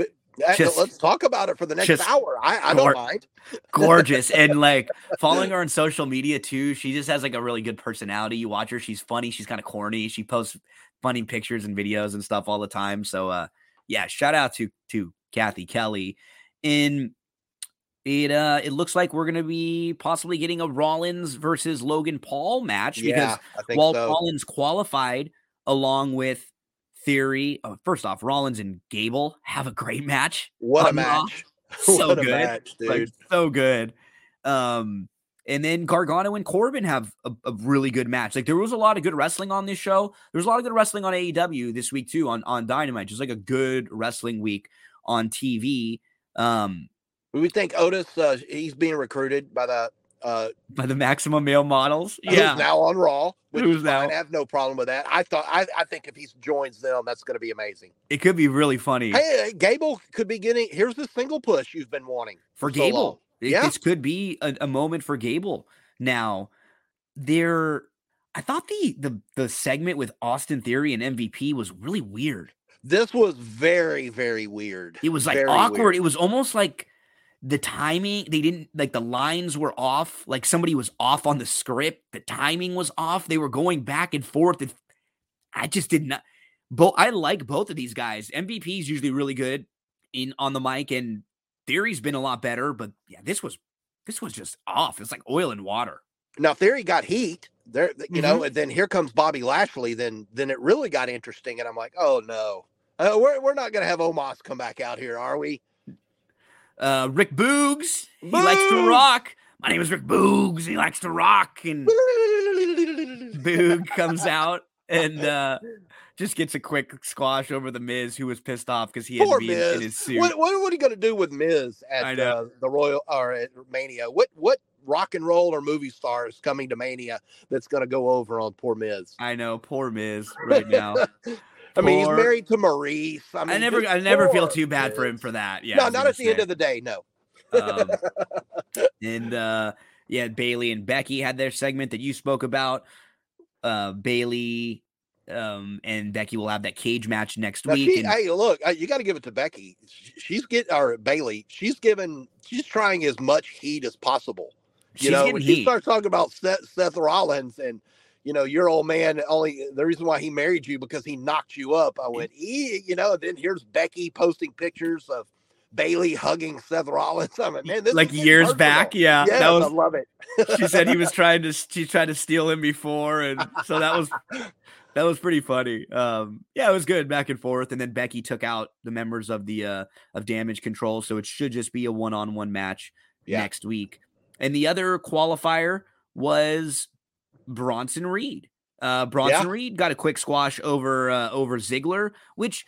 Just- let's talk about it for the next hour. I, I gor- don't mind. *laughs* gorgeous and like following her on social media too she just has like a really good personality you watch her she's funny she's kind of corny she posts funny pictures and videos and stuff all the time so uh yeah shout out to to cathy kelley in it uh it looks like we're gonna be possibly getting a rollins versus logan paul match because Yeah, think while so. rollins qualified along with theory oh, first off rollins and gable have a great match What a match. *laughs* so what good match, dude. like so good. Um, and then Gargano and Corbin have a, a really good match. Like there was a lot of good wrestling on this show. There was a lot of good wrestling on AEW this week too on on Dynamite. Just like a good wrestling week on TV. Um, we think Otis, uh, he's being recruited by the uh, by the Maximum Male Models. Yeah, now on Raw. Which Who's now- I have no problem with that. I thought I, I think if he joins them, that's going to be amazing. it could be really funny Hey, uh, Gable could be getting. Here's the single push you've been wanting for so long. Gable. It- Yeah. This could be a, a moment for Gable. Now, there. I thought the the the segment with Austin Theory and MVP was really weird. This was very very weird. It was like Very awkward. weird. It was almost like the timing, they didn't like the lines were off. Like somebody was off on the script. The timing was off. They were going back and forth. And I just did not. Both I like both of these guys. MVP is usually really good in on the mic, and Theory's been a lot better. But yeah, this was this was just off. It's like oil and water. Now Theory got heat there, you Mm-hmm. know, and then here comes Bobby Lashley. Then then it really got interesting, and I'm like, oh no, uh, we're we're not gonna have Omos come back out here, are we? Uh, Rick Boogs, he likes to rock. My name is Rick Boogs. He likes to rock, and *laughs* Boog comes out and uh, just gets a quick squash over the Miz, who was pissed off because he had Poor to be Miz. in his suit. What, what what are you gonna do with Miz at uh, the Royal or at Mania? What what rock and roll or movie stars coming to Mania that's gonna go over on poor Miz? I know, poor Miz right now. *laughs* I mean, he's married to Maryse. I, I, never, I never feel too bad for him for that. Yeah, no, not at the end of the day. No. um, *laughs* and uh, yeah, Bayley and Becky had their segment that you spoke about. Uh, Bayley um, and Becky will have that cage match next Now, week. she, and- hey, look, you got to give it to Becky. She's getting, or Bayley, she's given, she's trying as much heat as possible. You know, when she starts talking about Seth, Seth Rollins and, you know, your old man only the reason why he married you because he knocked you up. I went, e, you know, then here's Becky posting pictures of Bayley hugging Seth Rollins. *laughs* I mean, man, this like years personal. back. Yeah, Yes, that was I love it. she said he was *laughs* trying to she tried to steal him before and so that was that was pretty funny um yeah it was good back and forth and then becky took out the members of the uh of damage control so it should just be a one-on-one match Yeah. next week and the other qualifier was bronson reed uh bronson reed got a quick squash over uh over ziggler which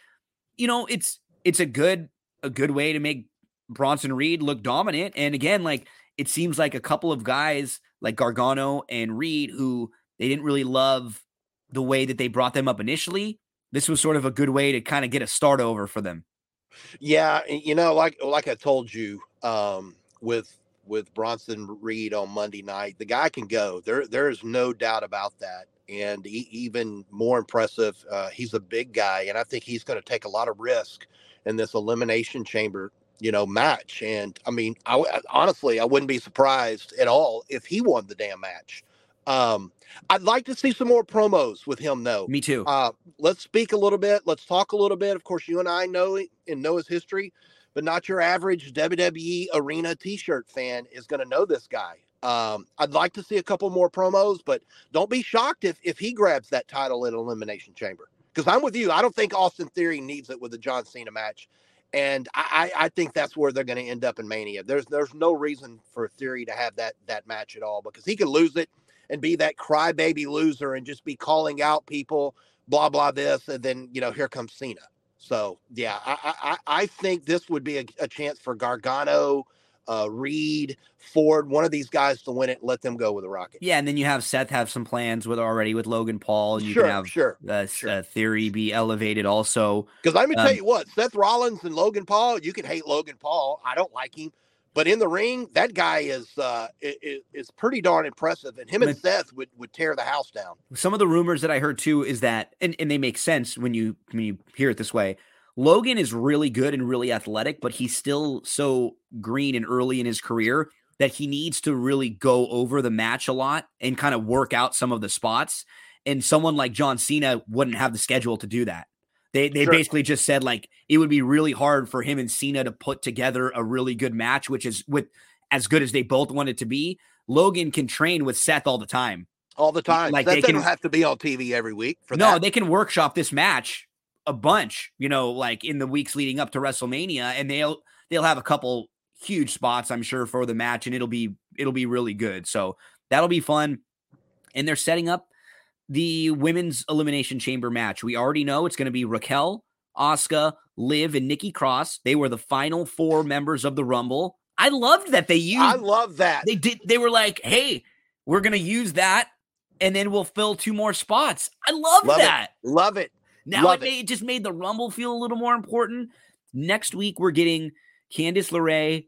you know it's it's a good a good way to make bronson reed look dominant and again like it seems like a couple of guys like Gargano and Reed who they didn't really love the way that they brought them up initially. This was sort of a good way to kind of get a start over for them. Yeah, you know, like like I told you, um, with with Bronson Reed on Monday night, the guy can go. There there is no doubt about that. And he, even more impressive, uh, he's a big guy, and I think he's going to take a lot of risk in this elimination chamber, you know, match. And I mean, I honestly, I wouldn't be surprised at all if he won the damn match. Um, I'd like to see some more promos with him, though. Me too. Uh, let's speak a little bit. Let's talk a little bit. Of course, you and I know it and know his history, but not your average WWE arena T-shirt fan is going to know this guy. Um, I'd like to see a couple more promos, but don't be shocked if if he grabs that title in Elimination Chamber. Because I'm with you. I don't think Austin Theory needs it with the John Cena match, and I I think that's where they're going to end up in Mania. There's there's no reason for Theory to have that that match at all because he could lose it and be that crybaby loser and just be calling out people, blah blah this, and then you know here comes Cena. So yeah, I I, I think this would be a, a chance for Gargano, uh, Reed, Ford, one of these guys to win it. Let them go with the Rocket. Yeah, and then you have Seth have some plans with already with Logan Paul, and you sure, can have sure. uh, sure. uh, Theory be elevated also. Because let me tell Um, you what, Seth Rollins and Logan Paul, you can hate Logan Paul. I don't like him. But in the ring, that guy is uh is, is pretty darn impressive. And him and Seth would, would tear the house down. Some of the rumors that I heard too is that, and, and they make sense when you when you hear it this way. Logan is really good and really athletic, but he's still so green and early in his career that he needs to really go over the match a lot and kind of work out some of the spots. And someone like John Cena wouldn't have the schedule to do that. They they Sure. basically just said like it would be really hard for him and Cena to put together a really good match, which is with as good as they both want it to be. Logan can train with Seth all the time. All the time. Like, they can- have to be on TV every week for no, that. they can workshop this match a bunch, you know, like in the weeks leading up to WrestleMania, and they'll they'll have a couple huge spots, I'm sure, for the match, and it'll be it'll be really good. So that'll be fun. And they're setting up the women's elimination chamber match. We already know it's going to be Raquel, Asuka, Liv, and Nikki Cross. They were the final four members of the Rumble. I loved that they used I love that. they did they were like, hey, we're gonna use that and then we'll fill two more spots. I love, Love it. that. love it. Now Love it, it. made, it just made the rumble feel a little more important. Next week we're getting Candice LeRae,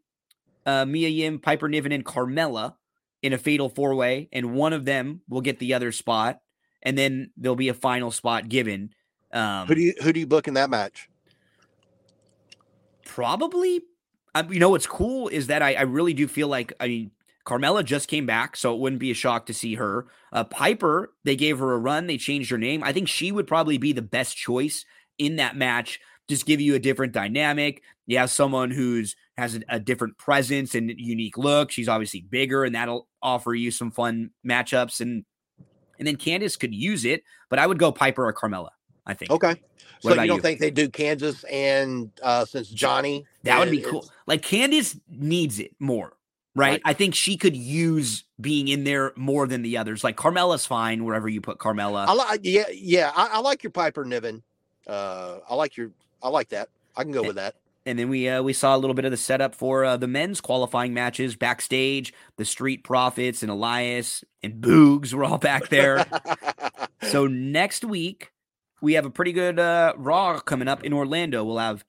uh, Mia Yim, Piper Niven, and Carmella in a fatal four way, and one of them will get the other spot, and then there'll be a final spot given. Um, Who do you who do you book in that match? Probably. Um, you know what's cool is that I, I really do feel like I mean Carmella just came back, so it wouldn't be a shock to see her. Uh, Piper, they gave her a run, they changed her name. I think she would probably be the best choice in that match. Just give you a different dynamic. You have someone who's has a, a different presence and unique look. She's obviously bigger, and that'll offer you some fun matchups. And and then Candice could use it, but I would go Piper or Carmella. I think. Okay. What so you don't you? think they do Kansas and uh since Johnny That would be cool. Like Candice needs it more, right? Right. I think she could use being in there more than the others. Like Carmella's fine wherever you put Carmella. I like yeah, yeah. I, I like your Piper Niven. Uh I like your I like that. I can go Eh, with that. And then we uh, we saw a little bit of the setup for uh, the men's qualifying matches backstage. The Street Profits and Elias and Boogs were all back there. *laughs* so next week we have a pretty good uh, Raw coming up in Orlando. We'll have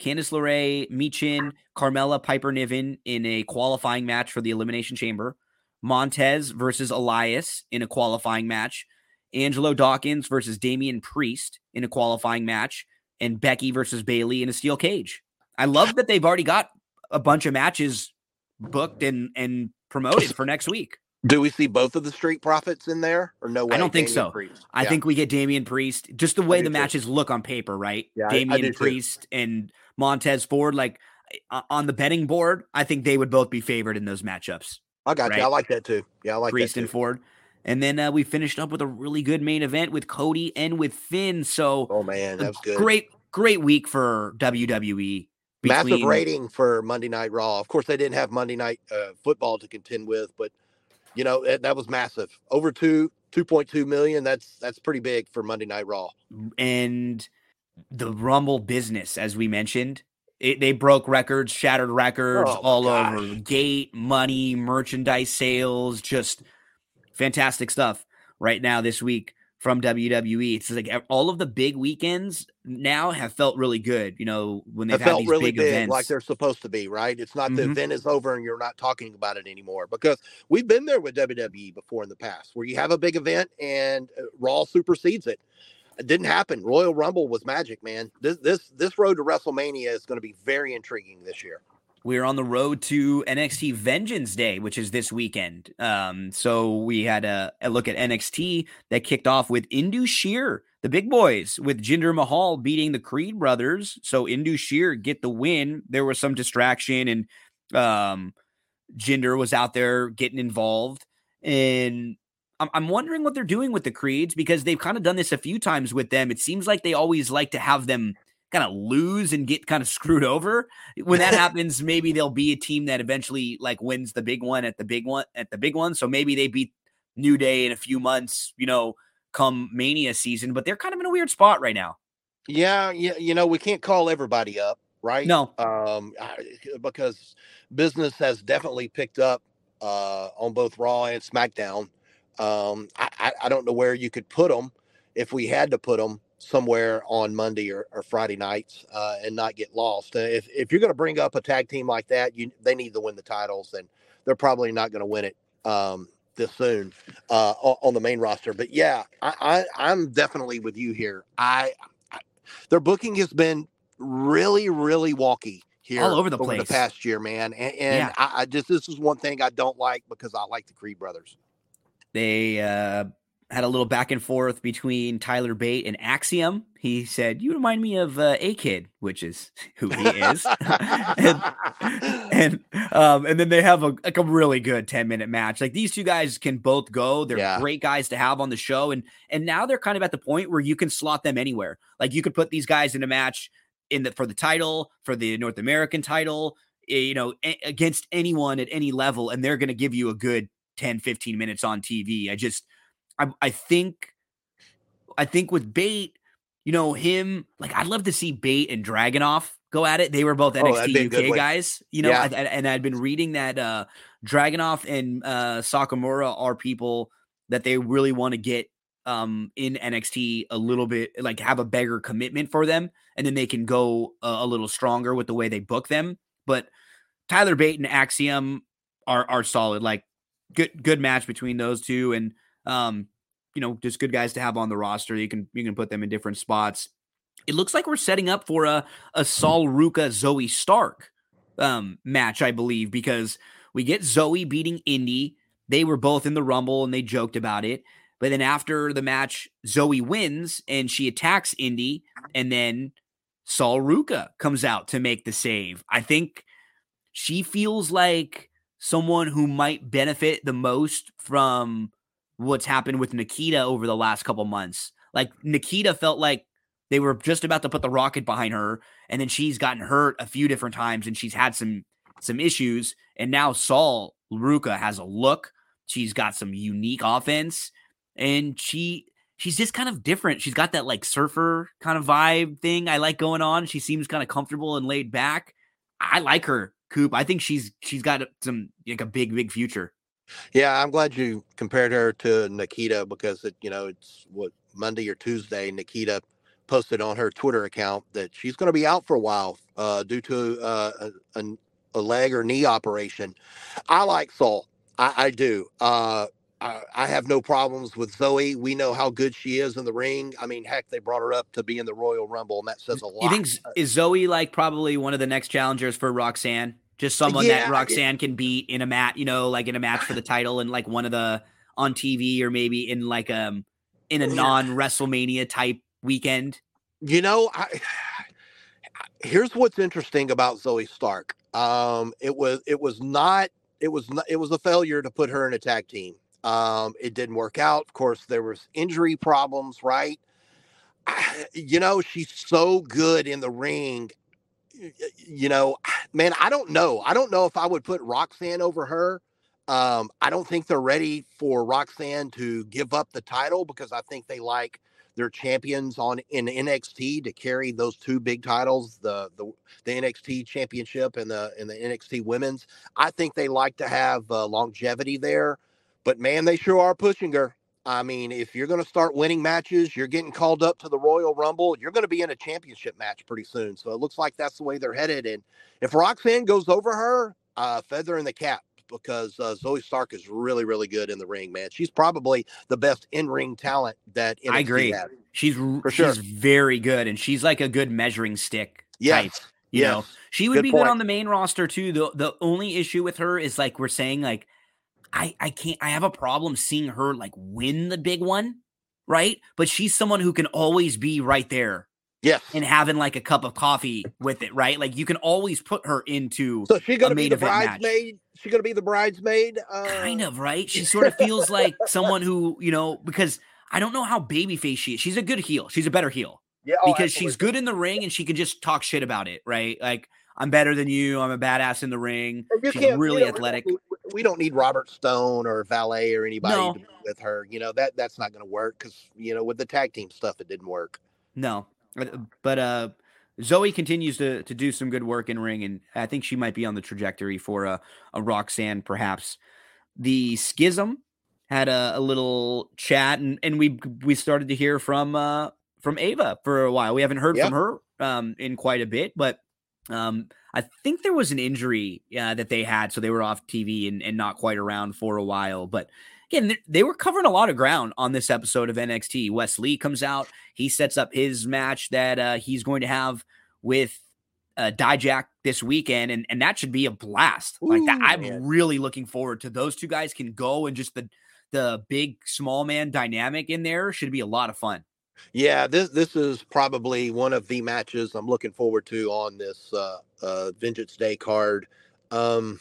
Candice LeRae, Michin, Carmella, Piper Niven in a qualifying match for the Elimination Chamber. Montez versus Elias in a qualifying match. Angelo Dawkins versus Damian Priest in a qualifying match. And Becky versus Bayley in a steel cage. I love that they've already got a bunch of matches booked and and promoted for next week. do we see both of the Street Profits in there or no way? I don't think Damian so. Priest? I Yeah. think we get Damian Priest. Just the way the too. matches look on paper, right? Yeah, I- I do Damian too. Priest and Montez Ford, like uh, on the betting board, I think they would both be favored in those matchups. I got you. I like that too. Yeah, I like Priest that and too. Ford. And then uh, we finished up with a really good main event with Cody and with Finn. So Oh man, that was good. great, great week for WWE. Massive rating for Monday Night Raw. Of course, they didn't have Monday Night uh, Football to contend with, but you know that, that was massive. Over two, two point two million. That's that's pretty big for Monday Night Raw. and the Rumble business, as we mentioned, it, they broke records, shattered records Oh all over gosh. gate, money, merchandise sales, just fantastic stuff. right now this week from WWE. It's like all of the big weekends now have felt really good. You know, when they've had felt these really big, big, events. like they're supposed to be, right? It's not the Mhm. event is over and you're not talking about it anymore because we've been there with WWE before in the past where you have a big event and uh, Raw supersedes it. It didn't happen. Royal Rumble was magic, man. This this this road to WrestleMania is going to be very intriguing this year. We're on the road to NXT Vengeance Day, which is this weekend. Um, so we had a, a look at NXT that kicked off with Indus Sher, the big boys, with Jinder Mahal beating the Creed brothers. So Indus Sher get the win. There was some distraction, and um, Jinder was out there getting involved. And I'm, I'm wondering what they're doing with the Creeds because they've kind of done this a few times with them. It seems like they always like to have them kind of lose and get kind of screwed over when that *laughs* happens, maybe they'll be a team that eventually like wins the big one at the big one at the big one. So maybe they beat New Day in a few months, you know, come Mania season. But they're kind of in a weird spot right now. Yeah, yeah, you know, we can't call everybody up, right? No. Um I- because business has definitely picked up uh on both Raw and SmackDown. Um I I, I don't know where you could put them if we had to put them somewhere on Monday or, or Friday nights uh, and not get lost. Uh, if if you're going to bring up a tag team like that, you they need to win the titles, and they're probably not going to win it um, this soon uh, on, the main roster. But yeah, I, I I'm definitely with you here. I, I their booking has been really really walky here All over the over place. the past year, man. And, and Yeah. I, I just this is one thing I don't like because I like the Creed brothers. They uh, had a little back and forth between Tyler Bate and Axiom. He said, "You remind me of uh, A Kid," which is *laughs* who he is. *laughs* and and um and then they have a like a really good 10 minute match like these two guys can both go they're Yeah. great guys to have on the show and and now they're kind of at the point where you can slot them anywhere like you could put these guys in a match in the for the title for the north american title eh, you know a- against anyone at any level and they're going to give you a good 10 15 minutes on tv i just i, I think i think with Bate you know him like i'd love to see Bate and Dragunov go at it. They were both Oh, that'd be a nxt good uk guys you know Yeah. I- I- and i'd been reading that uh Dragunov and uh Satomura are people that they really want to get um in nxt a little bit like have a bigger commitment for them and then they can go a, a little stronger with the way they book them. But tyler bate and axiom are are solid like good good match between those two and um you know just good guys to have on the roster. You can you can put them in different spots. It looks like we're setting up for a a Sol Ruca Zoe Stark um match I believe because we get Zoe beating Indy. They were both in the rumble and they joked about it. But then after the match Zoe wins and she attacks Indy and then Sol Ruca comes out to make the save. I think she feels like someone who might benefit the most from what's happened with Nikita over the last couple months. Like Nikita felt like they were just about to put the rocket behind her, and then she's gotten hurt a few different times, and she's had some some issues. And now Sol Ruca has a look. She's got some unique offense, and she she's just kind of different. She's got that like surfer kind of vibe thing I like going on. She seems kind of comfortable and laid back. I like her, Coop. I think she's she's got some like a big big future. Yeah, I'm glad you compared her to Nikita because it, you know, it's what Monday or Tuesday. Nikita posted on her Twitter account that she's going to be out for a while uh, due to uh, a, a, a leg or knee operation. I like Sol. I, I do. Uh, I, I have no problems with Zoe. We know how good she is in the ring. I mean, heck, they brought her up to be in the Royal Rumble, and that says a lot. You think is Zoe like probably one of the next challengers for Roxanne? Just someone Yeah, that Roxanne can beat in a mat, you know, like in a match for the title and like one of the on TV or maybe in like um in a Yeah. non WrestleMania type weekend. You know, I *sighs* here's what's interesting about Zoe Stark. Um, it was it was not it was not, it was a failure to put her in a tag team. Um, it didn't work out. Of course, there was injury problems, right? I- *sighs* You know, she's so good in the ring. You know, *sighs* man, I don't know. I don't know if I would put Roxanne over her. Um, I don't think they're ready for Roxanne to give up the title because I think they like their champions on in NXT to carry those two big titles, the the the NXT championship and the and the NXT women's. I think they like to have uh, longevity there, but man, they sure are pushing her. I mean, if you're going to start winning matches, you're getting called up to the Royal Rumble, you're going to be in a championship match pretty soon. So it looks like that's the way they're headed. And if Roxanne goes over her, uh, feather in the cap because uh, Zoe Stark is really, really good in the ring, man. She's probably the best in ring talent that NXT I agree. has. She's For she's very good, and she's like a good measuring stick. Yes. type, you know, she would Good be good on the main roster too. The the only issue with her is like we're saying like I I can't I have a problem seeing her like win the big one, right? But she's someone who can always be right there Yeah. and having like a cup of coffee with it, right? Like you can always put her into So she to be the match. bridesmaid? She going to be the bridesmaid? Uh, kind of right. She sort of *laughs* feels like someone who you know because I don't know how babyface she is. She's a good heel. She's a better heel Yeah, oh, because she's good in the ring and she can just talk shit about it, right? Like I'm better than you. I'm a badass in the ring. She's really athletic. We don't need Robert Stone or Valet or anybody No. to be with her. You know that that's not going to work because you know with the tag team stuff it didn't work. No, but- but uh, Zoe continues to to do some good work in ring, and I think she might be on the trajectory for a a Roxanne, perhaps. The Schism had a, a little chat, and and we we started to hear from uh from Ava for a while. We haven't heard from her um in quite a bit, but um I think there was an injury uh, that they had, so they were off TV and, and not quite around for a while. But again, they, were covering a lot of ground on this episode of NXT. Wes Lee comes out, he sets up his match that uh, he's going to have with uh, Dijak this weekend, and, and that should be a blast. like that, I'm man. really looking forward to those two guys can go and just the the big small man dynamic in there should be a lot of fun. Yeah, this this is probably one of the matches I'm looking forward to on this uh, uh, Vengeance Day card. Um,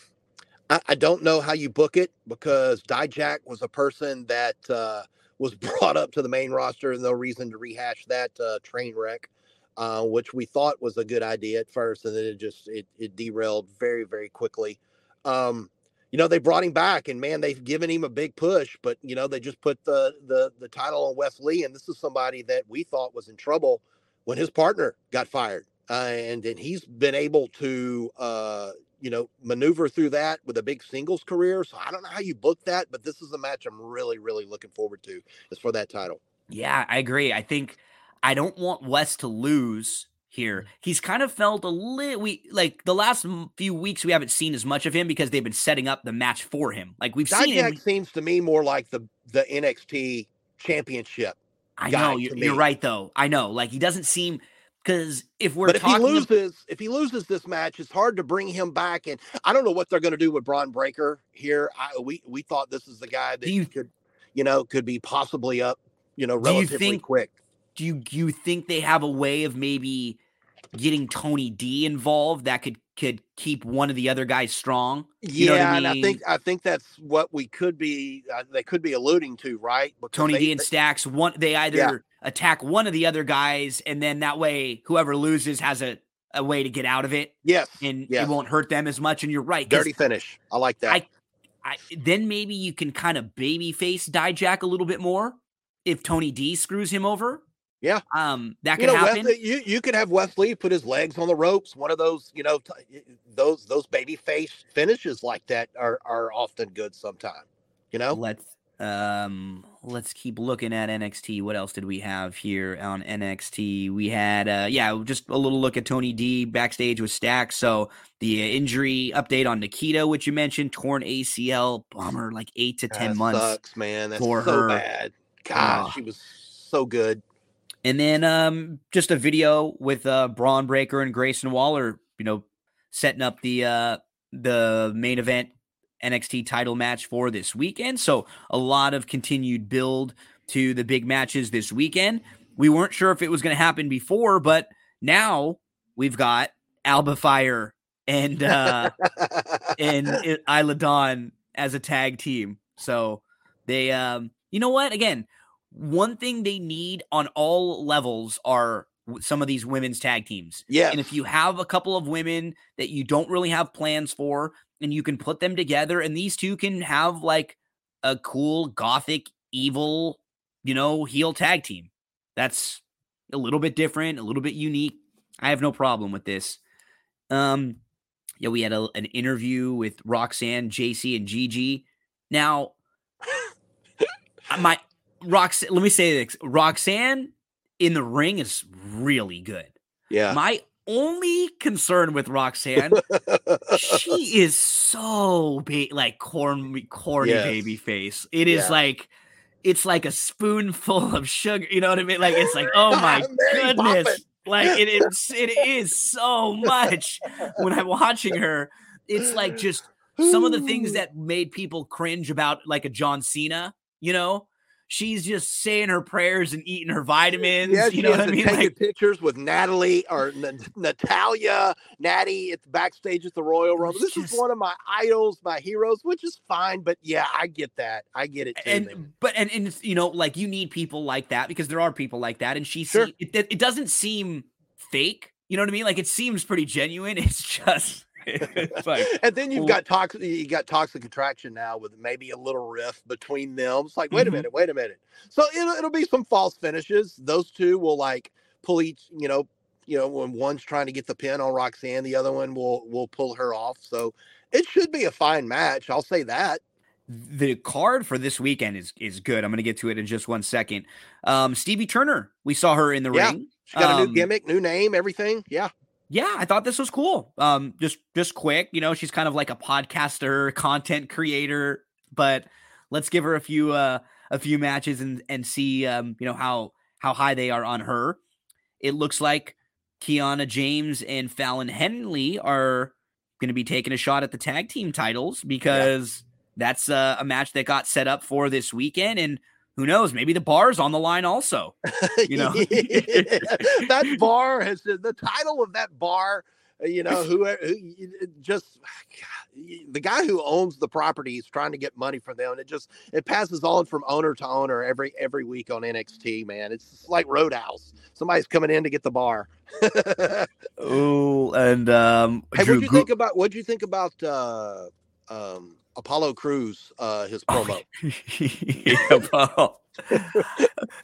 I, I don't know how you book it because Dijak was a person that uh, was *laughs* brought up to the main roster. And no reason to rehash that uh, train wreck, uh, which we thought was a good idea at first, and then it just it, it derailed very very quickly. Um, you know they brought him back, and man, they've given him a big push, but you know they just put the the the title on Wes Lee, and this is somebody that we thought was in trouble when his partner got fired, uh, and and he's been able to uh, you know maneuver through that with a big singles career. So I don't know how you book that, but this is a match I'm really really looking forward to. Is for that title. Yeah, I agree. I think I don't want Wes to lose here. He's kind of felt a little we like the last few weeks we haven't seen as much of him because they've been setting up the match for him. Like we've seen him. Seems to me more like the the NXT championship. I know you're, you're right though. I know. Like he doesn't seem because if we're but if he loses, if he loses this match, it's hard to bring him back. And I don't know what they're going to do with Bron Breakker here. I, we we thought this is the guy that you- could, you know, could be possibly up, you know, Do you relatively think- quick. Do you do you think they have a way of maybe getting Tony D involved that could could keep one of the other guys strong? You know what yeah, I and I mean? think I think that's what we could be. Uh, they could be alluding to, right? Because Tony they- D and they- Stacks one they either attack one of the other guys and then that way whoever loses has a, a way to get out of it yes, and yes. it won't hurt them as much and you're right, dirty finish. I like that. I- I, then maybe you can kind of baby face Dijak a little bit more if Tony D screws him over. Yeah. Um that you could know, happen. Wes Lee, you you could have Wes Lee put his legs on the ropes. One of those, you know, t- those those baby face finishes like that are are often good. Sometime, you know. Let's um let's keep looking at NXT. What else did we have here on NXT? We had uh yeah, just a little look at Tony D backstage with Stacks. So the uh, injury update on Nikita, which you mentioned, torn ACL, bummer, like eight to ten That months. sucks, man. That's for so her. bad. God, she was so good. And then um just a video with uh Bron Breakker and Grayson Waller, you know, setting up the uh the main event NXT title match for this weekend. So a lot of continued build to the big matches this weekend. We weren't sure if it was going to happen before, but now we've got Alba Fyre and uh *laughs* and Isla Dawn as a tag team. So they um you know what? Again, one thing they need on all levels are some of these women's tag teams. Yeah. And if you have a couple of women that you don't really have plans for, and you can put them together, and these two can have like a cool gothic evil, you know, heel tag team. That's a little bit different, a little bit unique. I have no problem with this. Um, yeah, we had a, an interview with Roxanne, Jacy, and Gigi. Now, *laughs* my Roxanne, let me say this. Roxanne in the ring is really good. Yeah. My only concern with Roxanne, she *laughs* is so ba- like corn corny Yes. baby face. It is Yeah. like it's like a spoonful of sugar. You know what I mean? Like it's like, oh *laughs* my goodness. Poppins. Like it *laughs* is it is so much when I'm watching her. It's like just some of the things that made people cringe about like a John Cena, you know? She's just saying her prayers and eating her vitamins. Yeah, you know what I mean? taking Like, pictures with Natalie or N- Natalia, Natty at the backstage at the Royal Rumble. This just- is one of my idols, my heroes, which is fine. But yeah, I get that. I get it too. man. and but and, and you know like you need people like that because there are people like that and she Sure. see, it, it doesn't seem fake you know what i mean like it seems pretty genuine *laughs* it's just *laughs* like and then you've got toxic. You got toxic attraction now with maybe a little rift between them. It's like, wait a Mhm. minute, wait a minute. So it'll it'll be some false finishes. Those two will like pull each. You know, you know when one's trying to get the pin on Roxanne, the other one will will pull her off. So it should be a fine match. I'll say that. the card for this weekend is is good i'm gonna get to it in just one second um stevie turner we saw her in the Yeah. ring She got a Um, new gimmick, new name, everything. Yeah. Yeah i thought this was cool. Um just just quick you know she's kind of like a podcaster content creator but let's give her a few uh a few matches and and see um you know how how high they are on her. It looks like kiana james and fallon henley are going to be taking a shot at the tag team titles because that's uh, a match that got set up for this weekend and who knows maybe the bar's on the line also You know? *laughs* that bar has the title of that bar. uh, You know who, who just *sighs* the guy who owns the property is trying to get money from them. And it just it passes on from owner to owner every every week on NXT. Man, it's like Roadhouse. Somebody's coming in to get the bar. hey, oh and um what'd you Gu- think about what'd you think about uh, um, Apollo Crews? Uh, his Oh, promo. *laughs* the Apollo.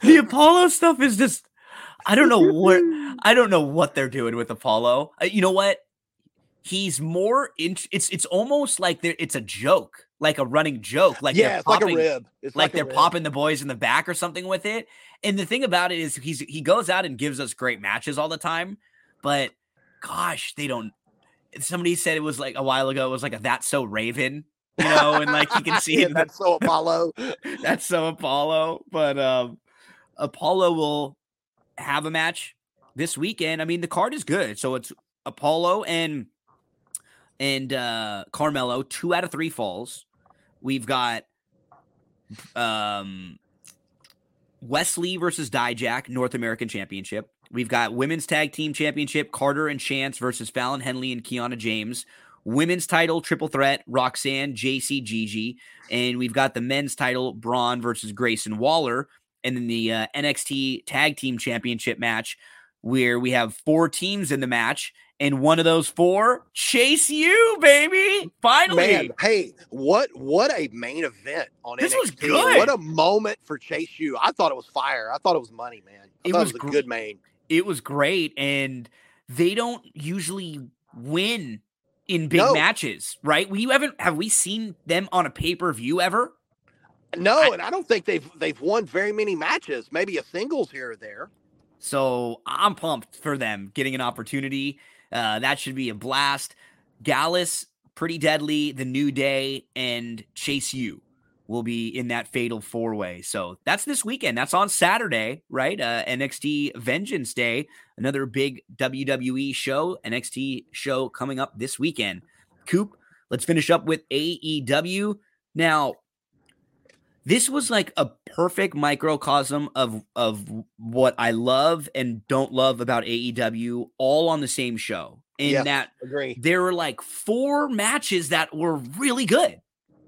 the Apollo stuff is just I don't know what *laughs* I don't know what they're doing with Apollo. Uh, you know what? He's more in it's it's almost like it's a joke, like a running joke, like yeah, it's like a rib. It's like a they're rib. popping the boys in the back or something with it. And the thing about it is he's he goes out and gives us great matches all the time, but gosh, they don't somebody said it was like a while ago, it was like a that's so Raven, you know, and like you can see Yeah, it in the that's so Apollo. *laughs* that's so Apollo. But um Apollo will have a match this weekend. I mean, the card is good. So it's Apollo and and uh Carmelo, two out of three falls. We've got um Wes Lee versus Dijak, North American Championship. We've got Women's Tag Team Championship, Carter and Chance versus Fallon Henley and Kiana James. Women's title, triple threat, Roxanne, Jacy, Gigi. And we've got the men's title, Bron versus Grayson Waller. And then the uh, NXT Tag Team Championship match, where we have four teams in the match. And one of those four, Chase U, baby. Finally. Man, hey, what what a main event on This NXT. was good. What a moment for Chase U. I thought it was fire. I thought it was money, man. I It was it was gr- a good main. it was great and they don't usually win in big No. matches right we haven't have we seen them on a pay-per-view ever No, I- and I don't think they've they've won very many matches. Maybe a singles here or there. so i'm pumped for them getting an opportunity uh that should be a blast gallus pretty deadly the new day and Chase U will be in that fatal four way so that's this weekend that's on saturday right uh nxt vengeance day another big wwe show nxt show coming up this weekend coop let's finish up with aew now this was like a perfect microcosm of of what I love and don't love about AEW all on the same show. In Yes. that Agree. there were like four matches that were really good.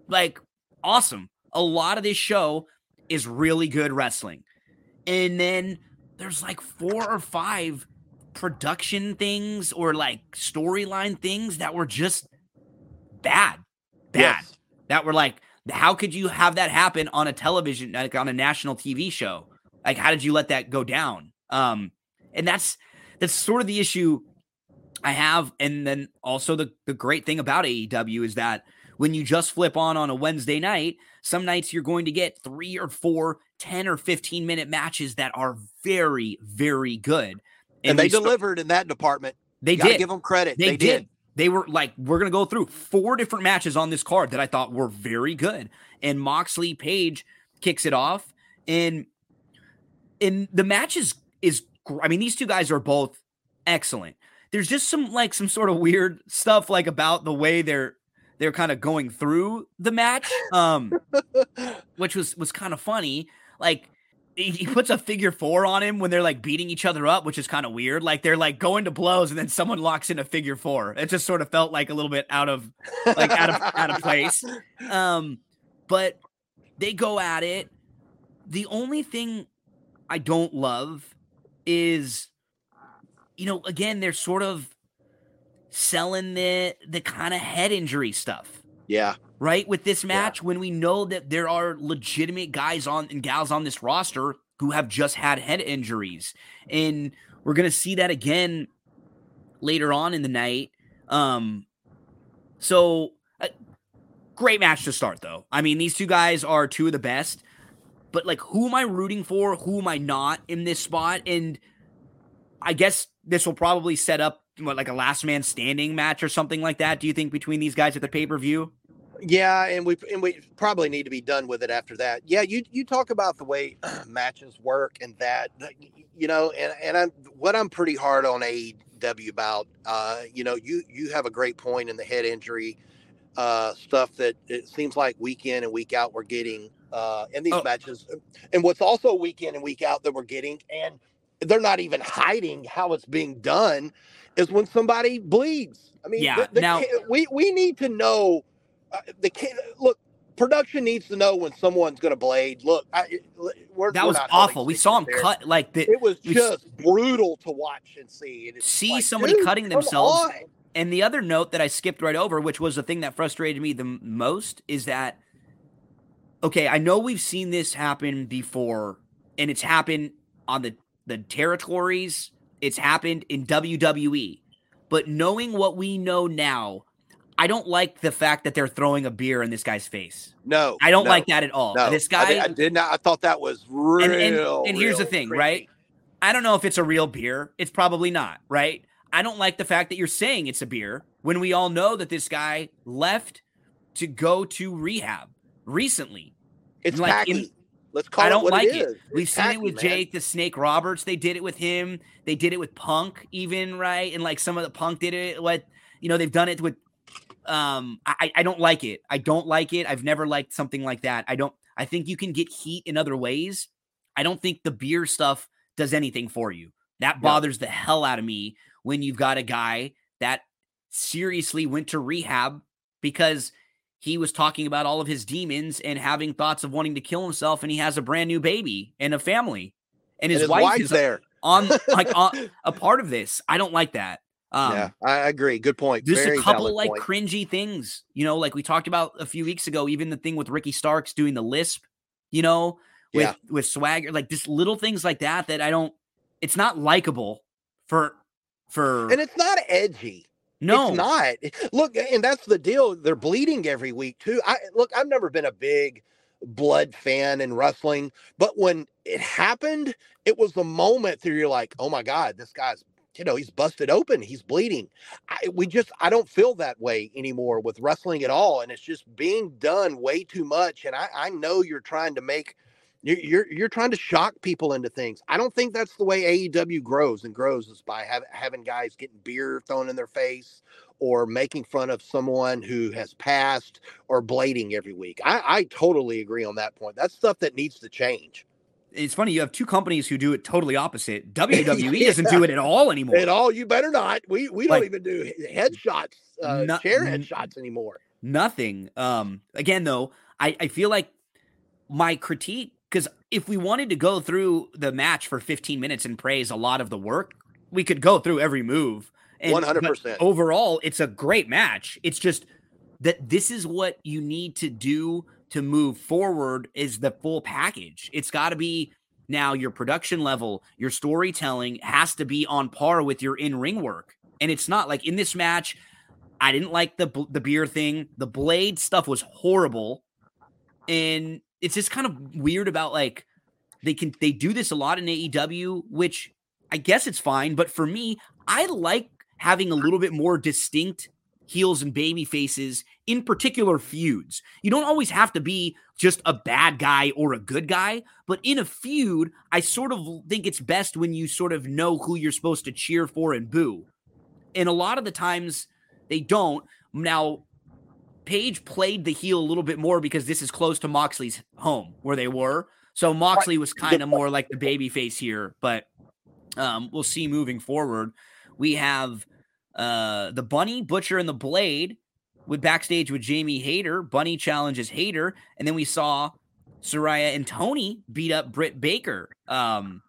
Like awesome. A lot of this show is really good wrestling. And then there's like four or five production things or like storyline things that were just bad. Bad Yes. that were like, how could you have that happen on a television, like on a national TV show? Like, how did you let that go down? Um, and that's that's sort of the issue I have. And then also the the great thing about AEW is that when you just flip on on a Wednesday night, some nights you're going to get three or four 10 or 15 minute matches that are very, very good. And, they we sta- delivered in that department. They did. give them credit. They, They, did. They were like, we're gonna go through four different matches on this card that I thought were very good. And Moxley Page kicks it off. And and the match is is I mean, these two guys are both excellent. There's just some like some sort of weird stuff like about the way they're they're kind of going through the match. Um *laughs* which was was kind of funny. Like he, he puts a figure four on him when they're like beating each other up, which is kind of weird. Like they're like going to blows, and then someone locks in a figure four. It just sort of felt like a little bit out of like out of out of place. Um, but they go at it. The only thing I don't love is, you know, again they're sort of selling the the kind of head injury stuff Yeah. right? With this match, when we know that there are legitimate guys on and gals on this roster who have just had head injuries, and we're gonna see that again later on in the night. Um, so uh, great match to start, though. I mean, these two guys are two of the best, but like, who am I rooting for? Who am I not in this spot? And I guess this will probably set up what like a last man standing match or something like that. Do you think between these guys at the pay per view? Yeah, and we and we probably need to be done with it after that. Yeah, you you talk about the way *clears throat* matches work and that you know, and and I'm what I'm pretty hard on AEW about. Uh, you know, you you have a great point in the head injury uh, stuff that it seems like week in and week out we're getting uh, in these Oh. matches, and what's also week in and week out that we're getting, and they're not even hiding how it's being done, is when somebody bleeds. I mean, Yeah, the- the now- we we need to know uh, the ca- look. Production needs to know when someone's going to blade. Look, I, we're, That we're was awful. We saw him there. cut like the It was we just brutal to watch and see. And See like, somebody dude, cutting themselves. on. And the other note that I skipped right over, which was the thing that frustrated me the most, is that okay, I know we've seen this happen before, and it's happened on the the territories. It's happened in WWE, but knowing what we know now, I don't like the fact that they're throwing a beer in this guy's face. No, I don't no, like that at all. No, This I guy, did, I did not. I thought that was real. and, and, and here's the thing, right? I don't know if it's a real beer. It's probably not, right? I don't like the fact that you're saying it's a beer when we all know that this guy left to go to rehab recently. It's like, in- Let's call I don't it what like it. We've seen it with man. Jake the Snake Roberts. They did it with him. They did it with Punk, even right, and like some of the Punk did it. What you know, they've done it with. Um, I I don't like it. I don't like it. I've never liked something like that. I don't. I think you can get heat in other ways. I don't think the beer stuff does anything for you. That bothers the hell out of me when you've got a guy that seriously went to rehab because he was talking about all of his demons and having thoughts of wanting to kill himself and he has a brand new baby and a family and his, And his wife wife's is there. on like *laughs* on, a part of this i don't like that um yeah, I agree. Good point. just Very a couple like point. cringy things you know like we talked about a few weeks ago even the thing with ricky starks doing the lisp you know with Yeah. with swagger like just little things like that that i don't it's not likable for for and it's not edgy. No It's not. Look, and that's the deal. They're bleeding every week too. I look, I've never been a big blood fan in wrestling, but when it happened, it was the moment that you're like, oh my God, this guy's, you know, he's busted open, he's bleeding. I, we just, I don't feel that way anymore with wrestling at all. And it's just being done way too much. And I, I know you're trying to make, you're, you're, you're trying to shock people into things. I don't think that's the way AEW grows and grows is by have, having guys getting beer thrown in their face or making fun of someone who has passed or blading every week. I, I totally agree on that point. That's stuff that needs to change. it's funny you have two companies who do it totally opposite *laughs* wwe doesn't do it at all anymore At all, you better not. We we don't even do headshots, uh, No- chair headshots anymore. nothing um again though i i feel like my critique because if we wanted to go through the match for 15 minutes and praise a lot of the work we could go through every move. And- 100%. overall it's a great match. It's just that this is what you need to do to move forward is the full package. It's got to be now your production level your storytelling has to be on par with your in-ring work. And it's not like in this match I didn't like the the beer thing. The blade stuff was horrible, and it's just kind of weird about like they can they do this a lot in AEW, which I guess it's fine. But for me, I like having a little bit more distinct heels and baby faces in particular feuds. You don't always have to be just a bad guy or a good guy, but in a feud, I sort of think it's best when you sort of know who you're supposed to cheer for and boo. And a lot of the times they don't. Now, Page played the heel a little bit more because this is close to Moxley's home where they were. So Moxley was kind of more like the baby face here, but um, we'll see moving forward. We have uh, the Bunny, Butcher, and the Blade with backstage with Jamie Hayter. Bunny challenges Hayter, and then we saw Saraya and Toni beat up Britt Baker, um,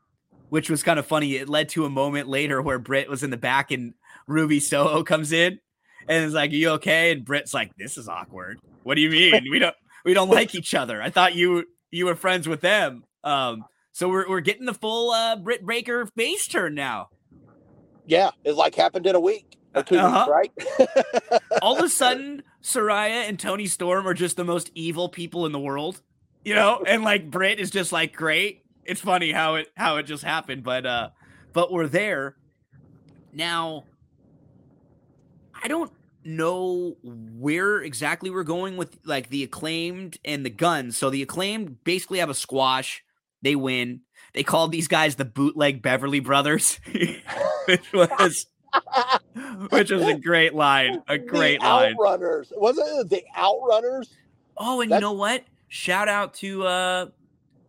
which was kind of funny. It led to a moment later where Britt was in the back and Ruby Soho comes in and it's like, "Are you okay?" And Britt's like, "This is awkward. What do you mean? We don't we don't like each other. I thought you you were friends with them." Um, so we're we're getting the full uh, Britt Baker face turn now. Yeah, it like happened in a week or 2 Uh-huh. weeks, right? *laughs* all of a sudden Saraya and Toni Storm are just the most evil people in the world. You know, and like Britt is just like great. It's funny how it how it just happened, but uh but we're there. Now I don't know where exactly we're going with like the acclaimed and the guns. So the acclaimed basically have a squash. They win. They called these guys the bootleg Beverly Brothers, *laughs* which was *laughs* which was a great line. A great the line. Outrunners. Wasn't it the Outrunners? Oh, and you know what? Shout out to uh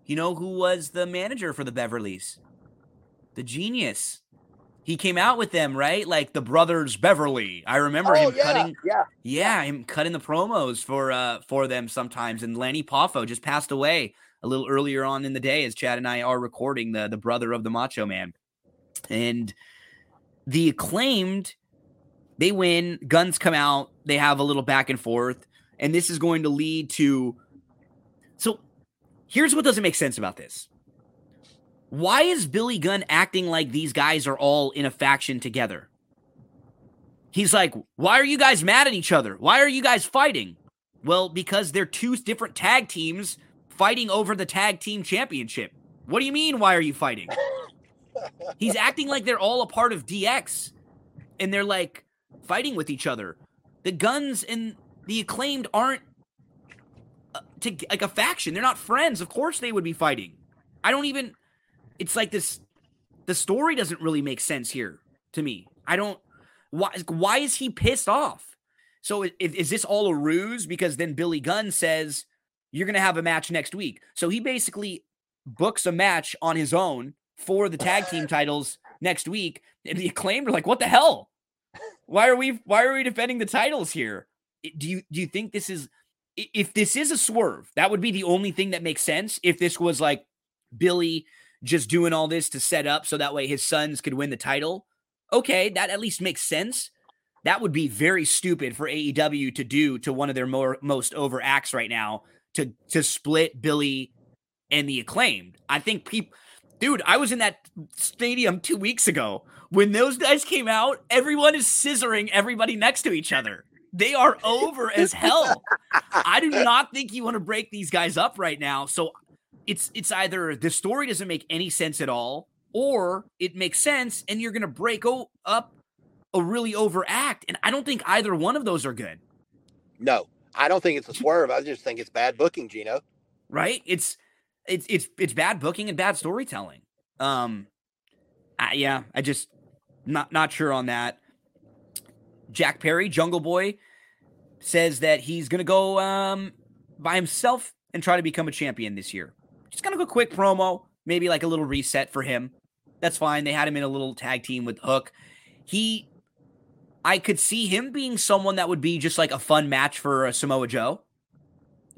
you know who was the manager for the Beverleys? The genius. He came out with them, right? Like the brothers Beverly. I remember oh him yeah, cutting yeah. yeah, him cutting the promos for uh for them sometimes. And Lanny Poffo just passed away a little earlier on in the day as Chad and I are recording the the brother of the Macho Man. And the acclaimed, they win, guns come out, they have a little back and forth, and this is going to lead to so here's what doesn't make sense about this. Why is Billy Gunn acting like these guys are all in a faction together? He's like, why are you guys mad at each other? Why are you guys fighting? Well, because they're two different tag teams fighting over the tag team championship. What do you mean, why are you fighting? *laughs* He's acting like they're all a part of DX and they're like fighting with each other. The guns and the acclaimed aren't uh, to like a faction. They're not friends. Of course they would be fighting. I don't even it's like this the story doesn't really make sense here to me. I don't why why is he pissed off? So is, is this all a ruse because then Billy Gunn says you're going to have a match next week. So he basically books a match on his own for the tag team *laughs* titles next week and the acclaimed are like what the hell? Why are we why are we defending the titles here? Do you do you think this is if this is a swerve, that would be the only thing that makes sense if this was like Billy just doing all this to set up so that way his sons could win the title. Okay, that at least makes sense. That would be very stupid for AEW to do to one of their more most over acts right now to to split Billy and the acclaimed. I think people dude, I was in that stadium 2 weeks ago when those guys came out, everyone is scissoring everybody next to each other. They are over as hell. *laughs* I do not think you want to break these guys up right now. So it's it's either the story doesn't make any sense at all, or it makes sense and you're gonna break o- up a really overact. And I don't think either one of those are good, No, I don't think it's a swerve. I just think it's bad booking, Gino. right? It's it's it's it's bad booking and bad storytelling. Um, I, yeah, I just not not sure on that. Jack Perry, Jungle Boy, says that he's gonna go um by himself and try to become a champion this year. Just gonna go quick promo, maybe like a little reset for him. That's fine. They had him in a little tag team with Hook. He, I could see him being someone that would be just like a fun match for a Samoa Joe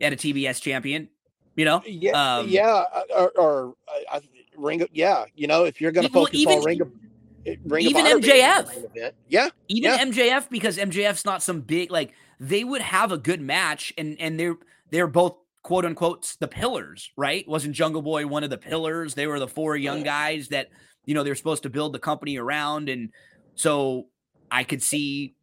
at a TBS champion. You know, Yeah, Um, yeah, uh, or, or uh, Ring of, yeah, you know, if you're going to focus even- on Ring of, uh, Ring even of MJF. yeah, even Yeah. MJF because MJF's not some big like they would have a good match and and they're they're both quote unquote the pillars, right? Wasn't Jungle Boy one of the pillars? They were the four young guys that you know they're supposed to build the company around and so I could see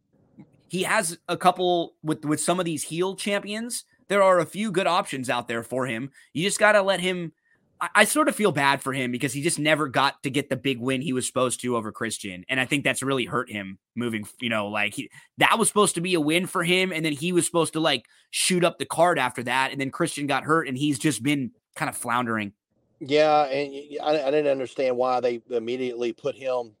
he has a couple with with some of these heel champions. There are a few good options out there for him. You just got to let him I, I sort of feel bad for him because he just never got to get the big win he was supposed to over Christian, and I think that's really hurt him moving. You know, like he, that was supposed to be a win for him, and then he was supposed to like shoot up the card after that, and then Christian got hurt, and he's just been kind of floundering. Yeah, and I, I didn't understand why they immediately put him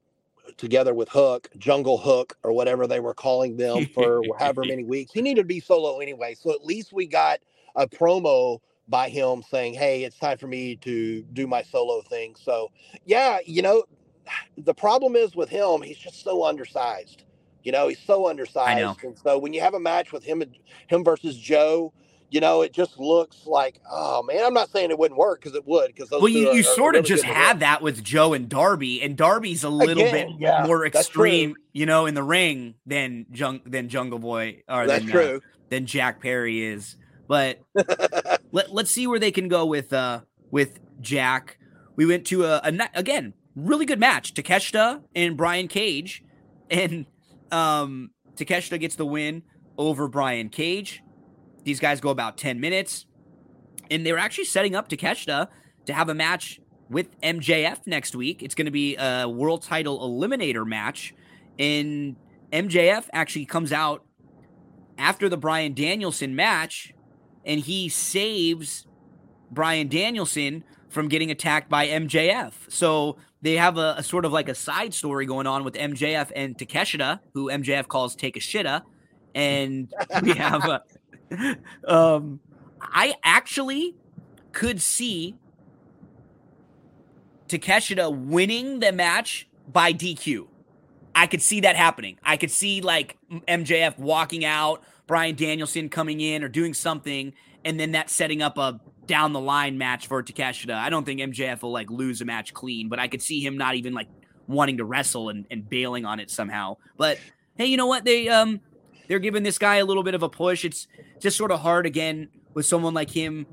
together with Hook, Jungle Hook, or whatever they were calling them for *laughs* however many weeks. He needed to be solo anyway, so at least we got a promo by him saying, "Hey, it's time for me to do my solo thing." So, yeah, you know, the problem is with him, he's just so undersized. You know, he's so undersized, and so when you have a match with him and him versus Joe, you know, it just looks like, oh man, I'm not saying it wouldn't work because it would. Because Well, you, you sort of just had that with Joe and Darby, and Darby's a little Again, bit yeah, more extreme, you know, in the ring than Jung than Jungle Boy or That's than, uh, than Jack Perry is. But *laughs* let, let's see where they can go with uh with Jack. We went to a, a again really good match, Takeshita and Brian Cage, *laughs* and um Takeshita gets the win over Brian Cage. These guys go about ten minutes, and they were actually setting up Takeshita to have a match with MJF next week. It's going to be a world title eliminator match, and MJF actually comes out after the Bryan Danielson match, and he saves Bryan Danielson from getting attacked by MJF. So they have a, a sort of like a side story going on with MJF and Takeshita, who MJF calls take a shitta, and *laughs* we have a. *laughs* Um, I actually could see Takeshita winning the match by DQ. I could see that happening. I could see like MJF walking out, Bryan Danielson coming in or doing something, and then that setting up a down the line match for Takeshita. I don't think MJF will like lose a match clean, but I could see him not even like wanting to wrestle and, and bailing on it somehow. But hey, you know what? They um they're giving this guy a little bit of a push. It's just sort of hard again with someone like him.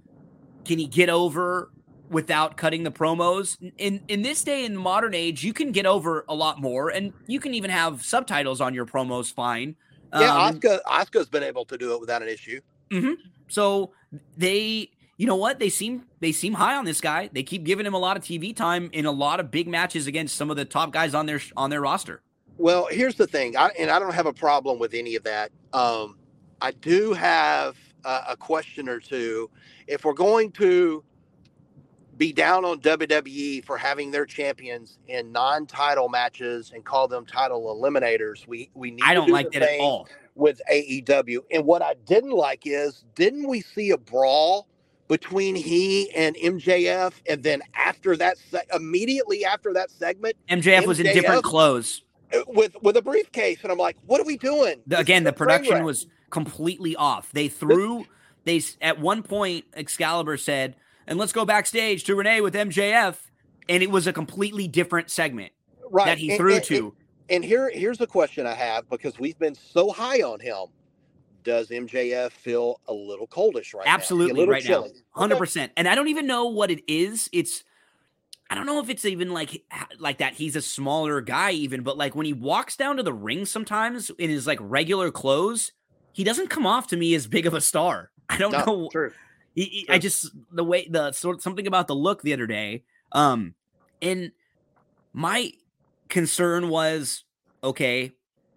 Can he get over without cutting the promos? In in this day in modern age, you can get over a lot more, and you can even have subtitles on your promos. Fine. Yeah, Um, Oscar Oscar's been able to do it without an issue. hmm So they, you know what? They seem they seem high on this guy. They keep giving him a lot of TV time in a lot of big matches against some of the top guys on their on their roster. Well, here's the thing, I, and I don't have a problem with any of that. Um, I do have a, a question or two. If we're going to be down on WWE for having their champions in non-title matches and call them title eliminators, we we need. I don't do like that at all. with AEW. And what I didn't like is, didn't we see a brawl between he and MJF, and then after that, se- immediately after that segment, MJF was in different clothes. with with a briefcase, and I'm like, what are we doing? The- again, the production was completely off. They threw they at one point Excalibur said, "And let's go backstage to Renee with MJF," and it was a completely different segment right that he and- threw and- to. And, here here's the question I have because we've been so high on him. Does MJF feel a little coldish right now? Absolutely, right chilly? now, hundred percent. And I don't even know what it is. It's I don't know if it's even like like that. He's a smaller guy, even, but like when he walks down to the ring, sometimes in his like regular clothes, he doesn't come off to me as big of a star. I don't No, know. true. He, he- I just the way the sort something about the look the other day. Um, and my concern was okay.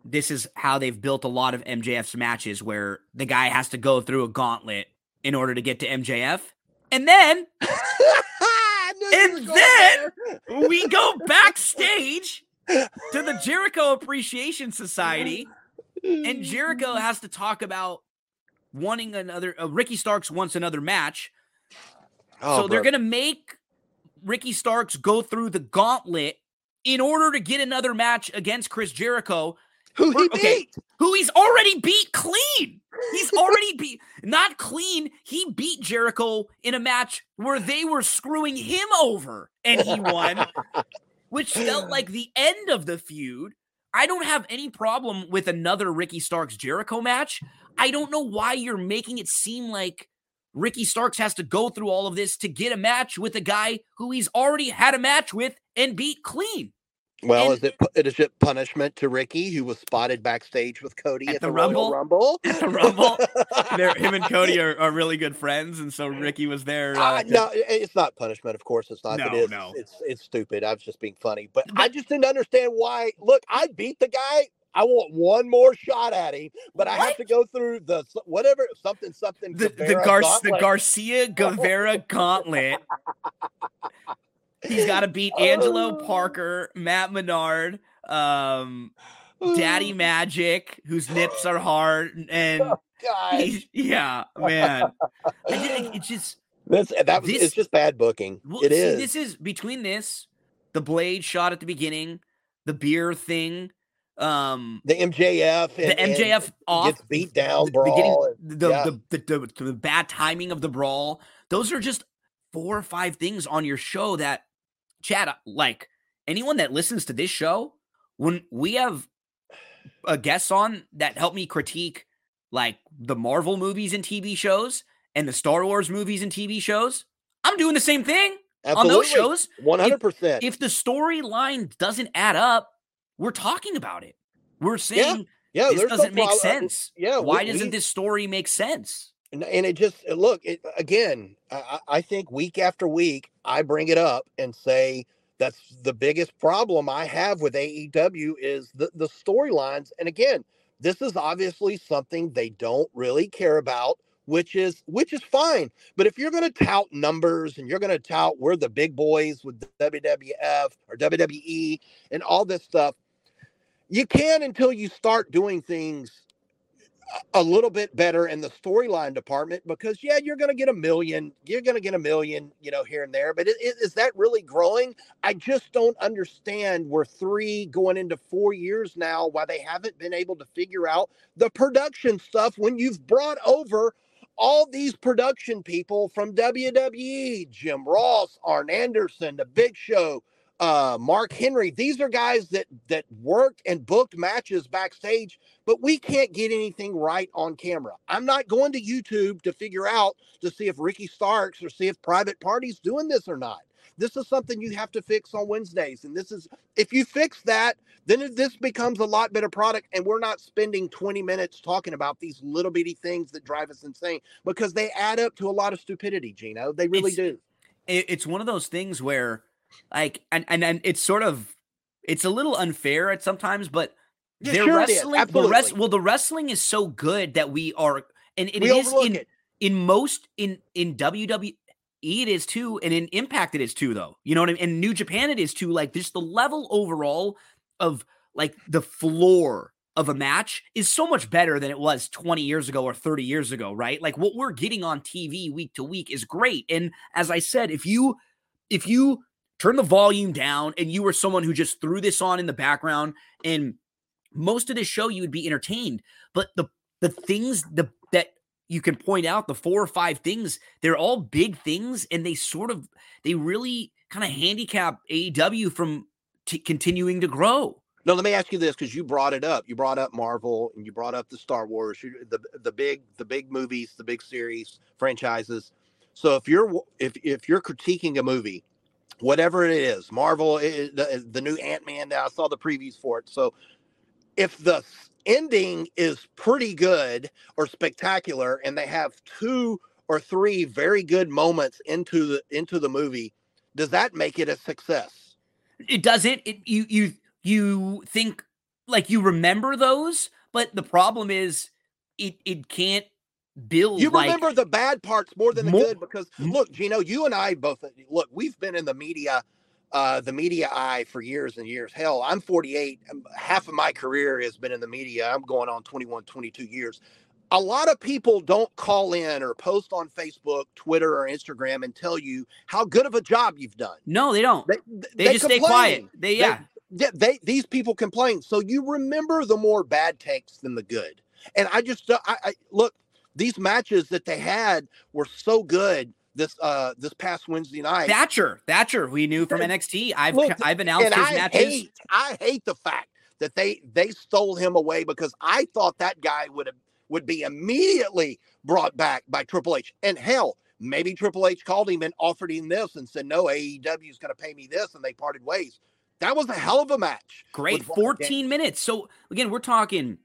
This is how they've built a lot of MJF's matches, where the guy has to go through a gauntlet in order to get to MJF, and then *laughs* I knew you And then- there. we go backstage to the *laughs* Jericho Appreciation Society, and Jericho has to talk about wanting another. Uh, Ricky Starks wants another match, Oh, so they're gonna make Ricky Starks go through the gauntlet in order to get another match against Chris Jericho, who he okay. beat. who he's already beat clean. He's already *laughs* beat not clean. He beat Jericho in a match where they were screwing him over and he won, *laughs* which felt like the end of the feud. I don't have any problem with another Ricky Starks Jericho match. I don't know why you're making it seem like Ricky Starks has to go through all of this to get a match with a guy who he's already had a match with and beat clean. Well, And- is it is it punishment to Ricky, who was spotted backstage with Cody At at, the the, Royal Rumble? Rumble? *laughs* At the Rumble? Him and Cody *laughs* are, are really good friends, and so Ricky was there. Uh, Uh, no, it's not punishment. Of course, it's not. No, it is. no. It's it's stupid. I was just being funny, but, I just didn't understand why. Look, I beat the guy. I want one more shot at him, but I have to go through the whatever something something. the the, Gar- the. Garcia Guevara Gauntlet. *laughs* He's got to beat Angelo Oh. Parker, Matt Menard, um, Daddy Magic, whose nips are *laughs* hard, and God, he's, yeah, man, it's just this that was this- it's just bad booking. well, it see, is. This is between this, the blade shot at the beginning, the beer thing, um, the MJF the and, and MJF off gets beat down the, the brawl. and- the, yeah. the, the, the, the bad timing of the brawl. Those are just four or five things on your show that, Chad, like anyone that listens to this show, when we have a guest on that help me critique like the Marvel movies and TV shows and the Star Wars movies and TV shows, I'm doing the same thing on those shows. One hundred percent. If the storyline doesn't add up, we're talking about it. We're saying Yeah, this doesn't make uh, sense. Yeah, we- Why doesn't we- this story make sense? And, and it just uh, look it, again. I, I think week after week, I bring it up and say that's the biggest problem I have with AEW is the the storylines. And again, this is obviously something they don't really care about, which is which is fine. But if you're going to tout numbers and you're going to tout we're the big boys with WWF or WWE and all this stuff, you can until you start doing things a little bit better in the storyline department because yeah you're going to get a million you're going to get a million you know here and there but is, is that really growing? I just don't understand we're three going into four years now why they haven't been able to figure out the production stuff when you've brought over all these production people from wwe jim ross arn anderson the big show uh, Mark Henry. These are guys that that worked and booked matches backstage, but we can't get anything right on camera. I'm not going to YouTube to figure out to see if Ricky Starks or see if Private Party's doing this or not. This is something you have to fix on Wednesdays, and this is if you fix that, then this becomes a lot better product, and we're not spending 20 minutes talking about these little bitty things that drive us insane because they add up to a lot of stupidity. Gino, they really It's- do. it's one of those things where like and and, and it's sort of it's a little unfair at sometimes but Yeah, their sure wrestling the rest well the wrestling is so good that we are and it We is in it. in most in in WWE it is too and in Impact it is too though you know what I mean? In New Japan it is too like just the level overall of like the floor of a match is so much better than it was 20 years ago or 30 years ago right? Like what we're getting on TV week to week is great and as I said if you if you turn the volume down and you were someone who just threw this on in the background and most of this show you would be entertained but the the things the that you can point out the four or five things they're all big things and they sort of they really kind of handicap AEW from t- continuing to grow No, let me ask you this because you brought it up. You brought up Marvel and you brought up the Star Wars, you- the the big the big movies, the big series franchises. So if you're if if you're critiquing a movie, whatever it is, Marvel, the the new Ant Man. Now I saw the previews for it. So if the ending is pretty good or spectacular, and they have two or three very good moments into the into the movie, does that make it a success? it doesn't it you you you think like you remember those but the problem is it it can't build You like remember the bad parts more than the More- good because look, Gino, you and I both look. We've been in the media, uh, the media eye for years and years. Hell, I'm 48. um, Half of my career has been in the media. I'm going on 21, 22 years. A lot of people don't call in or post on Facebook, Twitter, or Instagram and tell you how good of a job you've done. no they don't They, they, just stay quiet they yeah Yeah, they these people complain. So you remember the more bad takes than the good. And I just I, I look these matches that they had were so good this uh this past Wednesday night. Thatcher Thatcher we knew from NXT I've Look, I've announced his I matches hate I hate the fact that they they stole him away because I thought that guy would have would be immediately brought back by Triple H. And hell, maybe Triple H called him and offered him this and said, "No, AEW is going to pay me this," and they parted ways. That was a hell of a match. Great, 14 minutes. So again, we're talking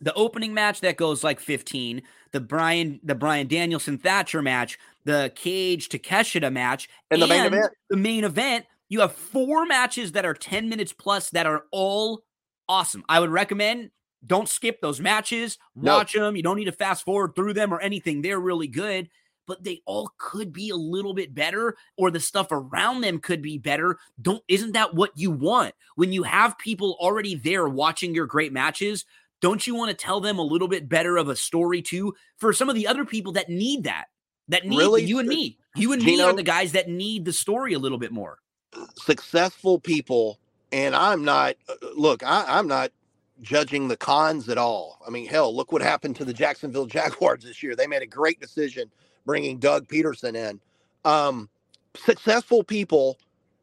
the opening match that goes like 15, the Bryan the Bryan Danielson Thatcher match, the Cage to Takeshita match, And the main event. The main event. You have four matches that are 10 minutes plus that are all awesome. I would recommend don't skip those matches. No. Watch them. You don't need to fast forward through them or anything. They're really good, but they all could be a little bit better or the stuff around them could be better. Don't isn't that what you want? When you have people already there watching your great matches, don't you want to tell them a little bit better of a story too for some of the other people that need that? That need Really? you and me. You and me are the guys that need the story a little bit more. successful people, and I'm not. uh, Look, I, I'm not judging the cons at all. I mean, hell, look what happened to the Jacksonville *laughs* Jaguars this year. They made a great decision bringing Doug Pederson in. Um, successful people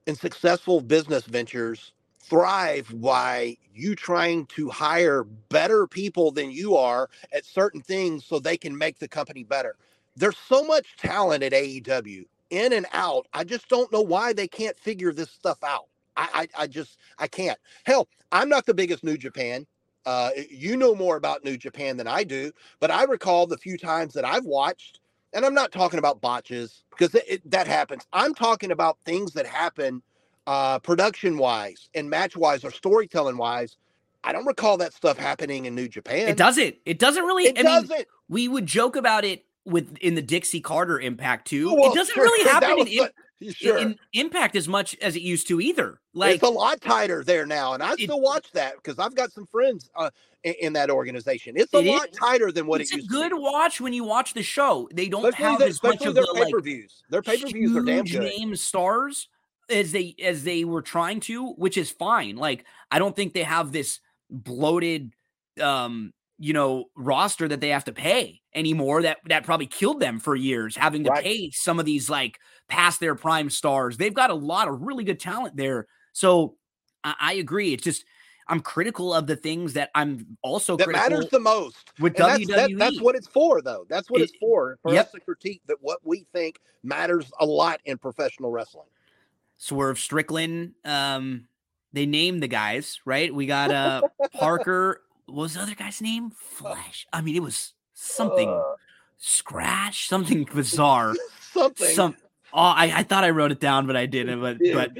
and successful business ventures thrive by you trying to hire better people than you are at certain things so they can make the company better. There's so much talent at AEW in and out. I just don't know why they can't figure this stuff out. I, I, I just, I can't. Hell, I'm not the biggest New Japan. Uh, you know more about New Japan than I do, but I recall the few times that I've watched, and I'm not talking about botches because it, it- that happens. I'm talking about things that happen uh, production wise and match wise or storytelling wise. I don't recall that stuff happening in New Japan. It doesn't. It doesn't really. It I doesn't. we would joke about it with in the Dixie Carter impact too. Well, it doesn't sure, really happen in, in, sure. in impact as much as it used to either. Like it's a lot tighter there now, and I It- still watch that because I've got some friends uh, in, in that organization. It's a It lot is. tighter than what it's it a used good. It's a good watch when you watch the show. They don't Especially, have the- as much of their the pay like. Their pay per views are damn good. name stars as they as they were trying to, which is fine. Like I don't think they have this bloated um you know roster that they have to pay anymore that that probably killed them for years having to Right. pay some of these like past their prime stars they've got a lot of really good talent there so i, I agree it's just i'm critical of the things that i'm also That critical matters the most. with And that's, that- WWE. that's what it's for, though. That's what It- it's for. For yep. us to critique that what we think matters a lot in professional wrestling. Swerve Strickland. Um, they named the guys, right? We got uh *laughs* Parker. What was the other guy's name? Flash. I mean, it was something Uh, scratch, something bizarre. *laughs* something. Some oh, I, I thought I wrote it down, but I didn't. But Yeah. but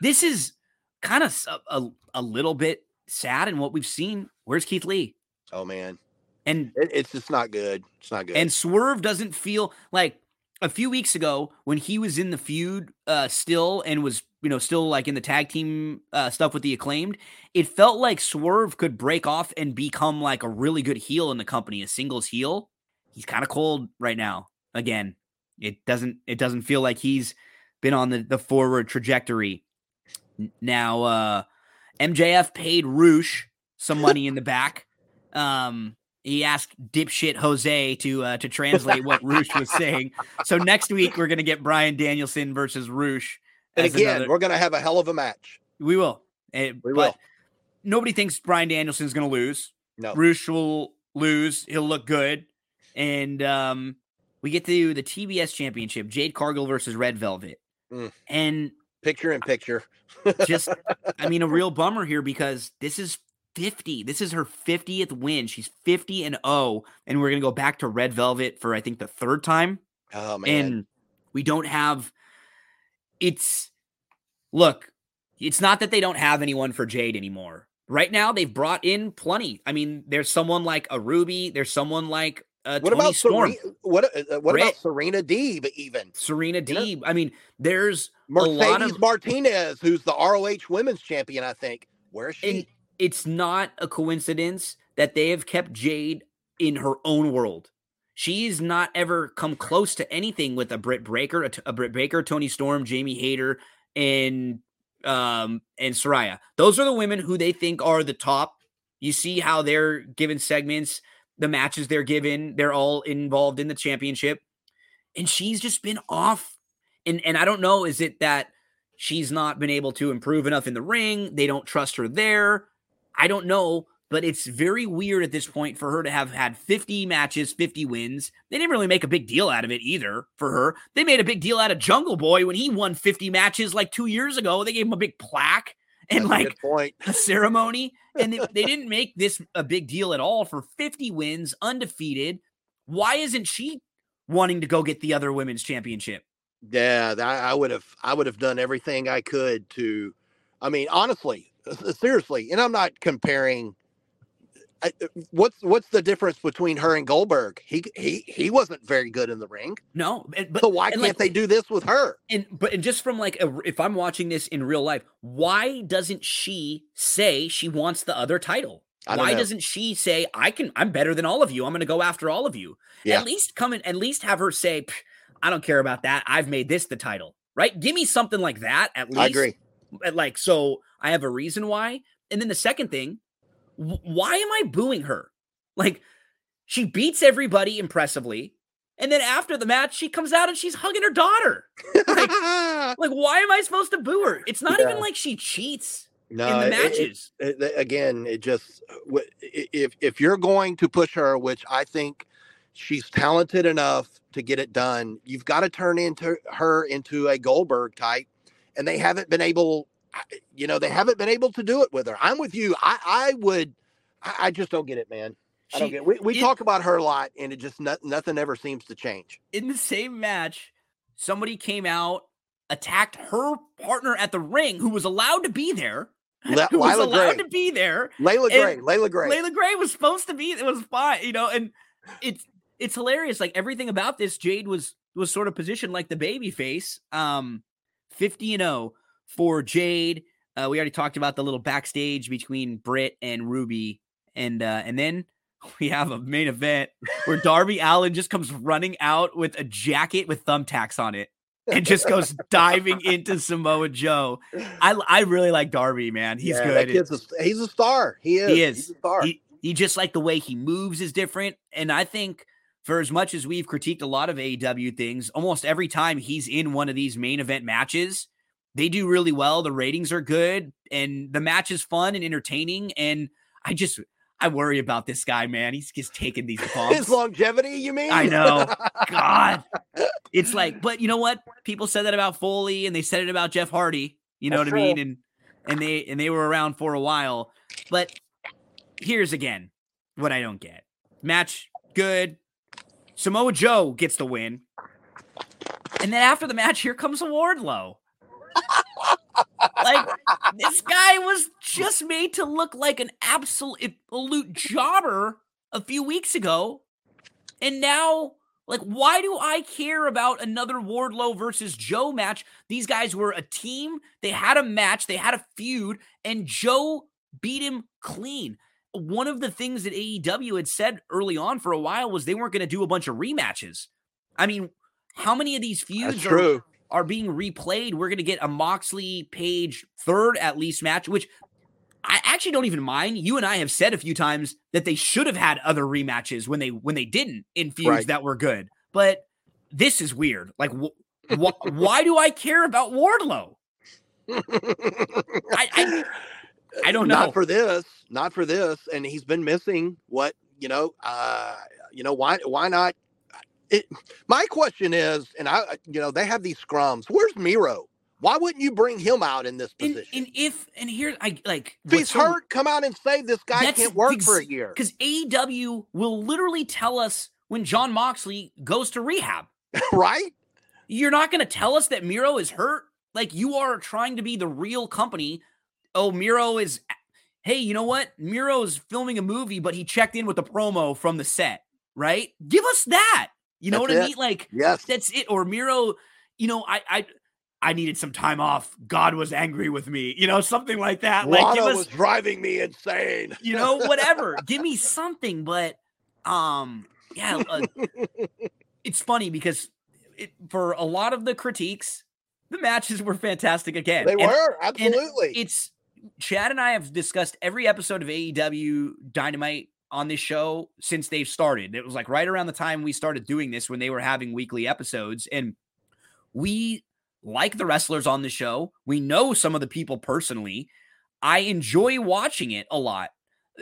this is kind of a, a, a little bit sad in what we've seen. Where's Keith Lee? oh man, And it, it's just not good. It's not good. And Swerve doesn't feel like a few weeks ago when he was in the feud uh still and was, you know, still like in the tag team uh stuff with the acclaimed, it felt like Swerve could break off and become like a really good heel in the company, a singles heel. He's kind of cold right now. Again, it doesn't it doesn't feel like he's been on the, the forward trajectory. Now uh MJF paid Rush some money in the back. Um he asked dipshit Jose to uh, to translate what Rush was saying. So next week we're gonna get Bryan Danielson versus Rush. and again, another- we're gonna have a hell of a match. we will. Eh, We will. Nobody thinks Bryan Danielson's gonna lose. No, Rush will lose. He'll look good, and um, we get to the TBS Championship: Jade Cargill versus Red Velvet, Mm. and picture in picture. just I mean a *laughs* real bummer here because this is 50. This is her 50th win. She's 50 and 0 and we're going to go back to Red Velvet for I think the third time Oh man, and we don't have it's look, it's not that they don't have anyone for Jade anymore. Right now they've brought in plenty. I mean, there's someone like a Ruby, there's someone like uh, what Toni about Storm, Serena? What uh, what Britt. about Serena Deeb? Even Serena You know? Deeb. I mean, there's a lot Mercedes of Martinez, who's the ROH Women's Champion, I think. Where is she? and it's not a coincidence that they have kept Jade in her own world. She's not ever come close to anything with a Britt Breaker, a, a Britt Baker, Toni Storm, Jamie Hayter, and um and Saraya. Those are the women who they think are the top. You see how they're given segments, the matches they're given, they're all involved in the championship. And she's just been off. And and I don't know, is it that she's not been able to improve enough in the ring? They don't trust her there. I don't know, but it's very weird at this point for her to have had 50 matches, 50 wins. They didn't really make a big deal out of it either for her. They made a big deal out of Jungle Boy when he won 50 matches like two years ago. They gave him a big plaque. and That's like point. a ceremony and they, they didn't make this a big deal at all for 50 wins undefeated why isn't she wanting to go get the other women's championship Yeah, I would have I would have done everything I could to I mean, honestly, seriously, and I'm not comparing I, uh, what's what's the difference between her and Goldberg? He he he wasn't very good in the ring. no and- but So why and, can't like, they do this with her? and but and just from like a, if i'm watching this in real life why doesn't she say she wants the other title why know. doesn't she say i can i'm better than all of you i'm going to go after all of you Yeah. at least come in at least have her say i don't care about that i've made this the title right give me something like that at least I agree. Uh, like so i have a reason why and then the second thing why am i booing her? Like she beats everybody impressively and then after the match she comes out and she's hugging her daughter. Like, *laughs* like why am i supposed to boo her? It's not even like she cheats no, in the it- it- it- it- again, it just if if you're going to push her, which I think she's talented enough to get it done, you've got to turn into her into a Goldberg type, and they haven't been able. You know, they haven't been able to do it with her. I'm with you. I I would. I, I just don't get it, man. I don't get. It. We we it- talk about her a lot, and it just not, nothing ever seems to change. in the same match, somebody came out, attacked her partner at the ring, who was allowed to be there. Le- *laughs* who was allowed Grey. to be there. Leila Grey. Leila Grey. Leila Grey was supposed to be. It was fine, you know, and it's it's hilarious. Like everything about this, Jade was was sort of positioned like the baby face. Um, fifty and zero for Jade. Uh, we already talked about the little backstage between Britt and Ruby, and uh, and then *laughs* we have a main event where Darby *laughs* Allin just comes running out with a jacket with thumbtacks on it and just goes diving into *laughs* Samoa Joe. I I really like Darby, man. He's Yeah, good. A, he's a star. He is. He is. a star. He, he just like the way he moves is different. And I think for as much as we've critiqued a lot of AEW things, almost every time he's in one of these main event matches, they do really well. The ratings are good and the match is fun and entertaining. And I just I worry about this guy, man. He's just taking these *laughs* bumps. His longevity, you mean? I know. God. *laughs* It's like, but you know what? People said that about Foley and they said it about Jeff Hardy. You know That's what I mean? And and they and they were around for a while. But here's again what I don't get. Match good. Samoa Joe gets the win. And then after the match, here comes Wardlow. *laughs* like this guy was just made to look like an absolute jobber a few weeks ago. And now, like, why do I care about another Wardlow versus Joe match? These guys were a team. They had a match, they had a feud, and Joe beat him clean. One of the things that AEW had said early on for a while was they weren't going to do a bunch of rematches. I mean, how many of these feuds are, are being replayed? We're going to get a Moxley Page third at least match, which I actually don't even mind. You and I have said a few times that they should have had other rematches when they when they didn't in feuds Right. that were good. But this is weird. Like, wh- wh- *laughs* why do I care about Wardlow? *laughs* I, I I don't know. Not for this. Not for this. And he's been missing what you know. Uh, you know why? Why not? It, my question is, and I, you know, they have these scrums. Where's Miro? Why wouldn't you bring him out in this position? and if and here I like if he's hurt, come out and say this guy can't work ex- for a year. because AEW will literally tell us when Jon Moxley goes to rehab. *laughs* right? You're not going to tell us that Miro is hurt. Like you are trying to be the real company. Oh, Miro is. Hey, you know what? Miro is filming a movie, but he checked in with the promo from the set. Right? Give us that. You know That's what I it. mean? Like Yes. that's it. Or Miro, you know, I I I needed some time off. God was angry with me. You know, something like that. Like give us was driving me insane. *laughs* you know, whatever. *laughs* Give me something. But um, yeah, uh, it's funny because it, for a lot of the critiques, the matches were fantastic again. They And were absolutely. It's Chad and I have discussed every episode of AEW Dynamite on this show since they've started. It was like right around the time we started doing this when they were having weekly episodes, and we like the wrestlers on the show. We know some of the people personally. I enjoy watching it a lot.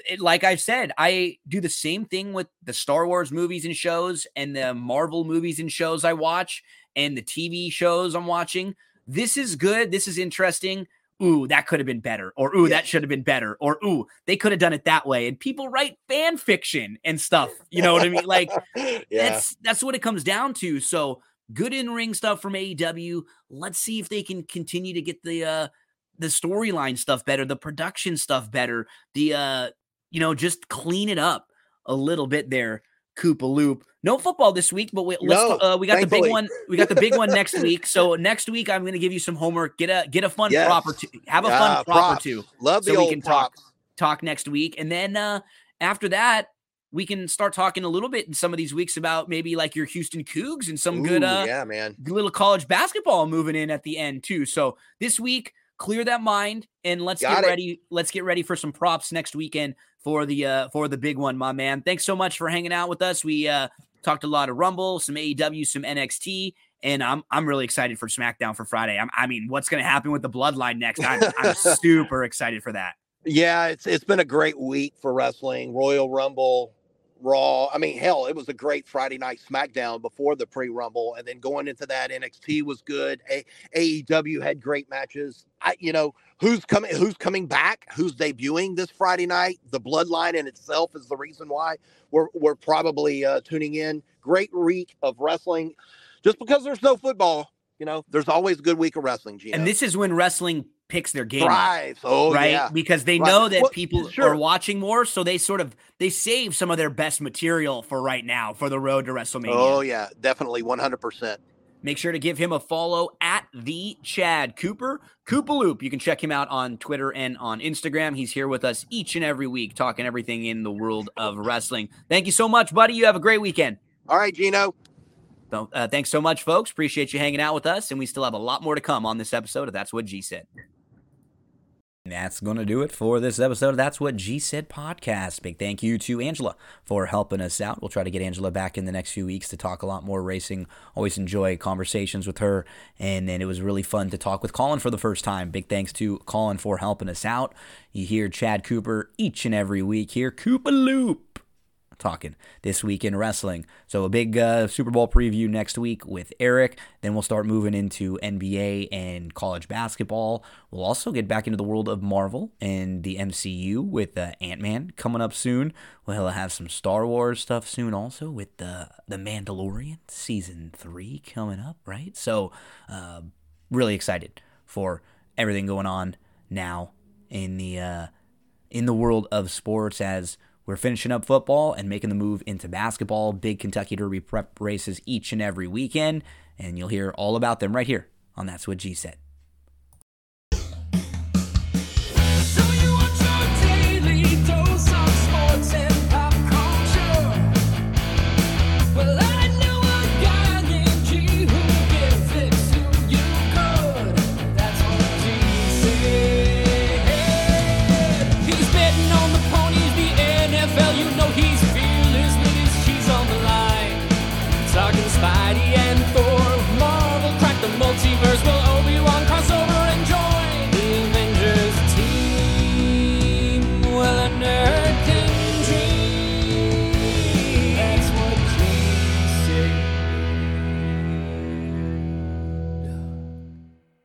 It- like I've said, I do the same thing with the Star Wars movies and shows and the Marvel movies and shows I watch and the TV shows I'm watching. This is good. This is interesting. Ooh, that could have been better, or ooh, Yeah. that should have been better, or ooh, they could have done it that way. And people write fan fiction and stuff. *laughs* You know what I mean? Like yeah. that's that's what it comes down to. So good in ring stuff from AEW. Let's see if they can continue to get the uh the storyline stuff better, the production stuff better, the uh you know just clean it up a little bit there. Koopa Loop. No football this week, but we, let's No, uh, we got the big one. We got the big one next week. So *laughs* next week I'm going to give you some homework. Get a get a fun Yes. proper to have a Ah, fun proper two Love so the we old can talk. props. talk next week. And then uh after that, we can start talking a little bit in some of these weeks about maybe like your Houston Cougs and some good uh yeah, man. little college basketball moving in at the end too. So this week, clear that mind and let's Got get it. ready. Let's get ready for some props next weekend for the uh for the big one, my man. Thanks so much for hanging out with us. We uh talked a lot of Rumble, some AEW, some NXT. And I'm I'm really excited for SmackDown for Friday. I'm, I mean, what's going to happen with the Bloodline next? I'm, I'm *laughs* super excited for that. Yeah, it's it's been a great week for wrestling. Royal Rumble, Raw. I mean, hell, it was a great Friday night SmackDown before the pre-Rumble, and then going into that NXT was good. A- AEW had great matches. I, you know, who's coming? Who's coming back? Who's debuting this Friday night? The Bloodline in itself is the reason why we're we're probably uh, tuning in. Great week of wrestling. Just because there's no football, you know, there's always a good week of wrestling. Gino. And this is when wrestling picks their game. thrives. Oh right? yeah. Because they Right. know that Well, people sure. are watching more, so they sort of they save some of their best material for right now for the road to WrestleMania. Oh yeah, definitely 100%. Make sure to give him a follow at the Chad Cooper Koopa Loop. You can check him out on Twitter and on Instagram. He's here with us each and every week, talking everything in the world of wrestling. Thank you so much, buddy. You have a great weekend. All right, Gino. So, uh, thanks so much, folks. Appreciate you hanging out with us, and we still have a lot more to come on this episode of That's What G Said. That's going to do it for this episode That's What G Said podcast. Big thank you to Angela for helping us out. We'll try to get Angela back in the next few weeks to talk a lot more racing. Always enjoy conversations with her. And then it was really fun to talk with Colin for the first time. Big thanks to Colin for helping us out. You hear Chad Cooper each and every week here. Koopa Loop talking this week in wrestling. So a big uh, Super Bowl preview next week with Eric. Then we'll start moving into NBA and college basketball. We'll also get back into the world of Marvel and the MCU with uh, Ant Man coming up soon. We'll have some Star Wars stuff soon also with the the Mandalorian season three coming up. Right. So uh, really excited for everything going on now in the uh, in the world of sports as we're finishing up football and making the move into basketball. Big Kentucky Derby prep races each and every weekend, and you'll hear all about them right here on That's What G Said.